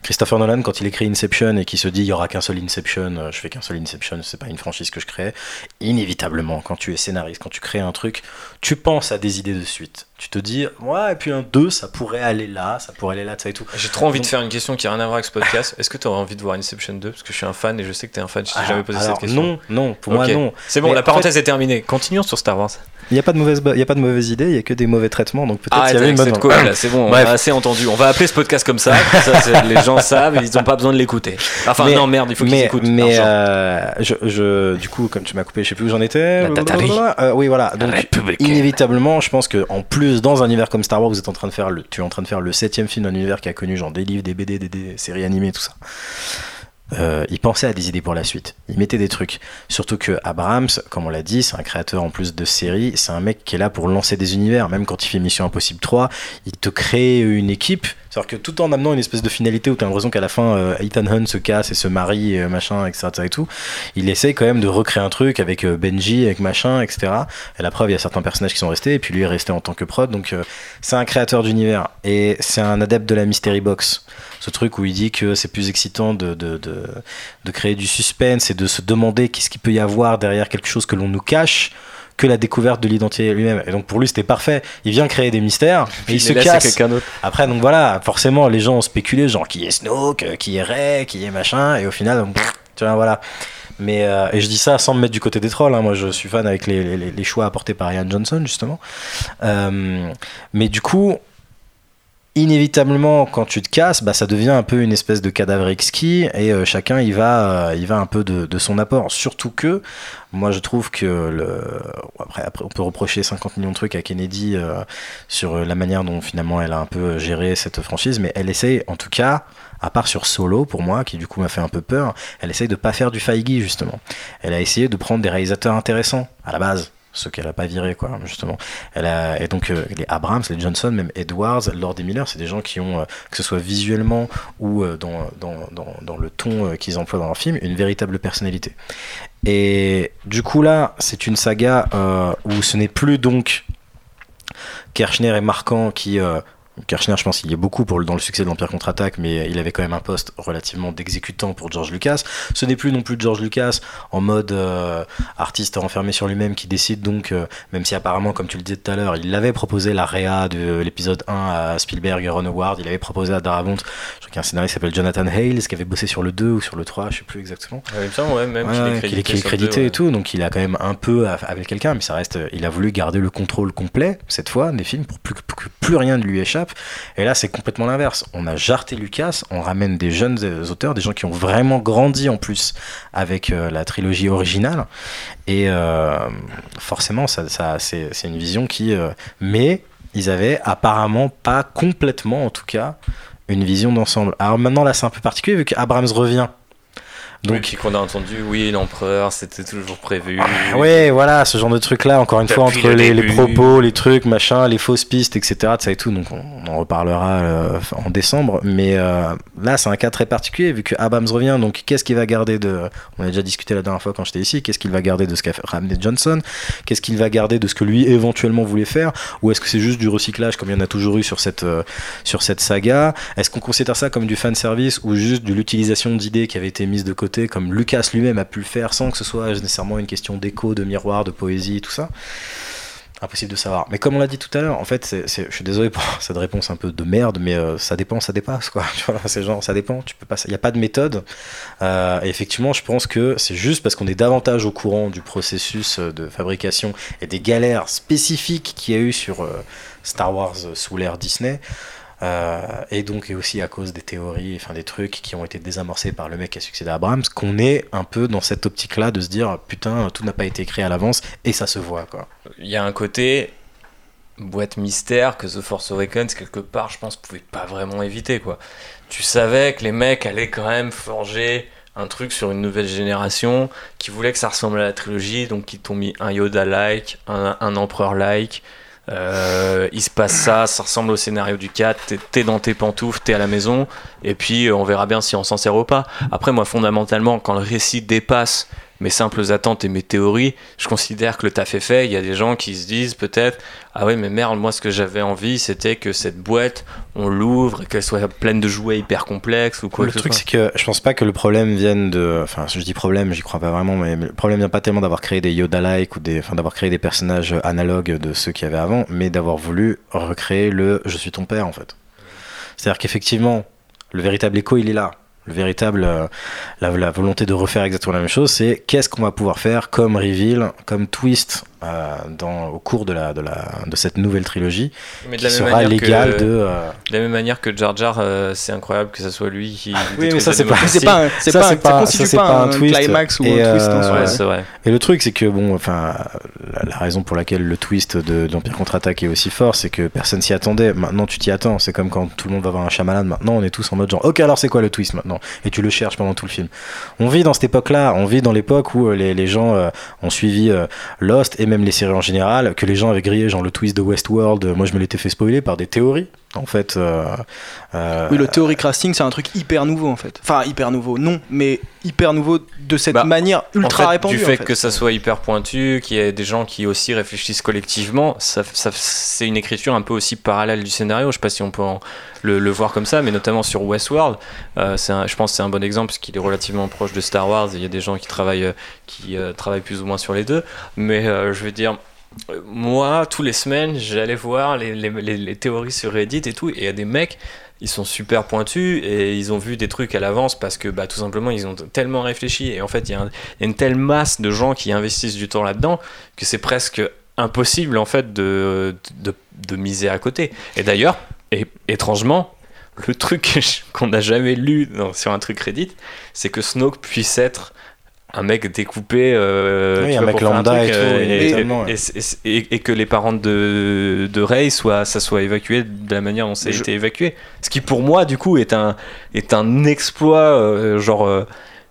Christopher Nolan, quand il écrit Inception et qu'il se dit il y aura qu'un seul Inception, euh, je fais qu'un seul Inception. C'est pas une franchise que je crée. Inévitablement, quand tu es scénariste, quand tu crées un truc, tu penses à des idées de suite. Tu te dis ouais et puis un 2 ça pourrait aller là, ça pourrait aller là, ça et tout. J'ai trop envie de faire une question qui a rien à voir avec ce podcast. Est-ce que tu aurais envie de voir Inception 2 Parce que je suis un fan et je sais que t'es un fan. Je t'ai Ah, jamais posé alors, cette question. Non, non, pour moi non. C'est bon, Mais la en parenthèse est terminée. Continuons sur Star Wars. Il n'y a pas de mauvaise, il y a pas de mauvaise idée, il y a que des mauvais traitements. Donc peut-être Arrête il y avec une bonne. là, c'est bon, Bref. on a assez entendu. On va appeler ce podcast comme ça, les gens savent, ils n'ont pas besoin de l'écouter. Enfin, Mais- non, merde, il faut qu'ils écoutent. mais euh, je, je- du coup, comme tu m'as coupé, je sais plus où j'en étais. La. Euh, oui, voilà. Donc, inévitablement, je pense que en dans un univers comme Star Wars, tu es en train de faire le septième film d'un univers qui a connu genre des livres, des BD, des, des séries animées, tout ça. Euh, il pensait à des idées pour la suite. Il mettait des trucs. Surtout que Abrams, comme on l'a dit, c'est un créateur en plus de séries. C'est un mec qui est là pour lancer des univers. Même quand il fait Mission Impossible 3, il te crée une équipe C'est-à-dire que tout en amenant une espèce de finalité où tu as l'impression qu'à la fin, euh, Ethan Hunt se casse et se marie, et, machin, etc., etc., et tout, il essaye quand même de recréer un truc avec euh, Benji, avec machin, etc. Et la preuve, il y a certains personnages qui sont restés, et puis lui est resté en tant que prod. Donc euh, c'est un créateur d'univers, et c'est un adepte de la mystery box. Ce truc où il dit que c'est plus excitant de, de, de, de créer du suspense et de se demander qu'est-ce qu'il peut y avoir derrière quelque chose que l'on nous cache que la découverte de l'identité lui-même. Et donc pour lui, c'était parfait. Il vient créer des mystères (laughs) et il se laisse à casse. Après, donc voilà, forcément, les gens ont spéculé, genre qui est Snoke, euh, qui est Rey, qui est machin, et au final, pff, tu vois, voilà. Mais euh, et je dis ça sans me mettre du côté des trolls. hein. Moi, je suis fan avec les, les- les choix apportés par Ian Johnson justement. Euh, mais du coup, inévitablement, quand tu te casses, bah, ça devient un peu une espèce de cadavre exquis et euh, chacun il va, euh, il va un peu de, son apport. Surtout que moi, je trouve que le... après, après, on peut reprocher 50 millions de trucs à Kennedy euh, sur euh, la manière dont finalement elle a un peu géré cette franchise, mais elle essaye, en tout cas, à part sur Solo pour moi, qui du coup m'a fait un peu peur, elle essaye de pas faire du Feige justement. Elle a essayé de prendre des réalisateurs intéressants à la base. Ceux qu'elle a pas viré quoi justement. Et donc euh, les Abrams les Johnson même Edwards Lord et Miller c'est des gens qui ont euh, que ce soit visuellement ou euh, dans, dans, le ton qu'ils emploient dans leur film une véritable personnalité. Et du coup là c'est une saga où ce n'est plus donc Kirchner et Marquand qui Kirchner, je pense qu'il y est beaucoup pour le, dans le succès de l'Empire contre-attaque, mais il avait quand même un poste relativement d'exécutant pour George Lucas. Ce n'est plus non plus George Lucas en mode euh, artiste renfermé sur lui-même qui décide donc, euh, même si apparemment, comme tu le disais tout à l'heure, il avait proposé la réa de l'épisode 1 à Spielberg et Ron Howard, il avait proposé à Darabont, je crois qu'il y a un scénariste qui s'appelle Jonathan Hales qui avait bossé sur le 2 ou sur le 3, je sais plus exactement. Ouais, il me semble, ouais, même Ouais, qu'il est crédité. est crédité et tout, donc il a quand même un peu avec quelqu'un, mais ça reste, il a voulu garder le contrôle complet cette fois des films pour, plus, que plus rien ne lui échappe. Et là, c'est complètement l'inverse. On a jarté Lucas, on ramène des jeunes euh, auteurs, des gens qui ont vraiment grandi en plus avec euh, la trilogie originale, et euh, forcément, ça, c'est une vision qui, mais ils avaient apparemment pas complètement, en tout cas, une vision d'ensemble. Alors maintenant, là, c'est un peu particulier vu qu'Abrams revient. Donc, puis qu'on a entendu, oui, l'empereur, c'était toujours prévu. Ah ouais, voilà, ce genre de truc là, encore une fois, entre le les, propos, les trucs, machin, les fausses pistes, etc., ça et tout, donc on, on en reparlera euh, en décembre, mais euh, là c'est un cas très particulier, vu que Abrams revient, donc qu'est-ce qu'il va garder de, on a déjà discuté la dernière fois quand j'étais ici, qu'est-ce qu'il va garder de ce qu'a fait- ramené Johnson, qu'est-ce qu'il va garder de ce que lui éventuellement voulait faire, ou est-ce que c'est juste du recyclage comme il y en a toujours eu sur cette, euh, sur cette saga, est-ce qu'on considère ça comme du fan service ou juste de l'utilisation d'idées qui avaient été mises de côté, comme Lucas lui-même a pu le faire sans que ce soit nécessairement une question d'écho, de miroir, de poésie, tout ça Impossible de savoir. Mais comme on l'a dit tout à l'heure, en fait, c'est, je suis désolé pour (laughs) cette réponse un peu de merde, mais euh, ça dépend, ça dépasse, quoi. (laughs) C'est genre, ça dépend. Tu peux pas, il n'y a pas de méthode. Euh, effectivement, je pense que c'est juste parce qu'on est davantage au courant du processus euh, de fabrication et des galères spécifiques qu'il y a eu sur Star Wars sous l'ère Disney. Euh, et donc et aussi à cause des théories, enfin des trucs qui ont été désamorcés par le mec qui a succédé à Abrams, qu'on est un peu dans cette optique-là de se dire putain tout n'a pas été écrit à l'avance et ça se voit quoi. Il y a un côté boîte mystère que The Force Awakens, quelque part, je pense, pouvait pas vraiment éviter, quoi. Tu savais que les mecs allaient quand même forger un truc sur une nouvelle génération qui voulait que ça ressemble à la trilogie, donc ils t'ont mis un Yoda-like, un, un empereur-like. Euh, il se passe ça, ça ressemble au scénario du 4, t'es- dans tes pantoufles, t'es à la maison, et puis euh, on verra bien si on s'en sert ou pas. Après, moi, fondamentalement, quand le récit dépasse mes simples attentes et mes théories, je considère que le taf est fait. Il y a des gens qui se disent peut-être Ah ouais, mais merde, moi ce que j'avais envie c'était que cette boîte, on l'ouvre et qu'elle soit pleine de jouets hyper complexes ou quoi le que truc c'est que je pense pas que le problème vienne de, enfin je dis problème, j'y crois pas vraiment, mais mais le problème vient pas tellement d'avoir créé des Yoda-like ou des, enfin d'avoir créé des personnages analogues de ceux qu'il y avait avant, mais d'avoir voulu recréer le je suis ton père en fait. C'est-à-dire qu'effectivement le véritable écho il est là. Le véritable, euh, la, la volonté de refaire exactement la même chose, c'est qu'est-ce qu'on va pouvoir faire comme reveal, comme twist euh, dans, au cours de, la, de, la, de cette nouvelle trilogie, Mais de qui la même sera manière légal que, de. euh, de la même manière que Jar Jar, euh, c'est incroyable que ce soit lui qui. oui, mais ça, c'est pas-. C'est pas, un- c'est Ça, pas, ça pas- ça, pas, un, un twist. climax ou Et, un twist en soi. Ouais, c'est vrai. Et le truc, c'est que, bon, enfin, la, la raison pour laquelle le twist de, de l'Empire contre-attaque est aussi fort, c'est que personne s'y attendait. Maintenant, tu t'y attends. C'est comme quand tout le monde va voir un Shyamalan. Maintenant, on est tous en mode genre, ok, alors c'est quoi le twist maintenant? Et tu le cherches pendant tout le film. On vit dans cette époque-là. On vit dans l'époque où euh, les, les gens euh, ont suivi euh, Lost et même les séries en général, que les gens avaient grillé, genre le twist de Westworld. euh, Moi, je me l'étais fait spoiler par des théories En fait, euh, euh, Oui, le theory crafting, c'est un truc hyper nouveau en fait. Enfin, hyper nouveau, non, mais hyper nouveau de cette Bah, manière ultra en fait, répandue. Du fait, en fait. que ça soit hyper pointu, qu'il y ait des gens qui aussi réfléchissent collectivement, ça, ça- c'est une écriture un peu aussi parallèle du scénario. Je sais pas si on peut en- le, le voir comme ça, mais notamment sur Westworld, euh, un- je pense que c'est un bon exemple parce qu'il est relativement proche de Star Wars. et Il y a des gens qui travaillent, qui euh, travaillent plus ou moins sur les deux, mais euh, je veux dire. Moi, tous les semaines, j'allais voir les, théories sur Reddit et tout, et il y a des mecs, ils sont super pointus et ils ont vu des trucs à l'avance parce que bah, tout simplement ils ont tellement réfléchi. Et en fait, il y, a une telle masse de gens qui investissent du temps là-dedans que c'est presque impossible en fait de, de, miser à côté. Et d'ailleurs, étrangement, le truc (laughs) qu'on n'a jamais lu sur un truc Reddit, c'est que Snoke puisse être un mec découpé euh, Oui, un vois, mec lambda truc, et que les parents de, de Rey soient, ça soit évacué de la manière dont ça a Je- été évacué. Ce qui pour moi du coup est un, est un exploit euh, genre euh,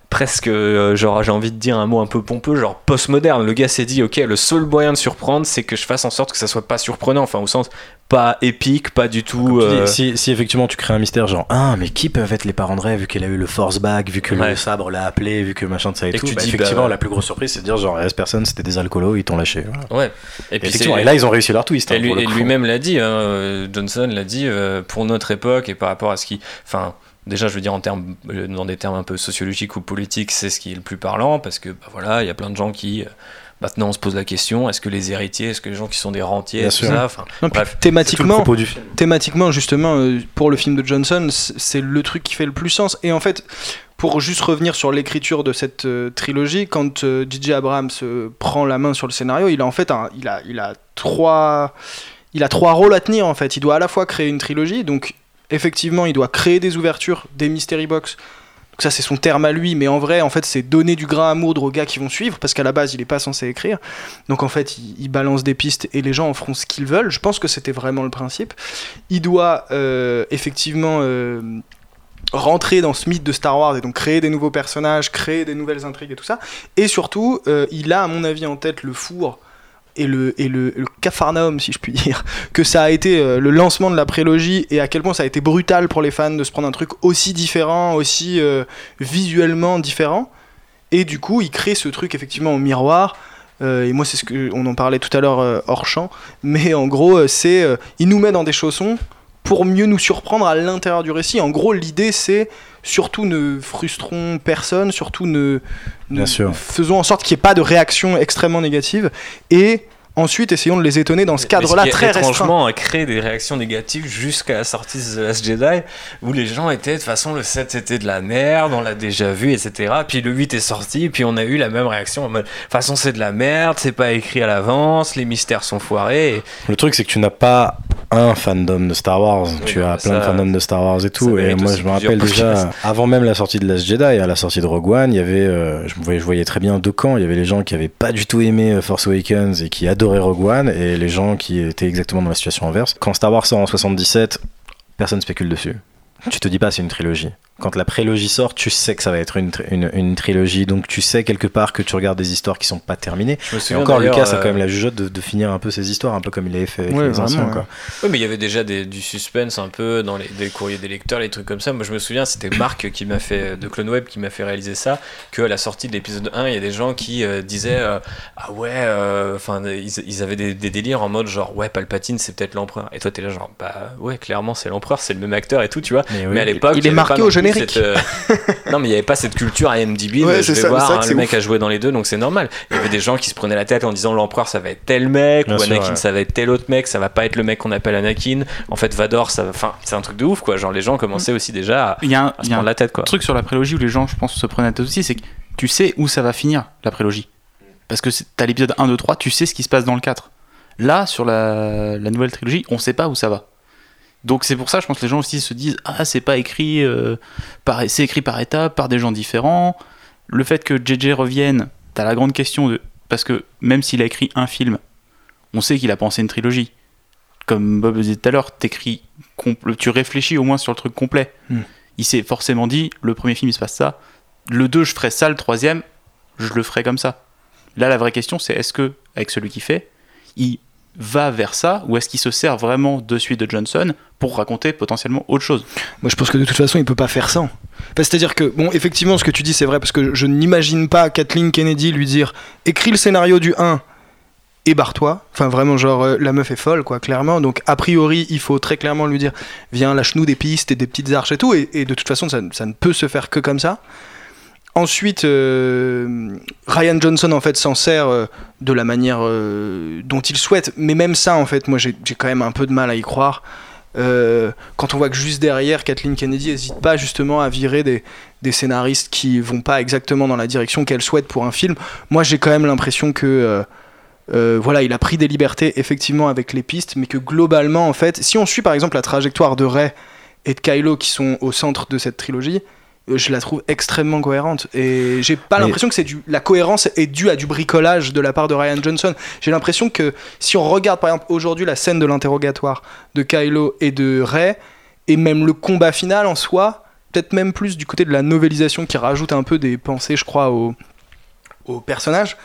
presque genre j'ai envie de dire un mot un peu pompeux genre postmoderne le gars s'est dit ok le seul moyen de surprendre c'est que je fasse en sorte que ça soit pas surprenant enfin au sens pas épique pas du tout dis, euh, si, si effectivement tu crées un mystère genre ah mais qui peuvent être les parents de Rey vu qu'elle a eu le force back vu que Ouais. le sabre l'a appelé vu que machin de ça et, Et que tout tu bah, dis, effectivement bah, la plus grosse surprise c'est de dire genre reste personne c'était des alcoolos ils t'ont lâché voilà. ouais et et, puis effectivement et là ils ont réussi leur twist Et, hein, et lui-même l'a dit, hein, euh, Johnson l'a dit, euh, pour notre époque et par rapport à ce qui. Enfin, déjà, je veux dire, en termes, dans des termes un peu sociologiques ou politiques, c'est ce qui est le plus parlant parce que, bah, voilà, il y a plein de gens qui. Maintenant, on se pose la question est-ce que les héritiers, est-ce que les gens qui sont des rentiers, Bien tout sûr. ça, enfin, Non, puis bref. C'est tout le thématiquement, du film thématiquement justement euh, pour le film de Johnson c'est le truc qui fait le plus sens et en fait pour juste revenir sur l'écriture de cette euh, trilogie quand euh, DJ Abrams euh, prend la main sur le scénario il a en fait un, il a il a trois il a trois rôles à tenir en fait il doit à la fois créer une trilogie donc effectivement il doit créer des ouvertures des mystery box ça c'est son terme à lui mais en vrai en fait c'est donner du grain à moudre aux gars qui vont suivre parce qu'à la base il est pas censé écrire. Donc en fait il, il balance des pistes et les gens en feront ce qu'ils veulent. Je pense que c'était vraiment le principe. Il doit euh, effectivement euh, rentrer dans ce mythe de Star Wars et donc créer des nouveaux personnages, créer des nouvelles intrigues et tout ça. Et surtout, euh, il a à mon avis en tête le four et le, et le, capharnaüm, si je puis dire, (laughs) que ça a été euh, le lancement de la prélogie et à quel point ça a été brutal pour les fans de se prendre un truc aussi différent, aussi euh, visuellement différent. Et du coup, il crée ce truc effectivement au miroir. Euh, et moi, c'est ce que on en parlait tout à l'heure hors champ. Mais en gros, c'est il nous met dans des chaussons pour mieux nous surprendre à l'intérieur du récit. En gros, l'idée, c'est surtout ne frustrons personne, surtout ne, faisons en sorte qu'il n'y ait pas de réaction extrêmement négative. Et ensuite, essayons de les étonner dans ce cadre-là très restreint. étrangement, a créé des réactions négatives jusqu'à la sortie de The Last Jedi, où les gens étaient, de toute façon, le 7 c'était de la merde, on l'a déjà vu, etc. Puis le 8 est sorti, puis on a eu la même réaction en mode, de toute façon, c'est de la merde, c'est pas écrit à l'avance, les mystères sont foirés. et- le truc c'est que tu n'as pas un fandom de Star Wars tu as plein de fandoms de Star Wars et tout et moi je me rappelle déjà avant même la sortie de Last Jedi à la sortie de Rogue One il y avait euh, je, me voyais, je voyais très bien deux camps il y avait les gens qui avaient pas du tout aimé euh, Force Awakens et qui adoraient Rogue One et les gens qui étaient exactement dans la situation inverse. Quand Star Wars sort en 77 personne spécule dessus. Tu te dis pas c'est une trilogie quand la prélogie sort, tu sais que ça va être une, une, une trilogie, donc tu sais quelque part que tu regardes des histoires qui sont pas terminées. Et encore, Lucas a euh, quand même la jugeote de, de finir un peu ses histoires, un peu comme il avait fait avec Ouais, les vraiment, anciens. ouais. Quoi. Oui, mais il y avait déjà des- du suspense un peu dans les des courriers des lecteurs, les trucs comme ça. Moi, je me souviens, c'était Marc qui m'a fait de Clone Web qui m'a fait réaliser ça. Que à la sortie de l'épisode 1, il y a des gens qui euh, disaient euh, ah ouais, euh, enfin ils, ils avaient des, des délires en mode genre ouais Palpatine c'est peut-être l'empereur. Et toi t'es là genre bah ouais clairement c'est l'empereur, c'est le même acteur et tout tu vois. Mais, oui. Mais à l'époque, Il est y avait marqué au plus cette, euh, (laughs) non, mais il n'y avait pas cette culture IMDb. Ouais, je vais ça, voir, hein, le mec ouf. a joué dans les deux, donc c'est normal. Il y avait des gens qui se prenaient la tête en disant l'empereur ça va être tel mec, Bien ou sûr, Anakin ouais. ça va être tel autre mec, ça va pas être le mec qu'on appelle Anakin. En fait, Vador, ça va. Enfin, c'est un truc de ouf quoi. Genre, les gens commençaient aussi déjà à, Il y a un, à il se y a un prendre la tête quoi. truc sur la prélogie où les gens, je pense, se prennent la tête aussi, c'est que tu sais où ça va finir, la prélogie. Parce que c'est- t'as l'épisode 1, 2, 3, tu sais ce qui se passe dans le 4. Là, sur la, la nouvelle trilogie, on sait pas où ça va. Donc c'est pour ça, je pense que les gens aussi se disent Ah, c'est pas écrit, euh, par, c'est écrit par étapes, par des gens différents. Le fait que JJ revienne, t'as la grande question de. Parce que même s'il a écrit un film, on sait qu'il a pensé une trilogie. Comme Bob disait tout à l'heure, t'écris tu réfléchis au moins sur le truc complet. Hmm. Il s'est forcément dit le premier film il se passe ça, le 2 je ferai ça, le troisième je le ferai comme ça. Là la vraie question c'est est-ce que avec celui qui fait, il va vers ça ou est-ce qu'il se sert vraiment de suite de Johnson pour raconter potentiellement autre chose? Moi, je pense que de toute façon, il peut pas faire ça. C'est-à-dire que, bon, effectivement, ce que tu dis, c'est vrai, parce que je n'imagine pas Kathleen Kennedy lui dire écris le scénario du 1 et barre-toi. Enfin, vraiment, genre, euh, la meuf est folle, quoi, clairement. Donc, a priori, il faut très clairement lui dire viens, lâche-nous des pistes et des petites arches et tout. Et, de toute façon, ça ne peut se faire que comme ça. Ensuite, euh, Ryan Johnson en fait s'en sert euh, de la manière euh, dont il souhaite, mais même ça en fait, moi j'ai quand même un peu de mal à y croire. Quand on voit que juste derrière, Kathleen Kennedy n'hésite pas justement à virer des, scénaristes qui vont pas exactement dans la direction qu'elle souhaite pour un film, moi j'ai quand même l'impression que voilà, il a pris des libertés effectivement avec les pistes, mais que globalement en fait, si on suit par exemple la trajectoire de Rey et de Kylo qui sont au centre de cette trilogie, je la trouve extrêmement cohérente et j'ai pas Mais- l'impression que c'est du la cohérence est due à du bricolage de la part de Ryan Johnson. J'ai l'impression que si on regarde par exemple aujourd'hui la scène de l'interrogatoire de Kylo et de Rey et même le combat final en soi, peut-être même plus du côté de la novélisation qui rajoute un peu des pensées, je crois, au, au personnage.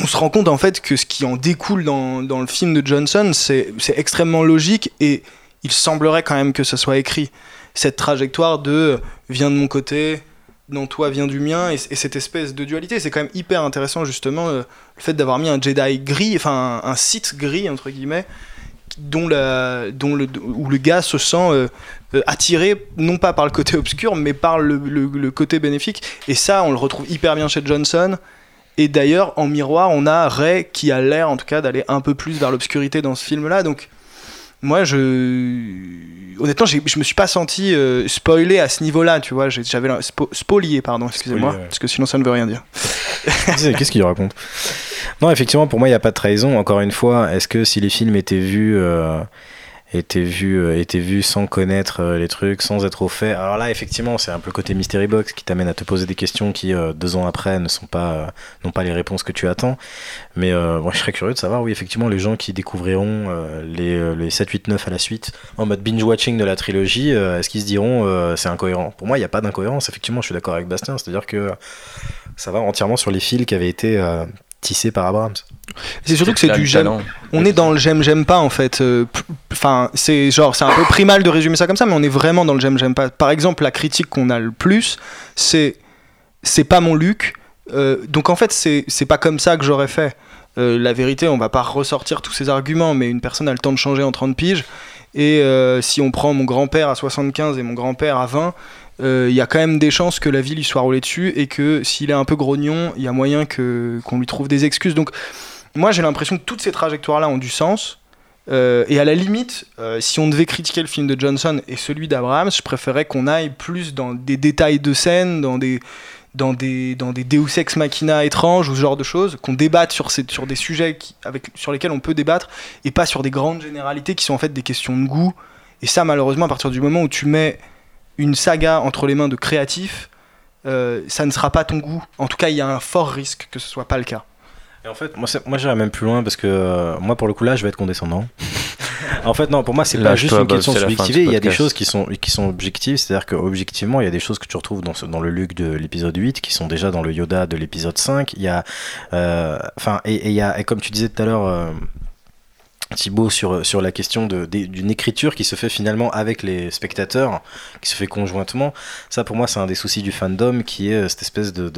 On se rend compte en fait que ce qui en découle dans, dans le film de Johnson, c'est c'est extrêmement logique et il semblerait quand même que ça soit écrit. Cette trajectoire de euh, viens de mon côté, non toi viens du mien, et, et cette espèce de dualité, c'est quand même hyper intéressant justement euh, le fait d'avoir mis un Jedi gris, enfin un, un Sith gris entre guillemets, dont le, où le gars se sent euh, attiré non pas par le côté obscur, mais par le, le- le côté bénéfique. Et ça, on le retrouve hyper bien chez Johnson. Et d'ailleurs, en miroir, on a Ray qui a l'air, en tout cas, d'aller un peu plus vers l'obscurité dans ce film-là. Donc, moi, je. Honnêtement, je me suis pas senti euh, spoilé à ce niveau-là, tu vois. J'avais. spo- spolié, pardon, excusez-moi. Ouais. Parce que sinon, ça ne veut rien dire. (laughs) Qu'est-ce qu'il raconte? Non, effectivement, pour moi, il n'y a pas de trahison. Encore une fois, est-ce que si les films étaient vus, euh, étaient vus, euh, étaient vus sans connaître euh, les trucs, sans être au fait Alors là, effectivement, c'est un peu le côté mystery box qui t'amène à te poser des questions qui, euh, deux ans après, ne sont pas, n'ont pas les réponses que tu attends. Mais moi, je serais curieux de savoir, oui, effectivement, les gens qui découvriront les, les 7, 8, 9 à la suite en mode binge-watching de la trilogie, est-ce qu'ils se diront c'est incohérent? Pour moi, il n'y a pas d'incohérence. Effectivement, je suis d'accord avec Bastien, c'est-à-dire que ça va entièrement sur les fils qui avaient été tissés par Abrams. C'est surtout que c'est du j'aime. On est dans le j'aime j'aime pas en fait. Euh, Enfin, c'est genre c'est un peu primal de résumer ça comme ça, mais on est vraiment dans le j'aime j'aime pas. Par exemple, la critique qu'on a le plus, c'est c'est pas mon Luc. Euh, donc en fait, c'est c'est pas comme ça que j'aurais fait. Euh, la vérité, on va pas ressortir tous ces arguments, mais une personne a le temps de changer en 30 piges. Et euh, si on prend mon grand-père à 75 et mon grand-père à 20, euh, il y a quand même des chances que la vie lui soit roulée dessus et que s'il est un peu grognon, il y a moyen que qu'on lui trouve des excuses. Donc moi j'ai l'impression que toutes ces trajectoires-là ont du sens. Euh, et à la limite, euh, si on devait critiquer le film de Johnson et celui d'Abrahams, je préférais qu'on aille plus dans des détails de scène, dans des, dans des, dans des Deus Ex Machina étranges ou ce genre de choses, qu'on débatte sur, ces, sur des sujets avec, sur lesquels on peut débattre et pas sur des grandes généralités qui sont en fait des questions de goût. Et ça, malheureusement, à partir du moment où tu mets une saga entre les mains de créatifs, euh, ça ne sera pas ton goût. En tout cas, il y a un fort risque que ce soit pas le cas. Et en fait, moi, moi j'irais même plus loin parce que euh, moi, pour le coup, là, je vais être condescendant. (laughs) en fait, non, pour moi, c'est pas juste une question subjective. Il y a des choses qui sont, qui sont objectives. C'est-à-dire qu'objectivement, il y a des choses que tu retrouves dans, ce- dans le Luke de l'épisode 8 qui sont déjà dans le Yoda de l'épisode 5. Il y a. euh, Enfin, et, et il y a, et comme tu disais tout à l'heure. Thibaut sur, sur la question d'une écriture qui se fait finalement avec les spectateurs, qui se fait conjointement. Ça, pour moi, c'est un des soucis du fandom qui est euh, cette espèce de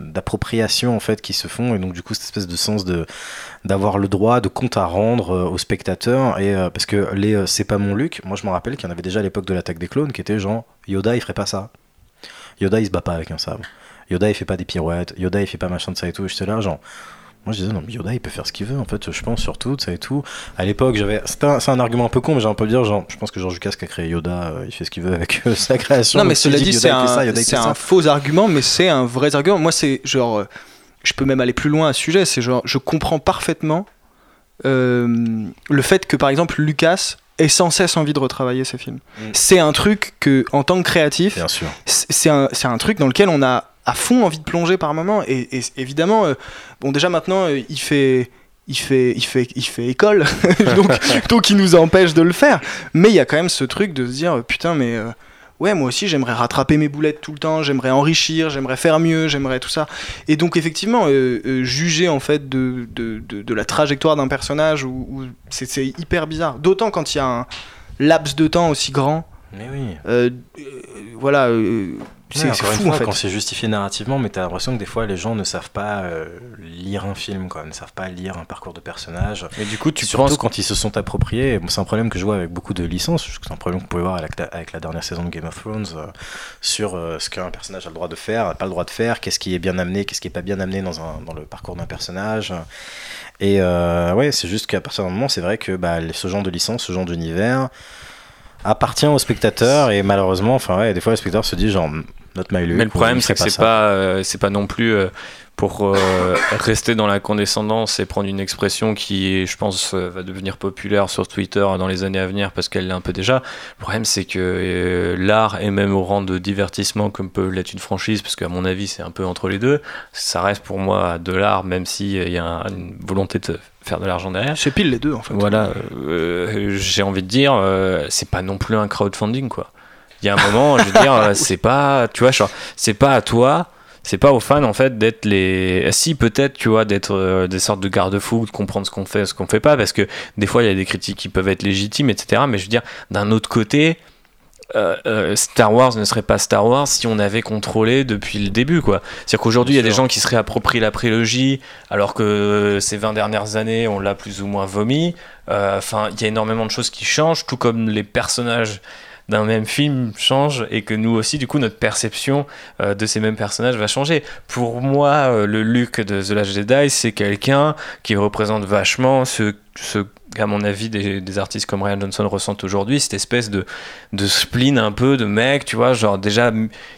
d'appropriation en fait qui se font et donc du coup cette espèce de sens de d'avoir le droit de compte à rendre euh, aux spectateurs et euh, parce que les c'est pas mon Luc. Moi, je me rappelle qu'il y en avait déjà à l'époque de l'attaque des clones qui était genre Yoda, il ferait pas ça. Yoda, il se bat pas avec un sabre. Yoda, il fait pas des pirouettes. Yoda, il fait pas machin de ça et tout. J'étais là, genre. Moi, je disais, non, mais Yoda, il peut faire ce qu'il veut, en fait, je pense, surtout, ça et tout. À l'époque, j'avais. C'est un, un argument un peu con, mais j'ai un peu dire, genre, je pense que George Lucas qui a créé Yoda, euh, il fait ce qu'il veut avec euh, sa création. Non, mais cela dit, c'est un, un faux argument, mais c'est un vrai argument. Moi, c'est genre. euh, Je peux même aller plus loin à ce sujet. C'est genre, je comprends parfaitement le fait que, par exemple, Lucas ait sans cesse envie de retravailler ses films. Mm. C'est un truc que, en tant que créatif, Bien sûr. c'est un, c'est un truc dans lequel on a à fond envie de plonger par moment. Et, et évidemment, euh, bon, déjà maintenant, euh, il fait. Il fait, il, fait, il fait école, (laughs) (laughs) donc, donc il nous empêche de le faire. Mais il y a quand même ce truc de se dire putain, mais euh, ouais, moi aussi j'aimerais rattraper mes boulettes tout le temps, j'aimerais enrichir, j'aimerais faire mieux, j'aimerais tout ça. Et donc effectivement, juger en fait de, de, de, la trajectoire d'un personnage, c'est hyper bizarre. D'autant quand il y a un laps de temps aussi grand. Mais oui. voilà c'est fou en fait. Quand c'est justifié narrativement, mais t'as l'impression que des fois les gens ne savent pas euh, lire un film, quoi, ne savent pas lire un parcours de personnage. Et du coup, tu surtout penses quand ils se sont appropriés. c'est un problème que je vois avec beaucoup de licences. C'est un problème que vous pouvez voir avec la, dernière saison de Game of Thrones euh, sur euh, ce qu'un personnage a le droit de faire, pas le droit de faire, qu'est-ce qui est bien amené, qu'est-ce qui est pas bien amené dans, un, dans le parcours d'un personnage. Et ouais, c'est juste qu'à partir d'un moment, c'est vrai que bah, ce genre de licence, ce genre d'univers appartient aux spectateurs et malheureusement enfin ouais des fois les spectateurs se disent genre mais le problème, c'est que c'est pas, euh, c'est pas non plus euh, pour euh, (laughs) rester dans la condescendance et prendre une expression qui, je pense, va devenir populaire sur Twitter dans les années à venir parce qu'elle l'est un peu déjà. Le problème, c'est que l'art est même au rang de divertissement comme peut l'être une franchise, parce qu'à mon avis, c'est un peu entre les deux. Ça reste pour moi de l'art, même s'il il y a une volonté de faire de l'argent derrière. C'est pile les deux, en fait. Voilà, j'ai envie de dire, c'est pas non plus un crowdfunding, quoi. Il y a un moment, je veux dire, (laughs) euh, c'est pas, tu vois, c'est pas à toi, c'est pas aux fans en fait d'être les. Si peut-être, tu vois, d'être euh, des sortes de garde-fous, de comprendre ce qu'on fait, ce qu'on fait pas, parce que des fois il y a des critiques qui peuvent être légitimes, etc. Mais je veux dire, d'un autre côté. Euh, Star Wars ne serait pas Star Wars si on avait contrôlé depuis le début quoi. C'est-à-dire qu'aujourd'hui il y a des gens qui se réapproprient la prélogie alors que ces 20 dernières années on l'a plus ou moins vomi. Enfin il y a énormément de choses qui changent tout comme les personnages d'un même film change et que nous aussi, du coup, notre perception euh, de ces mêmes personnages va changer. Pour moi, euh, le Luke de The Last Jedi, c'est quelqu'un qui représente vachement ce, ce à mon avis, des, artistes comme Ryan Johnson ressentent aujourd'hui, cette espèce de, de spleen un peu de mecs, tu vois, genre déjà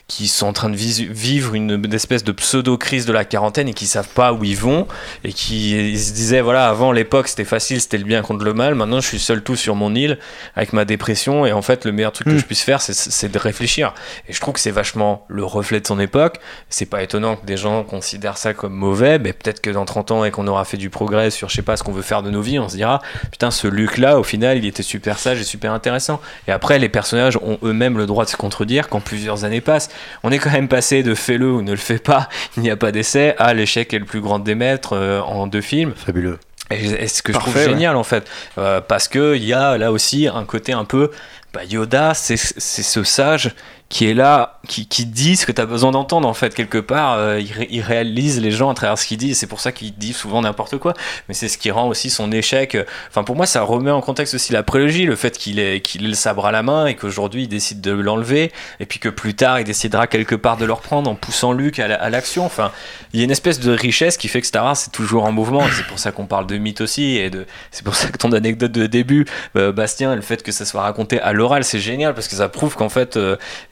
qui sont en train de vivre une, espèce de pseudo-crise de la quarantaine et qui savent pas où ils vont et qui se disaient, voilà, avant l'époque c'était facile, c'était le bien contre le mal, maintenant je suis seul tout sur mon île avec ma dépression et en fait le meilleur truc que hmm. je puisse faire c'est de réfléchir. Et je trouve que c'est vachement le reflet de son époque. C'est pas étonnant que des gens considèrent ça comme mauvais, mais peut-être que dans 30 ans et qu'on aura fait du progrès sur, je sais pas, ce qu'on veut faire de nos vies, on se dira, putain, ce Luc-là, au final, il était super sage et super intéressant. Et après, les personnages ont eux-mêmes le droit de se contredire quand plusieurs années passent. On est quand même passé de fais-le ou ne le fais pas, (laughs) il n'y a pas d'essai, à l'échec est le plus grand des maîtres euh, en deux films. Fabuleux. Et ce que je trouve génial en fait, euh, parce qu'il y a là aussi un côté un peu bah, Yoda, c'est ce sage qui est là, qui, qui dit ce que tu as besoin d'entendre en fait quelque part. Euh, il, réalise les gens à travers ce qu'il dit. C'est pour ça qu'il dit souvent n'importe quoi. Mais c'est ce qui rend aussi son échec. Euh, enfin pour moi ça remet en contexte aussi la prélogie, le fait qu'il ait, qu'il ait le sabre à la main et qu'aujourd'hui il décide de l'enlever et puis que plus tard il décidera quelque part de le reprendre en poussant Luke à l'action. Enfin il y a une espèce de richesse qui fait que Star Wars c'est toujours en mouvement. C'est pour ça qu'on parle de mythe aussi et de c'est pour ça que ton anecdote de début, euh, Bastien, le fait que ça soit raconté à l'oral c'est génial parce que ça prouve qu'en fait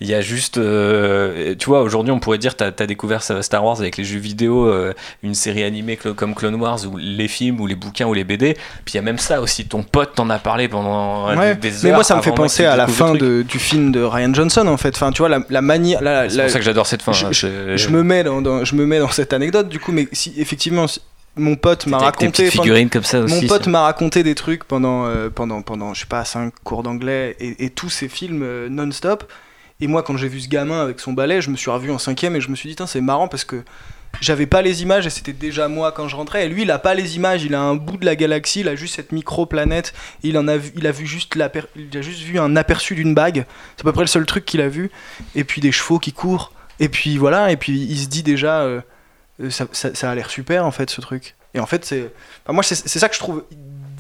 il y a juste. Euh, tu vois, aujourd'hui, on pourrait dire tu as, découvert Star Wars avec les jeux vidéo, euh, une série animée comme Clone Wars, ou les films, ou les bouquins, ou les BD. Puis il y a même ça aussi. Ton pote t'en a parlé pendant euh, des heures. Mais moi, ça me fait penser à la fin de, du film de Ryan Johnson, en fait. Enfin, tu vois, la, la manière. C'est pour ça que j'adore cette fin. Je, hein, je, me mets dans, je me mets dans cette anecdote, du coup, mais si effectivement mon pote m'a raconté comme ça mon pote m'a raconté des trucs pendant pendant pendant je sais pas cinq cours d'anglais et, et, tous ces films non-stop et moi, quand j'ai vu ce gamin avec son balai, je me suis revu en cinquième et je me suis dit, c'est marrant parce que j'avais pas les images et c'était déjà moi quand je rentrais. Et lui, il a pas les images, il a un bout de la galaxie, il a juste cette micro-planète, il, en a vu, il, a vu juste il a juste vu un aperçu d'une bague, c'est à peu près le seul truc qu'il a vu. Et puis des chevaux qui courent, et puis voilà, et puis il se dit déjà, euh, ça, ça, a l'air super en fait ce truc. Et en fait, c'est. moi, c'est ça que je trouve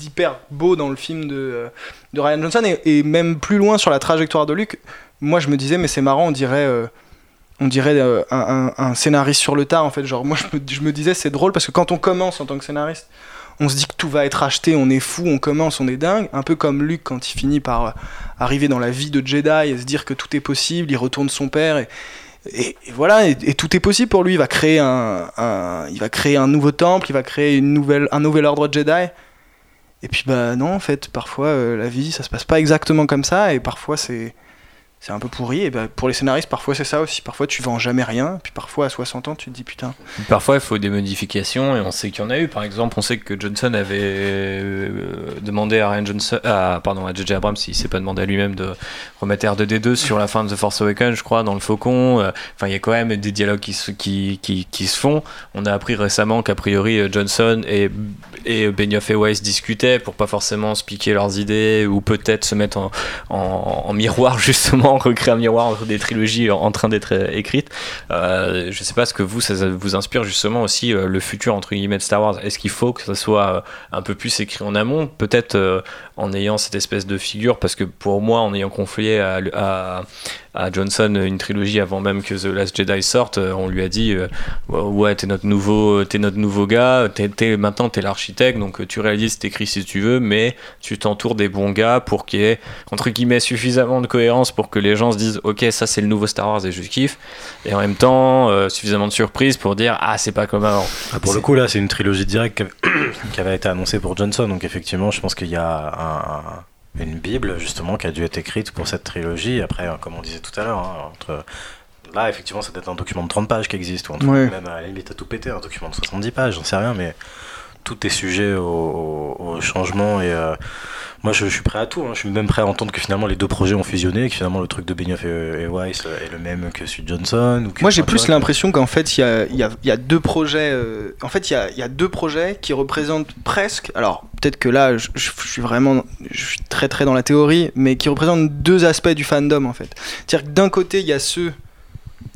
hyper beau dans le film de, euh, de Ryan Johnson et, et, même plus loin sur la trajectoire de Luke moi je me disais mais c'est marrant on dirait euh, on dirait euh, un, scénariste sur le tas en fait. Genre moi je me, disais c'est drôle parce que quand on commence en tant que scénariste on se dit que tout va être acheté on est fou on commence on est dingue. Un peu comme Luke quand il finit par euh, arriver dans la vie de Jedi et se dire que tout est possible il retourne son père et, voilà et, tout est possible pour lui. Il va créer un, il va créer un nouveau temple il va créer une nouvelle un nouvel ordre Jedi. Et puis bah non en fait parfois la vie ça se passe pas exactement comme ça et parfois c'est c'est un peu pourri. Et ben, pour les scénaristes, parfois c'est ça aussi. Parfois tu vends jamais rien, puis parfois à 60 ans tu te dis putain. Parfois il faut des modifications et on sait qu'il y en a eu. Par exemple, on sait que Johnson avait euh, demandé à Ryan Johnson, à, pardon, à J.J. Abrams, s'il s'est pas demandé à lui-même de remettre R2D2 sur la fin de The Force Awakens, je crois, dans le Faucon. Euh, enfin, il y a quand même des dialogues qui se, qui, qui, qui se font. On a appris récemment qu'a priori euh, Johnson et, et Benioff et Weiss discutaient pour pas forcément se piquer leurs idées ou peut-être se mettre en, en miroir (laughs) justement recréer un miroir entre des trilogies en train d'être euh, écrites. Euh, je sais pas ce que vous, ça vous inspire justement aussi euh, le futur entre guillemets de Star Wars. Est-ce qu'il faut que ça soit euh, un peu plus écrit en amont, peut-être en ayant cette espèce de figure, parce que pour moi, en ayant confié à, à, Johnson une trilogie avant même que The Last Jedi sorte, on lui a dit ouais t'es notre nouveau t'es notre nouveau gars, t'es, maintenant t'es l'architecte, donc tu réalises, t'écris si tu veux, mais tu t'entoures des bons gars pour qu'il y ait entre guillemets suffisamment de cohérence pour que les gens se disent ok ça c'est le nouveau Star Wars et je kiffe. Et en même temps euh, suffisamment de surprise pour dire ah c'est pas comme avant. Ah, pour le coup là c'est une trilogie directe qui avait, (coughs) qui avait été annoncée pour Johnson. Donc effectivement je pense qu'il y a un, une bible justement qui a dû être écrite pour cette trilogie. Après comme on disait tout à l'heure hein, entre là effectivement c'est peut-être un document de 30 pages qui existe ou en tout Ouais. même à la limite à tout péter un document de 70 pages j'en sais rien mais tout est sujet au, au, au changement et euh, moi je, je, suis prêt à tout hein. je suis même prêt à entendre que finalement les deux projets ont fusionné que finalement le truc de Benioff et, et Weiss est le même que celui de Johnson ou que moi j'ai plus l'impression qu'en fait il y a, y, a, y a, deux projets euh, en fait il y a, y a, deux projets qui représentent presque alors peut-être que là je, je, suis vraiment je suis très très dans la théorie mais qui représentent deux aspects du fandom en fait c'est-à-dire que d'un côté il y a ceux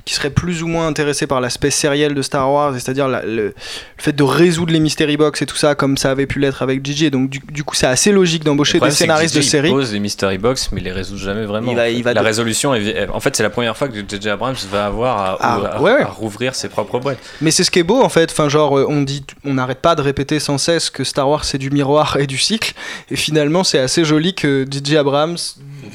qui seraient plus ou moins intéressés par l'aspect sériel de Star Wars, c'est-à-dire le, le, fait de résoudre les mystery box et tout ça, comme ça avait pu l'être avec JJ. Donc du, du coup, c'est assez logique d'embaucher des scénaristes de série. Il pose des mystery box, mais il les résout jamais vraiment. Il va, il va la de... résolution, est... en fait, c'est la première fois que JJ Abrams va avoir à, ah, à, ouais, ouais. à, rouvrir ses propres boîtes. Mais c'est ce qui est beau en fait. Enfin, genre, on dit, on n'arrête pas de répéter sans cesse que Star Wars c'est du miroir et du cycle, et finalement, c'est assez joli que JJ Abrams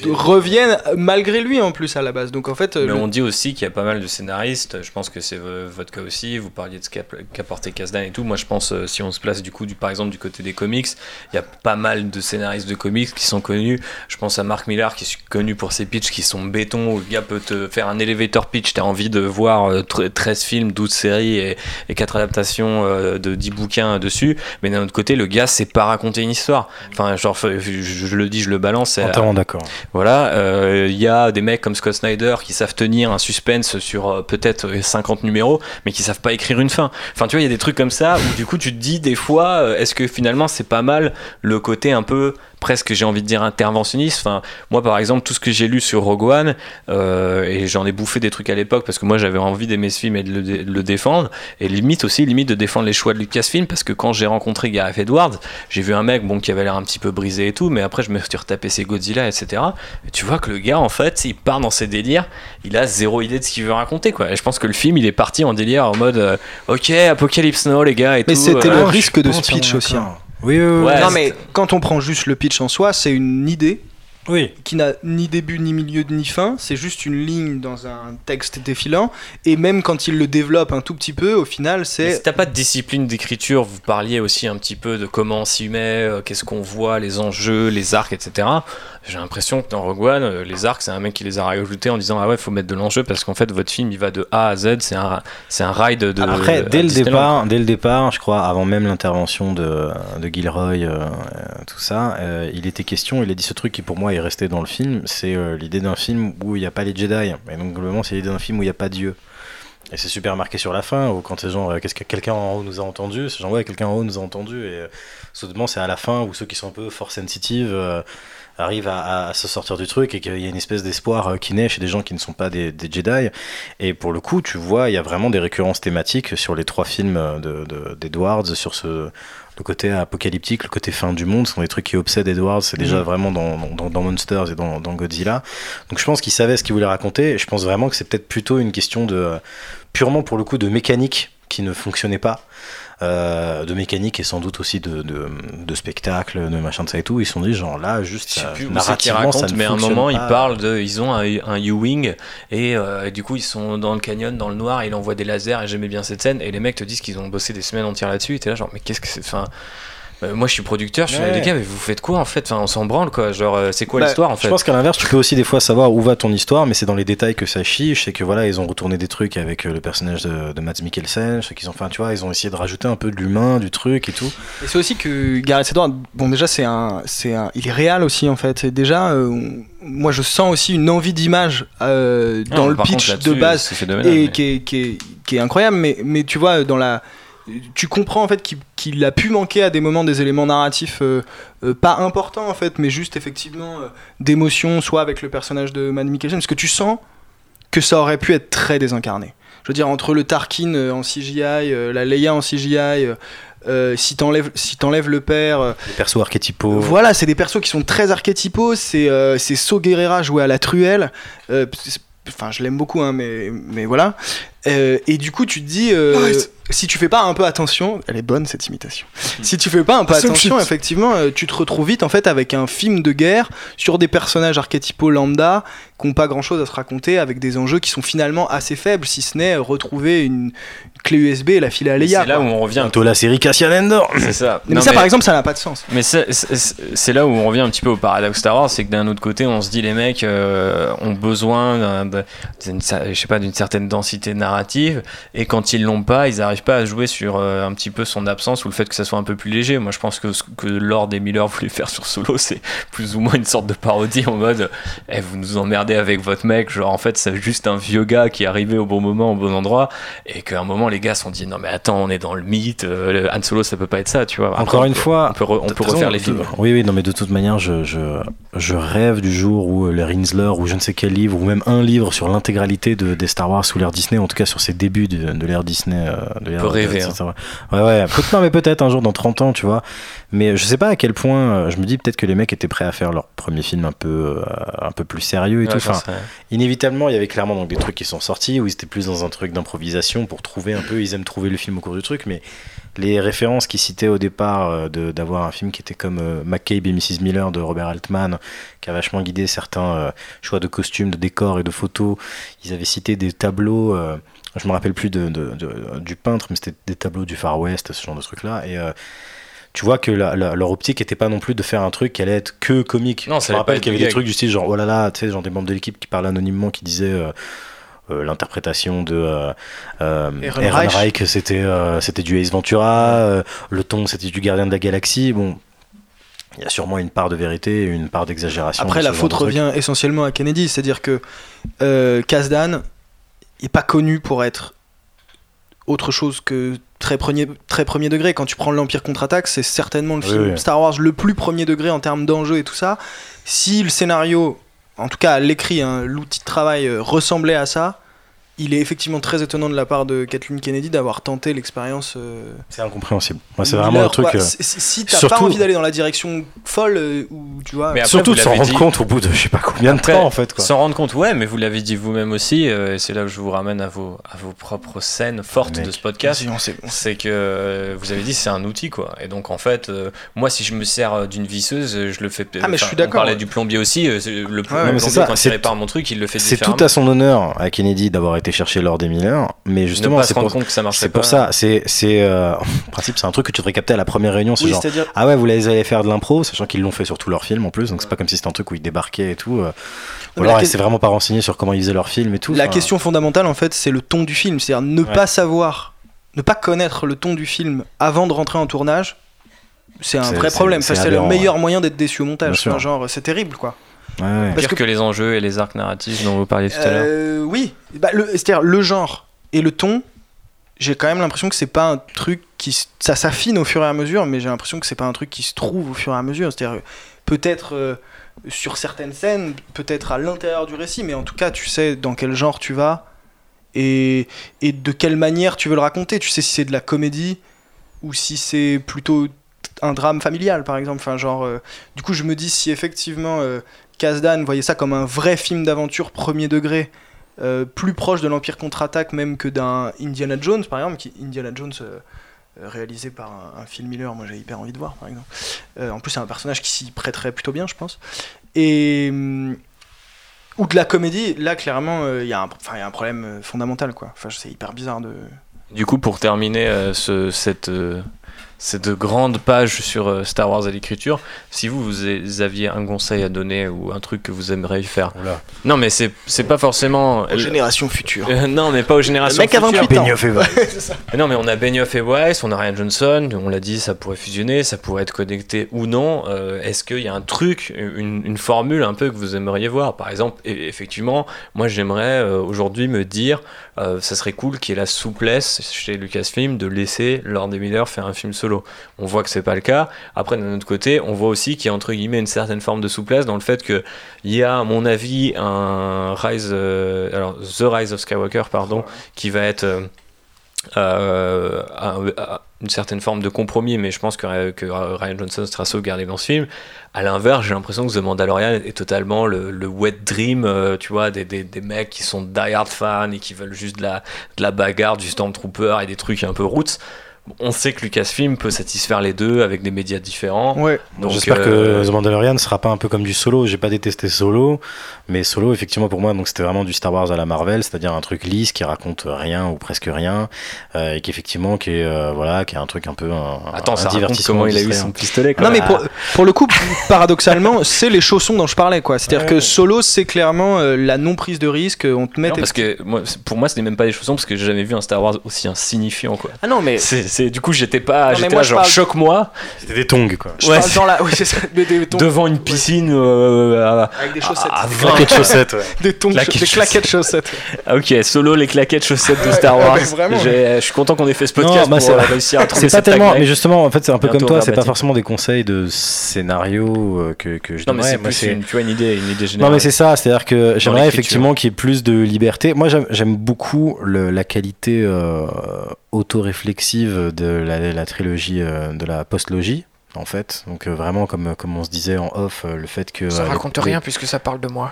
revienne malgré lui en plus à la base. Donc en fait, mais le... on dit aussi qu'il y a pas mal de scénaristes. Je pense que c'est votre cas aussi. Vous parliez de ce qu'a porté Kasdan et tout. Moi, je pense euh, si on se place du coup, du, par exemple, du côté des comics, il y a pas mal de scénaristes de comics qui sont connus. Je pense à Mark Millar qui est connu pour ses pitchs qui sont béton. Où le gars peut te faire un elevator pitch. T'as envie de voir euh, 13 films, 12 séries et, et 4 adaptations euh, de 10 bouquins dessus. Mais d'un autre côté, le gars sait pas raconter une histoire. Enfin, genre, je, je le dis, je le balance. Entièrement d'accord. Voilà, il euh, y a des mecs comme Scott Snyder qui savent tenir un suspense sur euh, peut-être 50 numéros, mais qui savent pas écrire une fin. Enfin, tu vois, il y a des trucs comme ça où du coup tu te dis des fois, euh, est-ce que finalement c'est pas mal le côté un peu presque j'ai envie de dire interventionniste. Enfin, moi par exemple, tout ce que j'ai lu sur Rogue One, euh, et j'en ai bouffé des trucs à l'époque parce que moi j'avais envie d'aimer ce film et de le, de le, défendre, et limite aussi limite de défendre les choix de Lucasfilm parce que quand j'ai rencontré Gareth Edwards, j'ai vu un mec bon qui avait l'air un petit peu brisé et tout, mais après je me suis retapé ses Godzilla, etc. Et tu vois que le gars en fait, il part dans ses délires, il a zéro idée de ce qu'il veut raconter quoi. Et je pense que le film il est parti en délire en mode euh, ok Apocalypse Now les gars et mais tout. c'était euh, le risque de ce pitch aussi. Hein. Oui, oui, oui. Ouais, non, mais quand on prend juste le pitch en soi, c'est une idée oui. qui n'a ni début, ni milieu, ni fin. C'est juste une ligne dans un texte défilant. Et même quand il le développe un tout petit peu, au final, c'est. Si t'as pas de discipline d'écriture, vous parliez aussi un petit peu de comment on s'y met, euh, qu'est-ce qu'on voit, les enjeux, les arcs, etc. J'ai l'impression que dans Rogue One, euh, les arcs, c'est un mec qui les a rajoutés en disant Ah ouais, faut mettre de l'enjeu parce qu'en fait, votre film, il va de A à Z. C'est un, c'est un ride de. Après, dès le, départ, dès le départ, je crois, avant même l'intervention de, de Gilroy, euh, tout ça, euh, il était question, il a dit ce truc qui pour moi est resté dans le film, c'est euh, l'idée d'un film où il n'y a pas les Jedi. Et donc, globalement, c'est l'idée d'un film où il n'y a pas Dieu. Et c'est super marqué sur la fin, où quand c'est genre, qu'est-ce que quelqu'un en haut nous a entendu C'est genre, ouais, quelqu'un en haut nous a entendu. Et soudainement, c'est à la fin où ceux qui sont un peu force sensitive arrivent à, se sortir du truc et qu'il y a une espèce d'espoir qui naît chez des gens qui ne sont pas des, Jedi. Et pour le coup, tu vois, il y a vraiment des récurrences thématiques sur les trois films d'Edwards, de, de, sur ce, le côté apocalyptique, le côté fin du monde, ce sont des trucs qui obsèdent Edwards, c'est déjà mmh. vraiment dans, dans, dans, Monsters et dans, dans Godzilla. Donc je pense qu'il savait ce qu'il voulait raconter, et je pense vraiment que c'est peut-être plutôt une question de, purement pour le coup, de mécanique qui ne fonctionnait pas. Euh, de mécanique et sans doute aussi de, de, de, spectacle, de machin de ça et tout. Ils se sont dit genre là juste ça, plus narrativement raconte, ça mais à un moment pas. ils parlent de, ils ont un, un U-wing et, euh, et, du coup ils sont dans le canyon, dans le noir, et il envoie des lasers et j'aimais bien cette scène et les mecs te disent qu'ils ont bossé des semaines entières là-dessus. Et t'es là genre mais qu'est-ce que c'est, enfin euh, moi je suis producteur, je suis Ouais. les gars, mais vous faites quoi en fait? Enfin, on s'en branle quoi. Genre, euh, c'est quoi Bah, l'histoire en Je fait? pense qu'à l'inverse, tu peux aussi des fois savoir où va ton histoire, mais c'est dans les détails que ça chie. Je sais que voilà, ils ont retourné des trucs avec euh, le personnage de, de Mads Mikkelsen. Je sais qu'ils ont, enfin, tu vois, ils ont essayé de rajouter un peu de l'humain, du truc et tout. Et c'est aussi que Gareth Edwards, bon déjà c'est un, c'est un, il est réel aussi en fait. Et déjà, euh, moi je sens aussi une envie d'image euh, dans le contre, pitch de base et mais- qui est, qui, est, qui est incroyable. Mais, mais tu vois dans la, tu comprends en fait qu'il, a pu manquer à des moments des éléments narratifs euh, euh, pas importants en fait, mais juste effectivement euh, d'émotion, soit avec le personnage de Matt Mikkelsen, parce que tu sens que ça aurait pu être très désincarné. Je veux dire, entre le Tarkin en CGI, la Leia en CGI, euh, si t'enlèves si t'enlèves le père, euh, Les persos archétypaux. voilà, c'est des persos qui sont très archétypaux. C'est euh, c'est So Guerrera joué à la truelle. Enfin, je l'aime beaucoup, hein, mais, mais voilà. Euh, et du coup, tu te dis, euh, si tu fais pas un peu attention, elle est bonne cette imitation. si tu fais pas un peu attention, effectivement, euh, tu te retrouves vite en fait avec un film de guerre sur des personnages archétypaux lambda qui n'ont pas grand chose à se raconter, avec des enjeux qui sont finalement assez faibles, si ce n'est retrouver une clé USB et la filer à Leia. C'est là où on revient. Bientôt la série Cassian Andor. C'est ça. Mais Non, ça, par exemple, ça n'a pas de sens. Mais c'est- là où on revient un petit peu au paradoxe Star Wars, c'est que d'un autre côté, on se dit les mecs euh, ont besoin d'une certaine densité narrative, et quand ils l'ont pas, ils n'arrivent pas à jouer sur euh, un petit peu son absence ou le fait que ça soit un peu plus léger. Moi, je pense que ce que Lord et Miller voulaient faire sur Solo, c'est plus ou moins une sorte de parodie en mode, eh, vous nous emmerdez avec votre mec, genre en fait c'est juste un vieux gars qui est arrivé au bon moment, au bon endroit, et qu'à un moment les gars se sont dit non mais attends, on est dans le mythe, euh, Han Solo ça peut pas être ça, tu vois. Après, Encore on une peut- fois, on peut, re- on De peut toute refaire façon, les films. Oui, oui, non, mais de toute manière, je, je, je rêve du jour où euh, le Rinsler ou je ne sais quel livre, ou même un livre sur l'intégralité de, des Star Wars sous l'ère Disney, en tout cas sur ses débuts de, de l'ère Disney. euh, de peut rêver, hein. Ouais, ouais, non, mais peut-être un jour dans 30 ans, tu vois. Mais je sais pas à quel point, euh, je me dis peut-être que les mecs étaient prêts à faire leur premier film un peu, un peu plus sérieux et Ouais, tout. Enfin, inévitablement, il y avait clairement donc, des trucs qui sont sortis où ils étaient plus dans un truc d'improvisation pour trouver un peu, ils aiment trouver le film au cours du truc, mais les références qu'ils citaient au départ euh, de- d'avoir un film qui était comme euh, McCabe et Mrs. Miller de Robert Altman, qui a vachement guidé certains euh, choix de costumes, de décors et de photos. Ils avaient cité des tableaux, euh, je me rappelle plus de, de- de- du peintre, mais c'était des tableaux du Far West, ce genre de trucs-là. Et euh, tu vois que la- la- leur optique était pas non plus de faire un truc qui allait être que comique. Non, je ça me rappelle qu'il y avait des trucs du style genre oh là là, tu sais, genre des membres de l'équipe qui parlaient anonymement, qui disaient euh, l'interprétation de euh, euh, c'était euh, c'était du Ace Ventura, euh, le ton c'était du Gardien de la Galaxie. Bon, il y a sûrement une part de vérité et une part d'exagération. Après, la faute revient essentiellement à Kennedy, c'est-à-dire que euh, Kasdan n'est pas connu pour être autre chose que très premier, très premier degré. Quand tu prends l'Empire contre-attaque, c'est certainement le Oui, film oui. Star Wars le plus premier degré en termes d'enjeu et tout ça. Si le scénario, en tout cas l'écrit, hein, l'outil de travail euh, ressemblait à ça, il est effectivement très étonnant de la part de Kathleen Kennedy d'avoir tenté l'expérience. euh, C'est incompréhensible. Moi, c'est vraiment le truc. quoi. euh, Si- Si t'as surtout- pas envie d'aller dans la direction folle, euh, ou tu vois. Mais après, Surtout de s'en rendre dit- compte au bout de je sais pas combien de temps en fait. S'en rendre compte, ouais, mais vous l'avez dit vous-même aussi, euh, et c'est là où je vous ramène à vos, à vos propres scènes fortes Mec. de ce podcast. C'est que euh, vous avez dit c'est un outil quoi. Et donc en fait, euh, moi si je me sers d'une visseuse, je le fais. Ah, mais je suis d'accord, On parlait ouais. du plombier aussi. euh, le, Ouais, ouais, plombier quand il répare mon truc, il le fait C'est tout à son honneur à Kennedy d'avoir été chercher Lord et Miller, mais justement, c'est pour, compte que ça c'est pour pas. ça. C'est, c'est, euh, (laughs) en principe, c'est un truc que tu devrais capter à la première réunion. C'est Oui, genre, c'est-à-dire. ah ouais, vous les allez faire de l'impro, sachant qu'ils l'ont fait sur tous leurs films en plus, donc c'est pas comme si c'était un truc où ils débarquaient et tout. euh, Non, Ou alors, que- s'étaient vraiment pas renseignés sur comment ils faisaient leurs films et tout. La question fondamentale, en fait, c'est le ton du film. C'est-à-dire ne Ouais. pas savoir, ne pas connaître le ton du film avant de rentrer en tournage. C'est un C'est- vrai c'est- problème. c'est C'est le meilleur moyen d'être déçu au montage. genre, c'est terrible, quoi. Ouais, ouais. parce Pire que- que... les enjeux et les arcs narratifs dont vous parliez tout à l'heure. Euh, oui, Bah, le- c'est-à-dire le genre et le ton. J'ai quand même l'impression que c'est pas un truc qui ça s'affine au fur et à mesure, mais j'ai l'impression que c'est pas un truc qui se trouve au fur et à mesure. C'est-à-dire peut-être euh, sur certaines scènes, peut-être à l'intérieur du récit, mais en tout cas tu sais dans quel genre tu vas et, et de quelle manière tu veux le raconter. Tu sais si c'est de la comédie ou si c'est plutôt un drame familial par exemple. Enfin genre, euh, du coup je me dis si effectivement euh, Kasdan voyait ça comme un vrai film d'aventure premier degré, euh, plus proche de l'Empire contre-attaque même que d'un Indiana Jones par exemple, qui Indiana Jones euh, euh, réalisé par un, un Phil Miller, moi j'ai hyper envie de voir par exemple. Euh, en plus c'est un personnage qui s'y prêterait plutôt bien je pense. Et hum, ou de la comédie, là clairement euh, il y, enfin, il y a un problème euh, fondamental quoi. Enfin c'est hyper bizarre de. Du coup, pour terminer euh, ce, cette, ces de grandes pages sur euh, Star Wars à l'écriture. Si vous, vous a- aviez un conseil à donner ou un truc que vous aimeriez faire. Oula. Non, mais c'est c'est pas forcément. Aux générations futures. Euh, non, mais pas aux générations. Le mec a futures. 28 ans. Benioff et Weiss. (laughs) Mais non, mais on a Benioff et Weiss, on a Ryan Johnson, on l'a dit, ça pourrait fusionner, ça pourrait être connecté ou non. Euh, Est-ce qu'il y a un truc, une, une formule un peu que vous aimeriez voir? Par exemple, e- effectivement, moi j'aimerais euh, aujourd'hui me dire, euh, ça serait cool qu'il y ait la souplesse chez Lucasfilm de laisser Lord Miller faire un film solo. On voit que c'est pas le cas. Après, d'un autre côté, on voit aussi qu'il y a entre guillemets une certaine forme de souplesse dans le fait que il y a, à mon avis, un Rise, euh, alors The Rise of Skywalker, pardon, qui va être euh, euh, un- un- une certaine forme de compromis, mais je pense que, que Ryan Johnson sera sauvegardé dans ce film. À l'inverse, j'ai l'impression que The Mandalorian est totalement le, le wet dream, euh, tu vois, des, des, des mecs qui sont die-hard fans et qui veulent juste de la, de la bagarre, du Stormtrooper et des trucs un peu roots. On sait que Lucasfilm peut satisfaire les deux avec des médias différents. Ouais. Donc, J'espère euh, que The Mandalorian ne sera pas un peu comme du solo. J'ai pas détesté solo, mais solo, effectivement, pour moi, donc c'était vraiment du Star Wars à la Marvel, c'est-à-dire un truc lisse qui raconte rien ou presque rien, euh, et qui effectivement, qui est euh, voilà, qui est un truc un peu un, Attends, un ça divertissement comment il a eu son pistolet. quoi. Non mais pour, pour le coup, (laughs) paradoxalement, c'est les chaussons dont je parlais quoi. C'est-à-dire Ouais. que solo, c'est clairement euh, la non prise de risque. On te met. Non, parce que moi, c'est- pour moi, ce n'est même pas des chaussons parce que j'ai jamais vu un Star Wars aussi insignifiant quoi. Ah non mais C'est, c'est- du coup, j'étais pas, Non, j'étais moi, là genre parle- choque-moi C'était des tongs, quoi. je Ouais, parle dans la. Oui c'est ça. Des, des, tongs- devant une piscine. euh, à- avec des chaussettes. à Des 20. claquettes chaussettes, ouais. Des tongs, claquettes des claquettes chaussettes. Ah, ok, solo les claquettes chaussettes de Star Wars. Je suis content qu'on ait fait ce podcast Non, bah, pour c'est- euh, réussir à trouver C'est pas tellement, mais justement, en fait, c'est un peu comme toi, c'est pas forcément des conseils de scénario euh, que, que je Non, mais c'est Moi, plus une, idée, une idée Non générale. mais c'est ça, c'est-à-dire que j'aimerais effectivement qu'il y ait plus de liberté. Moi j'aime- j'aime beaucoup le- la qualité euh, auto-réflexive de la, la trilogie euh, de la postlogie en fait. Donc euh, vraiment comme, comme on se disait en off, euh, le fait que, Ça euh, raconte les, rien puisque ça parle de moi.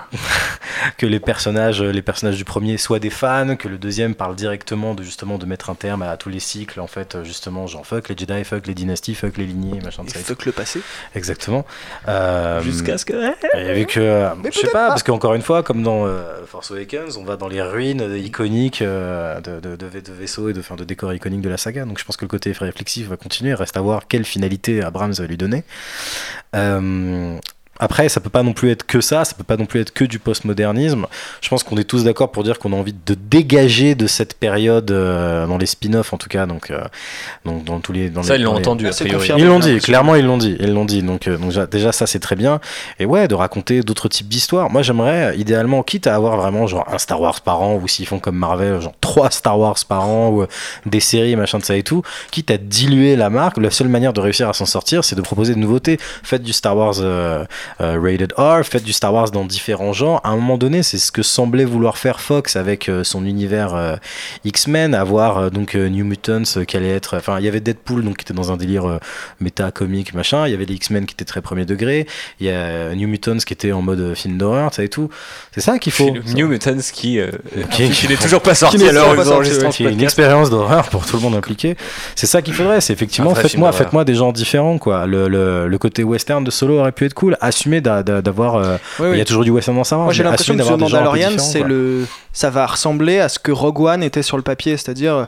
(laughs) que les personnages, les personnages du premier soient des fans, que le deuxième parle directement de justement de mettre un terme à tous les cycles en fait euh, justement genre fuck les Jedi, fuck les dynasties, fuck les lignées, machin de ça. fuck le passé. Exactement. Euh, Jusqu'à ce que. et vu que, Mais je sais pas, pas. parce qu'encore une fois, comme dans euh, Force Awakens, on va dans les ruines euh, iconiques euh, de, de, de, vai- de vaisseaux et de, enfin, de décors iconiques de la saga. Donc je pense que le côté réflexif va continuer. Reste à voir quelle finalité Abrams va lui donner. Euh, après, ça peut pas non plus être que ça, ça peut pas non plus être que du postmodernisme. Je pense qu'on est tous d'accord pour dire qu'on a envie de dégager de cette période euh, dans les spin-offs en tout cas, donc, euh, donc dans tous les dans Ça, les, ils l'ont les- entendu, a Ah, confirmé. ils l'ont j'ai dit, clairement ils l'ont dit, ils l'ont dit. Donc, euh, donc déjà ça c'est très bien. Et ouais, de raconter d'autres types d'histoires. Moi j'aimerais idéalement, quitte à avoir vraiment genre un Star Wars par an, ou s'ils font comme Marvel, genre trois Star Wars par an, ou euh, des séries, machin de ça et tout, quitte à diluer la marque, la seule manière de réussir à s'en sortir, c'est de proposer de nouveautés. Faites du Star Wars rated R, faites du Star Wars dans différents genres. À un moment donné, c'est ce que semblait vouloir faire Fox avec euh, son univers euh, X-Men, avoir euh, donc euh, New Mutants euh, qui allait être, enfin il y avait Deadpool donc qui était dans un délire euh, méta comique machin, il y avait les X-Men qui étaient très premier degré, il y a euh, New Mutants qui était en mode euh, film d'horreur, ça et tout. C'est ça qu'il faut. New Mutants qui, euh, Qui- qui n'est toujours pas sorti enregistrons qui est une expérience d'horreur pour tout le monde impliqué. C'est ça qu'il faudrait, c'est effectivement faites-moi faites-moi des genres différents quoi. Le, le, le côté western de Solo aurait pu être cool, assumer d'a- d'a- d'avoir euh, Ouais, il ouais. y a toujours du western dans Star Wars. Moi j'ai l'impression que peu Mandalorian, c'est le, ça va ressembler à ce que Rogue One était sur le papier, c'est-à-dire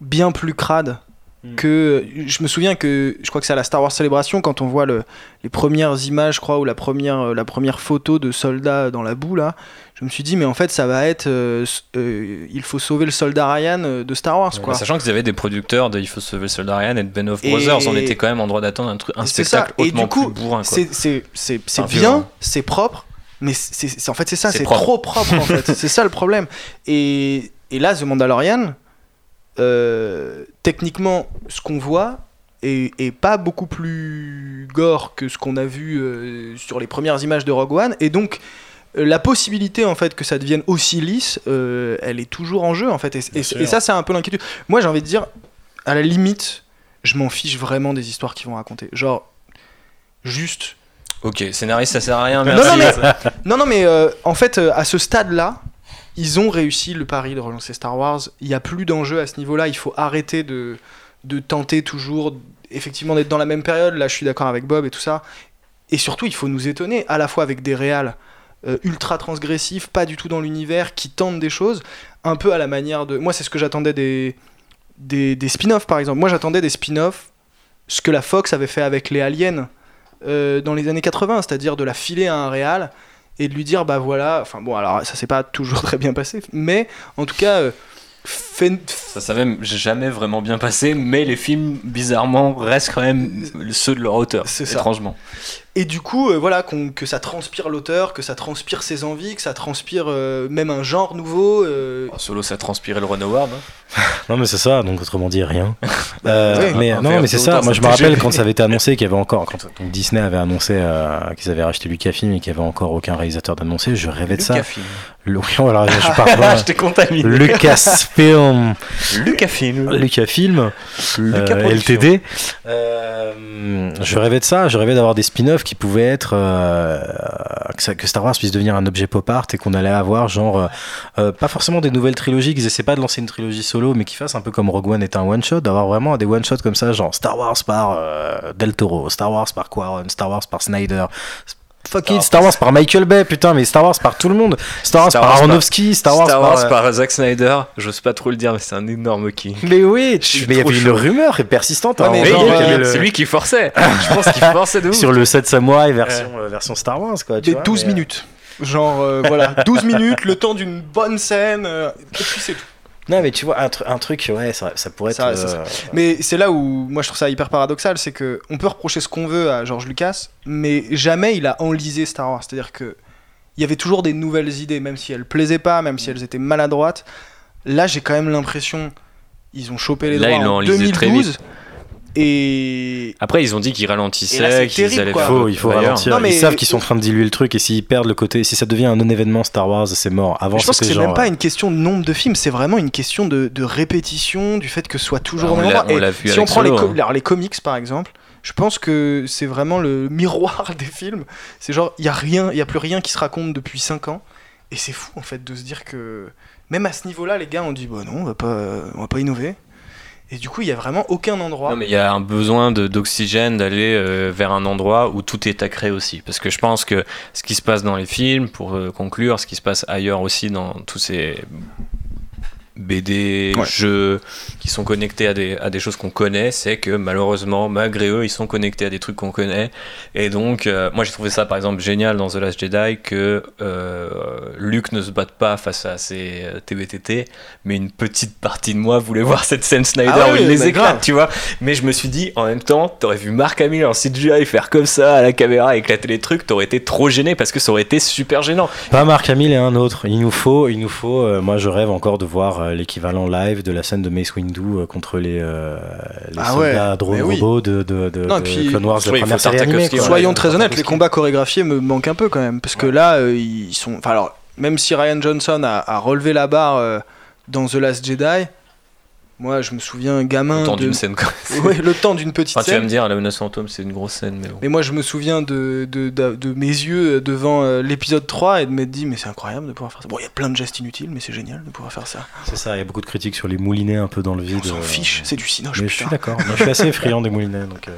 bien plus crade. Mm. Que je me souviens que je crois que c'est à la Star Wars Célébration quand on voit le, les premières images, je crois, ou la première, la première photo de soldats dans la boue là. Je me suis dit mais en fait ça va être, euh, euh, il faut sauver le soldat Ryan euh, de Star Wars quoi. Sachant qu'ils avaient des producteurs de Il faut sauver le soldat Ryan et de Ben of Et- Brothers, on était quand même en droit d'attendre un, truc, un C'est ça. spectacle Et hautement du coup, plus bourrin. Quoi. C'est bien, c'est propre, mais c'est en fait c'est ça, C'est trop propre en fait. (laughs) C'est ça le problème. Et, et là, The Mandalorian, euh, techniquement, ce qu'on voit est, est pas beaucoup plus gore que ce qu'on a vu euh, sur les premières images de Rogue One. Et donc, euh, la possibilité en fait que ça devienne aussi lisse, euh, elle est toujours en jeu en fait. Et, et- sûr. et ça, c'est un peu l'inquiétude. Moi, j'ai envie de dire, à la limite, je m'en fiche vraiment des histoires qu'ils vont raconter. Genre, juste Ok, scénariste, ça sert à rien. Non, Merci. non, mais- Non, non, mais euh, en fait, euh, à ce stade-là, ils ont réussi le pari de relancer Star Wars. Il n'y a plus d'enjeu à ce niveau-là. Il faut arrêter de, de tenter toujours, effectivement, d'être dans la même période. Là, je suis d'accord avec Bob et tout ça. Et surtout, il faut nous étonner, à la fois avec des réals euh, ultra transgressifs, pas du tout dans l'univers, qui tentent des choses, un peu à la manière de. Moi, c'est ce que j'attendais des, des, des spin-offs, par exemple. Moi, j'attendais des spin-offs ce que la Fox avait fait avec les aliens euh, dans les années 80, c'est-à-dire de la filer à un réal et de lui dire bah voilà, enfin bon alors ça s'est pas toujours (laughs) très bien passé, mais en tout cas euh, fait- Ça s'est même jamais vraiment bien passé, mais les films, bizarrement, restent quand même ceux de leur auteur, C'est ça. Et du coup, euh, voilà, que ça transpire l'auteur, que ça transpire ses envies, que ça transpire euh, même un genre nouveau. euh, En solo, ça transpirait le Ron Howard. hein. (laughs) Non mais c'est ça, donc autrement dit rien. (laughs) Euh, Ouais. mais On va non mais c'est ça. Moi je me rappelle quand ça avait été annoncé qu'il y avait encore, quand donc, Disney avait annoncé euh, qu'ils avaient racheté Lucasfilm et qu'il y avait encore aucun réalisateur d'annoncer, je rêvais de ça. Lucasfilm. Le, voilà, je pars Ah, (laughs) pas. je t'ai contaminé. Lucasfilm, Lucasfilm. Lucasfilm, Lucas euh. LTD. Euh, je rêvais de ça. Je rêvais d'avoir des spin-offs qui pouvaient être euh, que, Star Wars puisse devenir un objet pop art et qu'on allait avoir genre euh, euh, pas forcément des nouvelles trilogies, qu'ils essaient pas de lancer une trilogie solo, mais qu'ils fassent un peu comme Rogue One est un one shot, d'avoir vraiment des one shots comme ça, genre Star Wars par Del Toro, Star Wars par Quaron, Star Wars par Snyder. Fuck Star it, Star Wars par Michael Bay, putain, mais Star Wars par tout le monde. Star Wars Star par Wars par- Aronofsky, Star Wars, Star Wars par, euh, par Zack Snyder, j'ose pas trop le dire, mais c'est un énorme king. Mais oui, mais il y avait une rumeur persistante. Ouais, hein, le- C'est lui qui forçait. (laughs) Je pense qu'il forçait de ouf. sur le 7 samouraï version, euh, version Star Wars quoi. tu des vois, 12 mais, euh, minutes. Genre, euh, voilà, 12 (laughs) minutes, le temps d'une bonne scène, euh, et puis c'est tout. Non mais tu vois un, tru- un truc ouais ça, ça pourrait Ça, être. ça, euh, Mais c'est là où moi je trouve ça hyper paradoxal, c'est que on peut reprocher ce qu'on veut à George Lucas, mais jamais il a enlisé Star Wars. C'est-à-dire que il y avait toujours des nouvelles idées, même si elles plaisaient pas, même si elles étaient maladroites. Là, j'ai quand même l'impression ils ont chopé les Là, droits ils en enlisé très 2012 et Après, ils ont dit qu'ils ralentissaient, qu'ils allaient quoi. il faut, il faut d'ailleurs. ralentir. Non, mais- Ils savent qu'ils sont en train de diluer le truc et s'ils perdent le côté, si ça devient un non-événement Star Wars, c'est mort. Avant, je pense que c'est genre, même pas euh, une question de nombre de films, c'est vraiment une question de, de répétition, du fait que ce soit toujours Bah, au on même l'a- endroit. on Et l'a vu si avec on prend les, Solo, co- hein. alors, les comics par exemple, je pense que c'est vraiment le (laughs) miroir des films. C'est genre, il y a rien, il y a plus rien qui se raconte depuis 5 ans. Et c'est fou en fait de se dire que même à ce niveau-là, les gars ont dit bah non, on va pas, on va pas innover. Et du coup, il y a vraiment aucun endroit. Non, mais il y a un besoin d'oxygène d'aller euh, vers un endroit où tout est créer aussi. Parce que je pense que ce qui se passe dans les films, pour euh, conclure, ce qui se passe ailleurs aussi dans tous ces BD, Ouais. jeux qui sont connectés à des, à des choses qu'on connaît, c'est que malheureusement, malgré eux, ils sont connectés à des trucs qu'on connaît. Et donc, euh, moi j'ai trouvé ça par exemple génial dans The Last Jedi que euh, Luke ne se batte pas face à ses euh, TBTT, mais une petite partie de moi voulait voir cette scène Snyder Ah où oui, il les éclate, grave. tu vois. Mais je me suis dit, en même temps, t'aurais vu Mark Hamill en CGI faire comme ça à la caméra, éclater les trucs, t'aurais été trop gêné parce que ça aurait été super gênant. Pas Marc Hamill et un autre. Il nous faut, il nous faut. euh, moi, je rêve encore de voir euh, l'équivalent live de la scène de Mace Windu euh, contre les, euh, les Ah ouais, soldats drones oui. robots de, de, de, Non, de puis- Clone Wars, la Oui, première série animée. Quoi. Soyons très honnêtes, les combats chorégraphiés me manquent un peu quand même. Parce que là, euh, ils sont. Enfin, alors, même si Ryan Johnson a, a relevé la barre euh, dans The Last Jedi, moi je me souviens, gamin. Le temps de... d'une scène. quoi. (laughs) Ouais, le temps d'une petite Enfin, tu vas scène. me dire, la menace fantôme, c'est une grosse scène, mais bon. Mais moi je me souviens de, de, de, de mes yeux devant euh, l'épisode 3 et de m'être dit, mais c'est incroyable de pouvoir faire ça. Bon, il y a plein de gestes inutiles, mais c'est génial de pouvoir faire ça. C'est ça. Il y a beaucoup de critiques sur les moulinets un peu dans le vide. On s'en euh, fiche, c'est du cinoche. Mais je suis putain. d'accord. Je suis assez friand des moulinets. Donc, euh,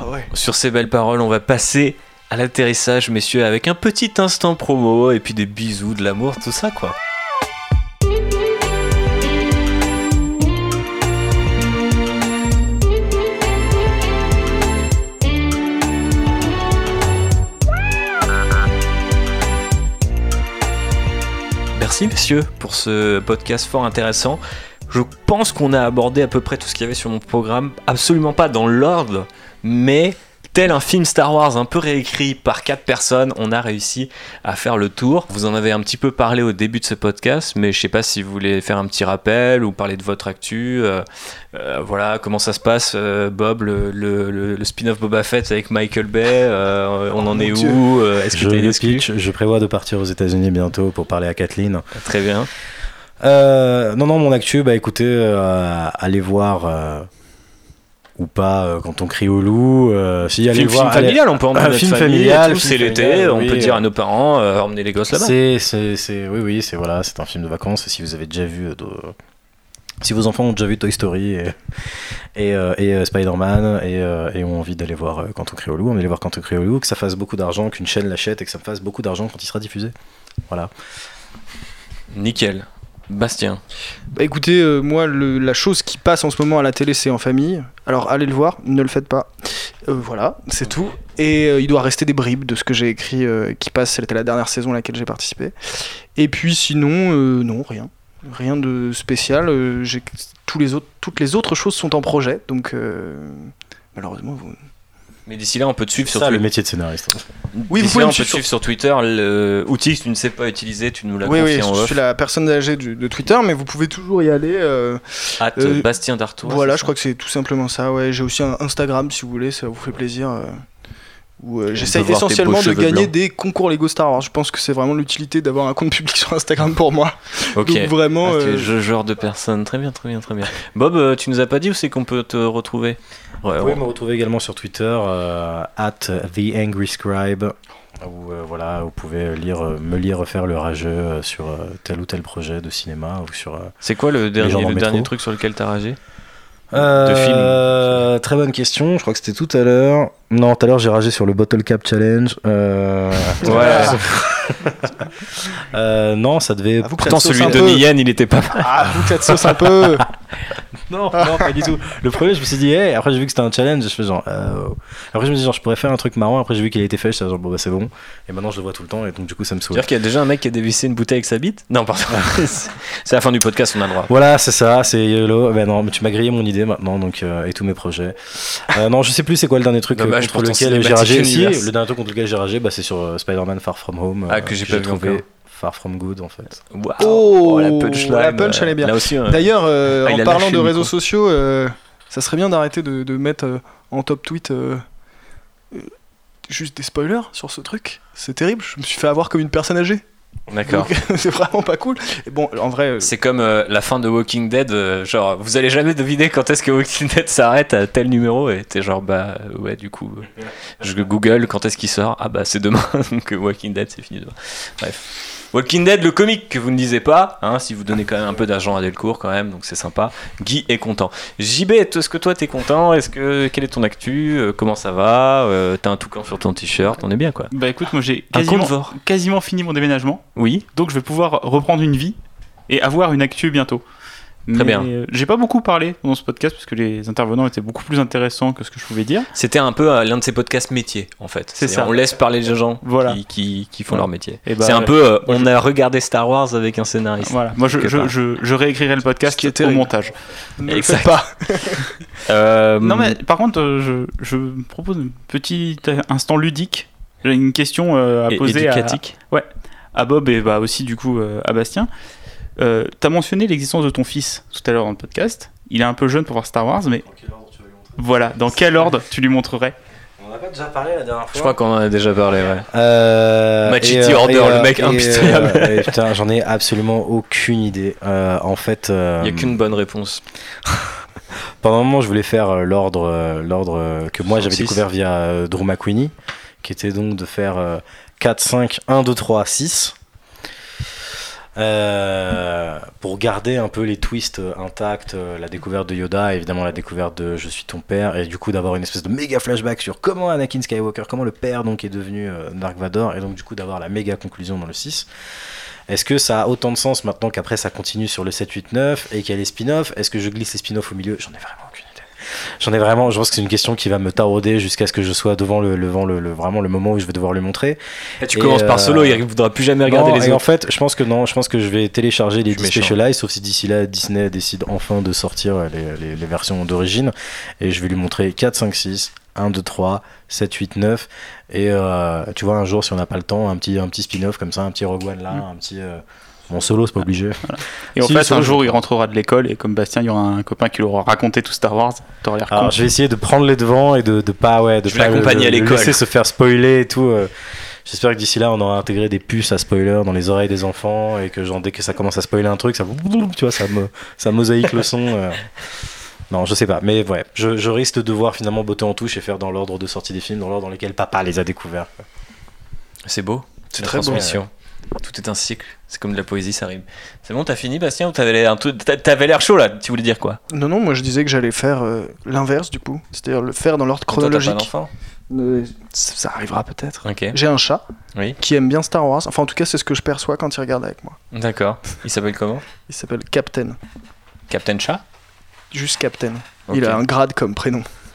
Ah ouais. Sur ces belles paroles, on va passer à l'atterrissage, messieurs, avec un petit instant promo et puis des bisous, de l'amour, tout ça, quoi. Merci messieurs pour ce podcast fort intéressant. Je pense qu'on a abordé à peu près tout ce qu'il y avait sur mon programme, absolument pas dans l'ordre, mais tel un film Star Wars un peu réécrit par quatre personnes, on a réussi à faire le tour. Vous en avez un petit peu parlé au début de ce podcast, mais je sais pas si vous voulez faire un petit rappel ou parler de votre actu. euh, euh, voilà, comment ça se passe, euh, Bob, le, le- le- le spin-off Boba Fett avec Michael Bay, euh, on Oh en mon est Dieu. où euh, Est-ce que je pitch. Je prévois de partir aux États-Unis bientôt pour parler à Kathleen. Très bien. Euh, non, non, mon actu, bah écoutez, euh, allez voir. Ou pas euh, quand on crie au loup. euh, si, allez Film, voir. film allez- familial, on peut emmener Un notre film famille, familial, c'est l'été, on oui, peut dire à nos parents, euh, emmener les gosses là-bas. C'est, oui, oui, c'est voilà, c'est un film de vacances. Si vous avez déjà vu, euh, de- si vos enfants ont déjà vu Toy Story et, et, euh, et, Spider-Man et, et ont envie d'aller voir Quand on crie au loup, on va aller voir Quand on crie au loup, que ça fasse beaucoup d'argent, qu'une chaîne l'achète et que ça me fasse beaucoup d'argent quand il sera diffusé. Voilà. Nickel. Bastien. Bah écoutez, euh, moi, la chose qui passe en ce moment à la télé, c'est en famille. Alors allez le voir, ne le faites pas. Euh, voilà, c'est tout. Et euh, il doit rester des bribes de ce que j'ai écrit qui passe. C'était la dernière saison à laquelle j'ai participé. Et puis sinon, non, rien. Rien de spécial. Toutes les autres choses sont en projet. Donc malheureusement, vous... Mais d'ici là, on peut te suivre sur ça le Twitter. métier de scénariste. Oui, vous pouvez là, on peut te suivre suivre sur Twitter. L'outil que tu ne sais pas utiliser, tu nous l'as Oui, confié oui, en je off. suis la personne âgée du- de Twitter, mais vous pouvez toujours y aller. euh, At Euh, Bastien Dartois. voilà, je crois que c'est tout simplement ça. Ouais, j'ai aussi un Instagram si vous voulez, ça vous fait plaisir. euh, où euh, j'essaye essentiellement de gagner blancs. des concours Lego Star Wars. Je pense que c'est vraiment l'utilité d'avoir un compte public (laughs) sur Instagram pour moi. (laughs) Ok. Donc vraiment, Ah, euh, ce genre de personne. Très bien, très bien, très bien. Bob, euh, tu nous as pas dit où c'est qu'on peut te retrouver Ouais, Vous pouvez me retrouver également sur Twitter, euh, at TheAngryScribe, où euh, voilà, vous pouvez lire, euh, me lire faire le rageux sur euh, tel ou tel projet de cinéma ou sur. euh, C'est quoi le dernier, le dernier truc sur lequel t'as ragé? Euh, Très bonne question. Je crois que c'était tout à l'heure. Non, tout à l'heure j'ai ragé sur le Bottle Cap Challenge. Euh, (laughs) (laughs) euh, non, ça devait. Pourtant, celui de. Nian, il était pas mal. Ah, avoue que ça un peu. (laughs) (laughs) Non, non, pas du tout. Le premier, je me suis dit, hey, après j'ai vu que c'était un challenge, je fais genre, euh... après je me dis genre, je pourrais faire un truc marrant, après j'ai vu qu'il a été fait, je suis genre, bon bah c'est bon, et maintenant je le vois tout le temps, et donc du coup ça me saoule. C'est-à-dire qu'il y a déjà un mec qui a dévissé une bouteille avec sa bite? Non, pardon. (laughs) c'est la fin du podcast, on a le droit. Voilà, c'est ça, c'est YOLO. Ben non, mais tu m'as grillé mon idée maintenant, donc euh, et tous mes projets. Euh, non, je sais plus c'est quoi le dernier truc euh, Dommage contre lequel j'ai ragé. Si, le dernier truc contre lequel j'ai ragé, bah, c'est sur Spider-Man Far From Home. Ah, que j'ai pas vu trouvé encore. Far From Good en fait. Waouh, Oh, la punchline. la punch, elle est bien. Euh, D'ailleurs, euh, Ah, en a parlant de réseaux micro. sociaux, euh, ça serait bien d'arrêter de, de mettre euh, en top tweet juste des spoilers sur ce truc. C'est terrible. Je me suis fait avoir comme une personne âgée. D'accord. (laughs) C'est vraiment pas cool. Et bon, en vrai, euh, C'est comme euh, la fin de Walking Dead, euh, genre vous allez jamais deviner quand est-ce que Walking Dead s'arrête à tel numéro et t'es genre bah ouais du coup je google quand est-ce qu'il sort ah bah c'est demain (laughs) donc Walking Dead c'est fini demain. Bref. Walking Dead le comique que vous ne lisez pas hein, si vous donnez quand même un peu d'argent à Delcourt quand même donc c'est sympa. Guy est content. JB est-ce que toi t'es content? Est-ce que quelle est ton actu? Euh, Comment ça va? Euh, T'as un toucan sur ton t-shirt on est bien quoi. Bah écoute, moi j'ai quasiment, quasiment fini mon déménagement, Oui. donc je vais pouvoir reprendre une vie et avoir une actu bientôt. Très bien. euh, J'ai pas beaucoup parlé dans ce podcast parce que les intervenants étaient beaucoup plus intéressants que ce que je pouvais dire. C'était un peu euh, l'un de ces podcasts métiers en fait. C'est ça. On laisse parler les gens Voilà. qui, qui, qui font leur métier. Bah, c'est un ouais. peu, euh, on a regardé Star Wars avec un scénariste. Voilà, moi je, je, je, réécrirai le podcast qui est au montage. ne le exact. faites pas. (laughs) Euh, Non mais par contre, je, je propose un petit instant ludique. J'ai une question à poser à, éducatique. à Bob et bah aussi du coup à Bastien. Euh, T'as mentionné l'existence de ton fils tout à l'heure dans le podcast. Il est un peu jeune pour voir Star Wars, mais voilà, dans quel ordre tu lui montrerais On n'a pas déjà parlé la dernière fois Je crois qu'on en a déjà parlé, ouais. Euh, Machiti et, euh, Order, le euh, mec impitoyable. euh, putain, j'en ai absolument aucune idée. Euh, en fait, euh, Il n'y a qu'une bonne réponse. (laughs) pendant un moment, je voulais faire l'ordre, l'ordre que moi j'avais découvert via euh, Drew McQueenie, qui était donc de faire euh, 4, 5, 1, 2, 3, 6. Euh, pour garder un peu les twists euh, intacts, euh, la découverte de Yoda, évidemment la découverte de Je suis ton père, et du coup d'avoir une espèce de méga flashback sur comment Anakin Skywalker, comment le père donc est devenu Dark Vador, et donc du coup d'avoir la méga conclusion dans le 6. Est-ce que ça a autant de sens maintenant qu'après ça continue sur le 7, 8, 9 et qu'il y a les spin-offs? Est-ce que je glisse les spin-offs au milieu? J'en ai vraiment aucune. J'en ai vraiment, je pense que c'est une question qui va me tarauder jusqu'à ce que je sois devant le, le, le, le- vraiment le moment où je vais devoir lui montrer. Et tu Et, commences par euh, solo, il ne voudra plus jamais regarder Non, les et en autres. fait, je pense que non, je pense que je vais télécharger les Je suis 10 méchant. Specialized, sauf si d'ici là Disney décide enfin de sortir euh, les, les- les versions d'origine. Et je vais lui montrer 4, 5, 6, 1, 2, 3, 7, 8, 9. Et euh, tu vois, un jour, si on n'a pas le temps, un petit, un petit spin-off comme ça, un petit Rogue One là, Mm. un petit. euh, Mon solo, c'est pas obligé. Et en Si, fait, ça, un jour, il rentrera de l'école et comme Bastien, il y aura un copain qui lui aura raconté tout Star Wars. T'auras l'air con. Alors, je vais essayer de prendre les devants et de, de pas, ouais, de Je pas l'accompagner à le- le l'école. laisser se faire spoiler et tout. euh. J'espère que d'ici là, on aura intégré des puces à spoiler dans les oreilles des enfants et que genre, dès que ça commence à spoiler un truc, ça, tu vois, ça, me, ça mosaïque le son. euh. Non, je sais pas, mais ouais, je, je risque de devoir finalement botter en touche et faire dans l'ordre de sortie des films, dans l'ordre dans lequel papa les a découverts. C'est beau. C'est très beau. Tout est un cycle. C'est comme de la poésie, ça rime. C'est bon, t'as fini, Bastien Ou t'avais l'air t'avais l'air chaud là Tu voulais dire quoi? Non, non, moi je disais que j'allais faire euh, l'inverse du coup. C'est-à-dire le faire dans l'ordre Toi, t'as pas chronologique. Euh, ça arrivera peut-être. J'ai un chat Oui. qui aime bien Star Wars. Enfin, en tout cas, c'est ce que je perçois quand il regarde avec moi. d'accord. Il s'appelle comment? Il s'appelle Captain. Captain Chat Juste Captain. Il a un grade comme prénom. (laughs)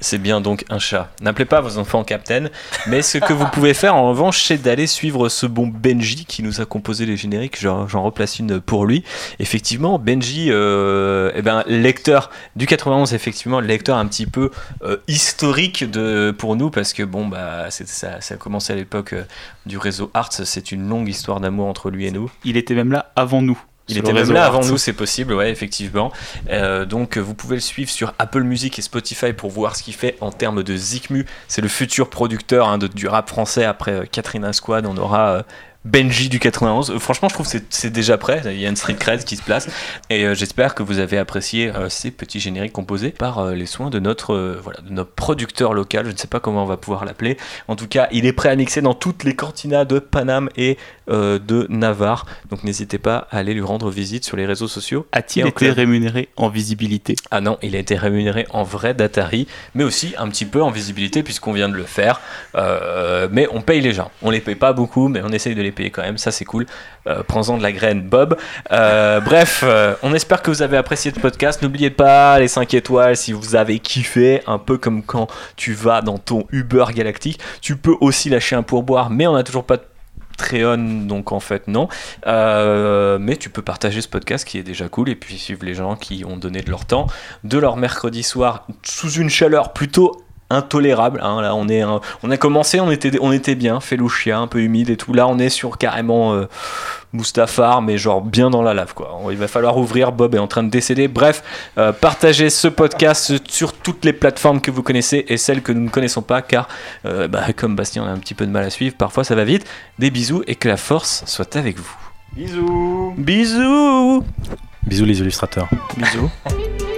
C'est bien donc un chat. N'appelez pas vos enfants Captain, mais ce que vous pouvez faire en revanche, c'est d'aller suivre ce bon Benji qui nous a composé les génériques. J'en replace une pour lui. Effectivement, Benji, euh, eh ben, lecteur du 91, effectivement, lecteur un petit peu euh, historique de, pour nous parce que bon, bah, ça, ça a commencé à l'époque euh, du réseau Arts. C'est une longue histoire d'amour entre lui et nous. Il était même là avant nous. Il était même là avant nous, c'est possible, ouais, effectivement. Euh, donc, euh, vous pouvez le suivre sur Apple Music et Spotify pour voir ce qu'il fait en termes de Zikmu. C'est le futur producteur hein, de, du rap français après euh, Katrina Squad. On aura euh, Benji du 91. Euh, franchement, je trouve que c'est- déjà prêt. Il y a une street cred qui se place. Et euh, j'espère que vous avez apprécié euh, ces petits génériques composés par euh, les soins de notre, voilà, de notre producteur local. Je ne sais pas comment on va pouvoir l'appeler. En tout cas, il est prêt à mixer dans toutes les cantinas de Paname et de Navarre. Donc n'hésitez pas à aller lui rendre visite sur les réseaux sociaux. A-t-il été rémunéré en visibilité? Ah non, il a été rémunéré en vrai d'Atari, mais aussi un petit peu en visibilité puisqu'on vient de le faire. Mais on paye les gens. On les paye pas beaucoup, mais on essaye de les quand même. Ça c'est cool. Euh, Prends-en de la graine, Bob. Euh, bref, euh, on espère que vous avez apprécié ce podcast. N'oubliez pas les 5 étoiles si vous avez kiffé. Un peu comme quand tu vas dans ton Uber galactique. Tu peux aussi lâcher un pourboire, mais on n'a toujours pas de Patreon, donc en fait non. Mais tu peux partager ce podcast qui est déjà cool et puis suivre les gens qui ont donné de leur temps, de leur mercredi soir sous une chaleur plutôt intolérable. hein. Là, on est, un- on a commencé, on était, on était bien, Felouchia, un peu humide et tout. Là, on est sur carrément euh, Mustafar, mais genre bien dans la lave quoi. Il va falloir ouvrir. Bob est en train de décéder. Bref, euh, partagez ce podcast sur toutes les plateformes que vous connaissez et celles que nous ne connaissons pas, car euh, bah, comme Bastien, on a un petit peu de mal à suivre. Parfois, ça va vite. Des bisous et que la force soit avec vous. Bisous Bisous Bisous les illustrateurs. Bisous (laughs)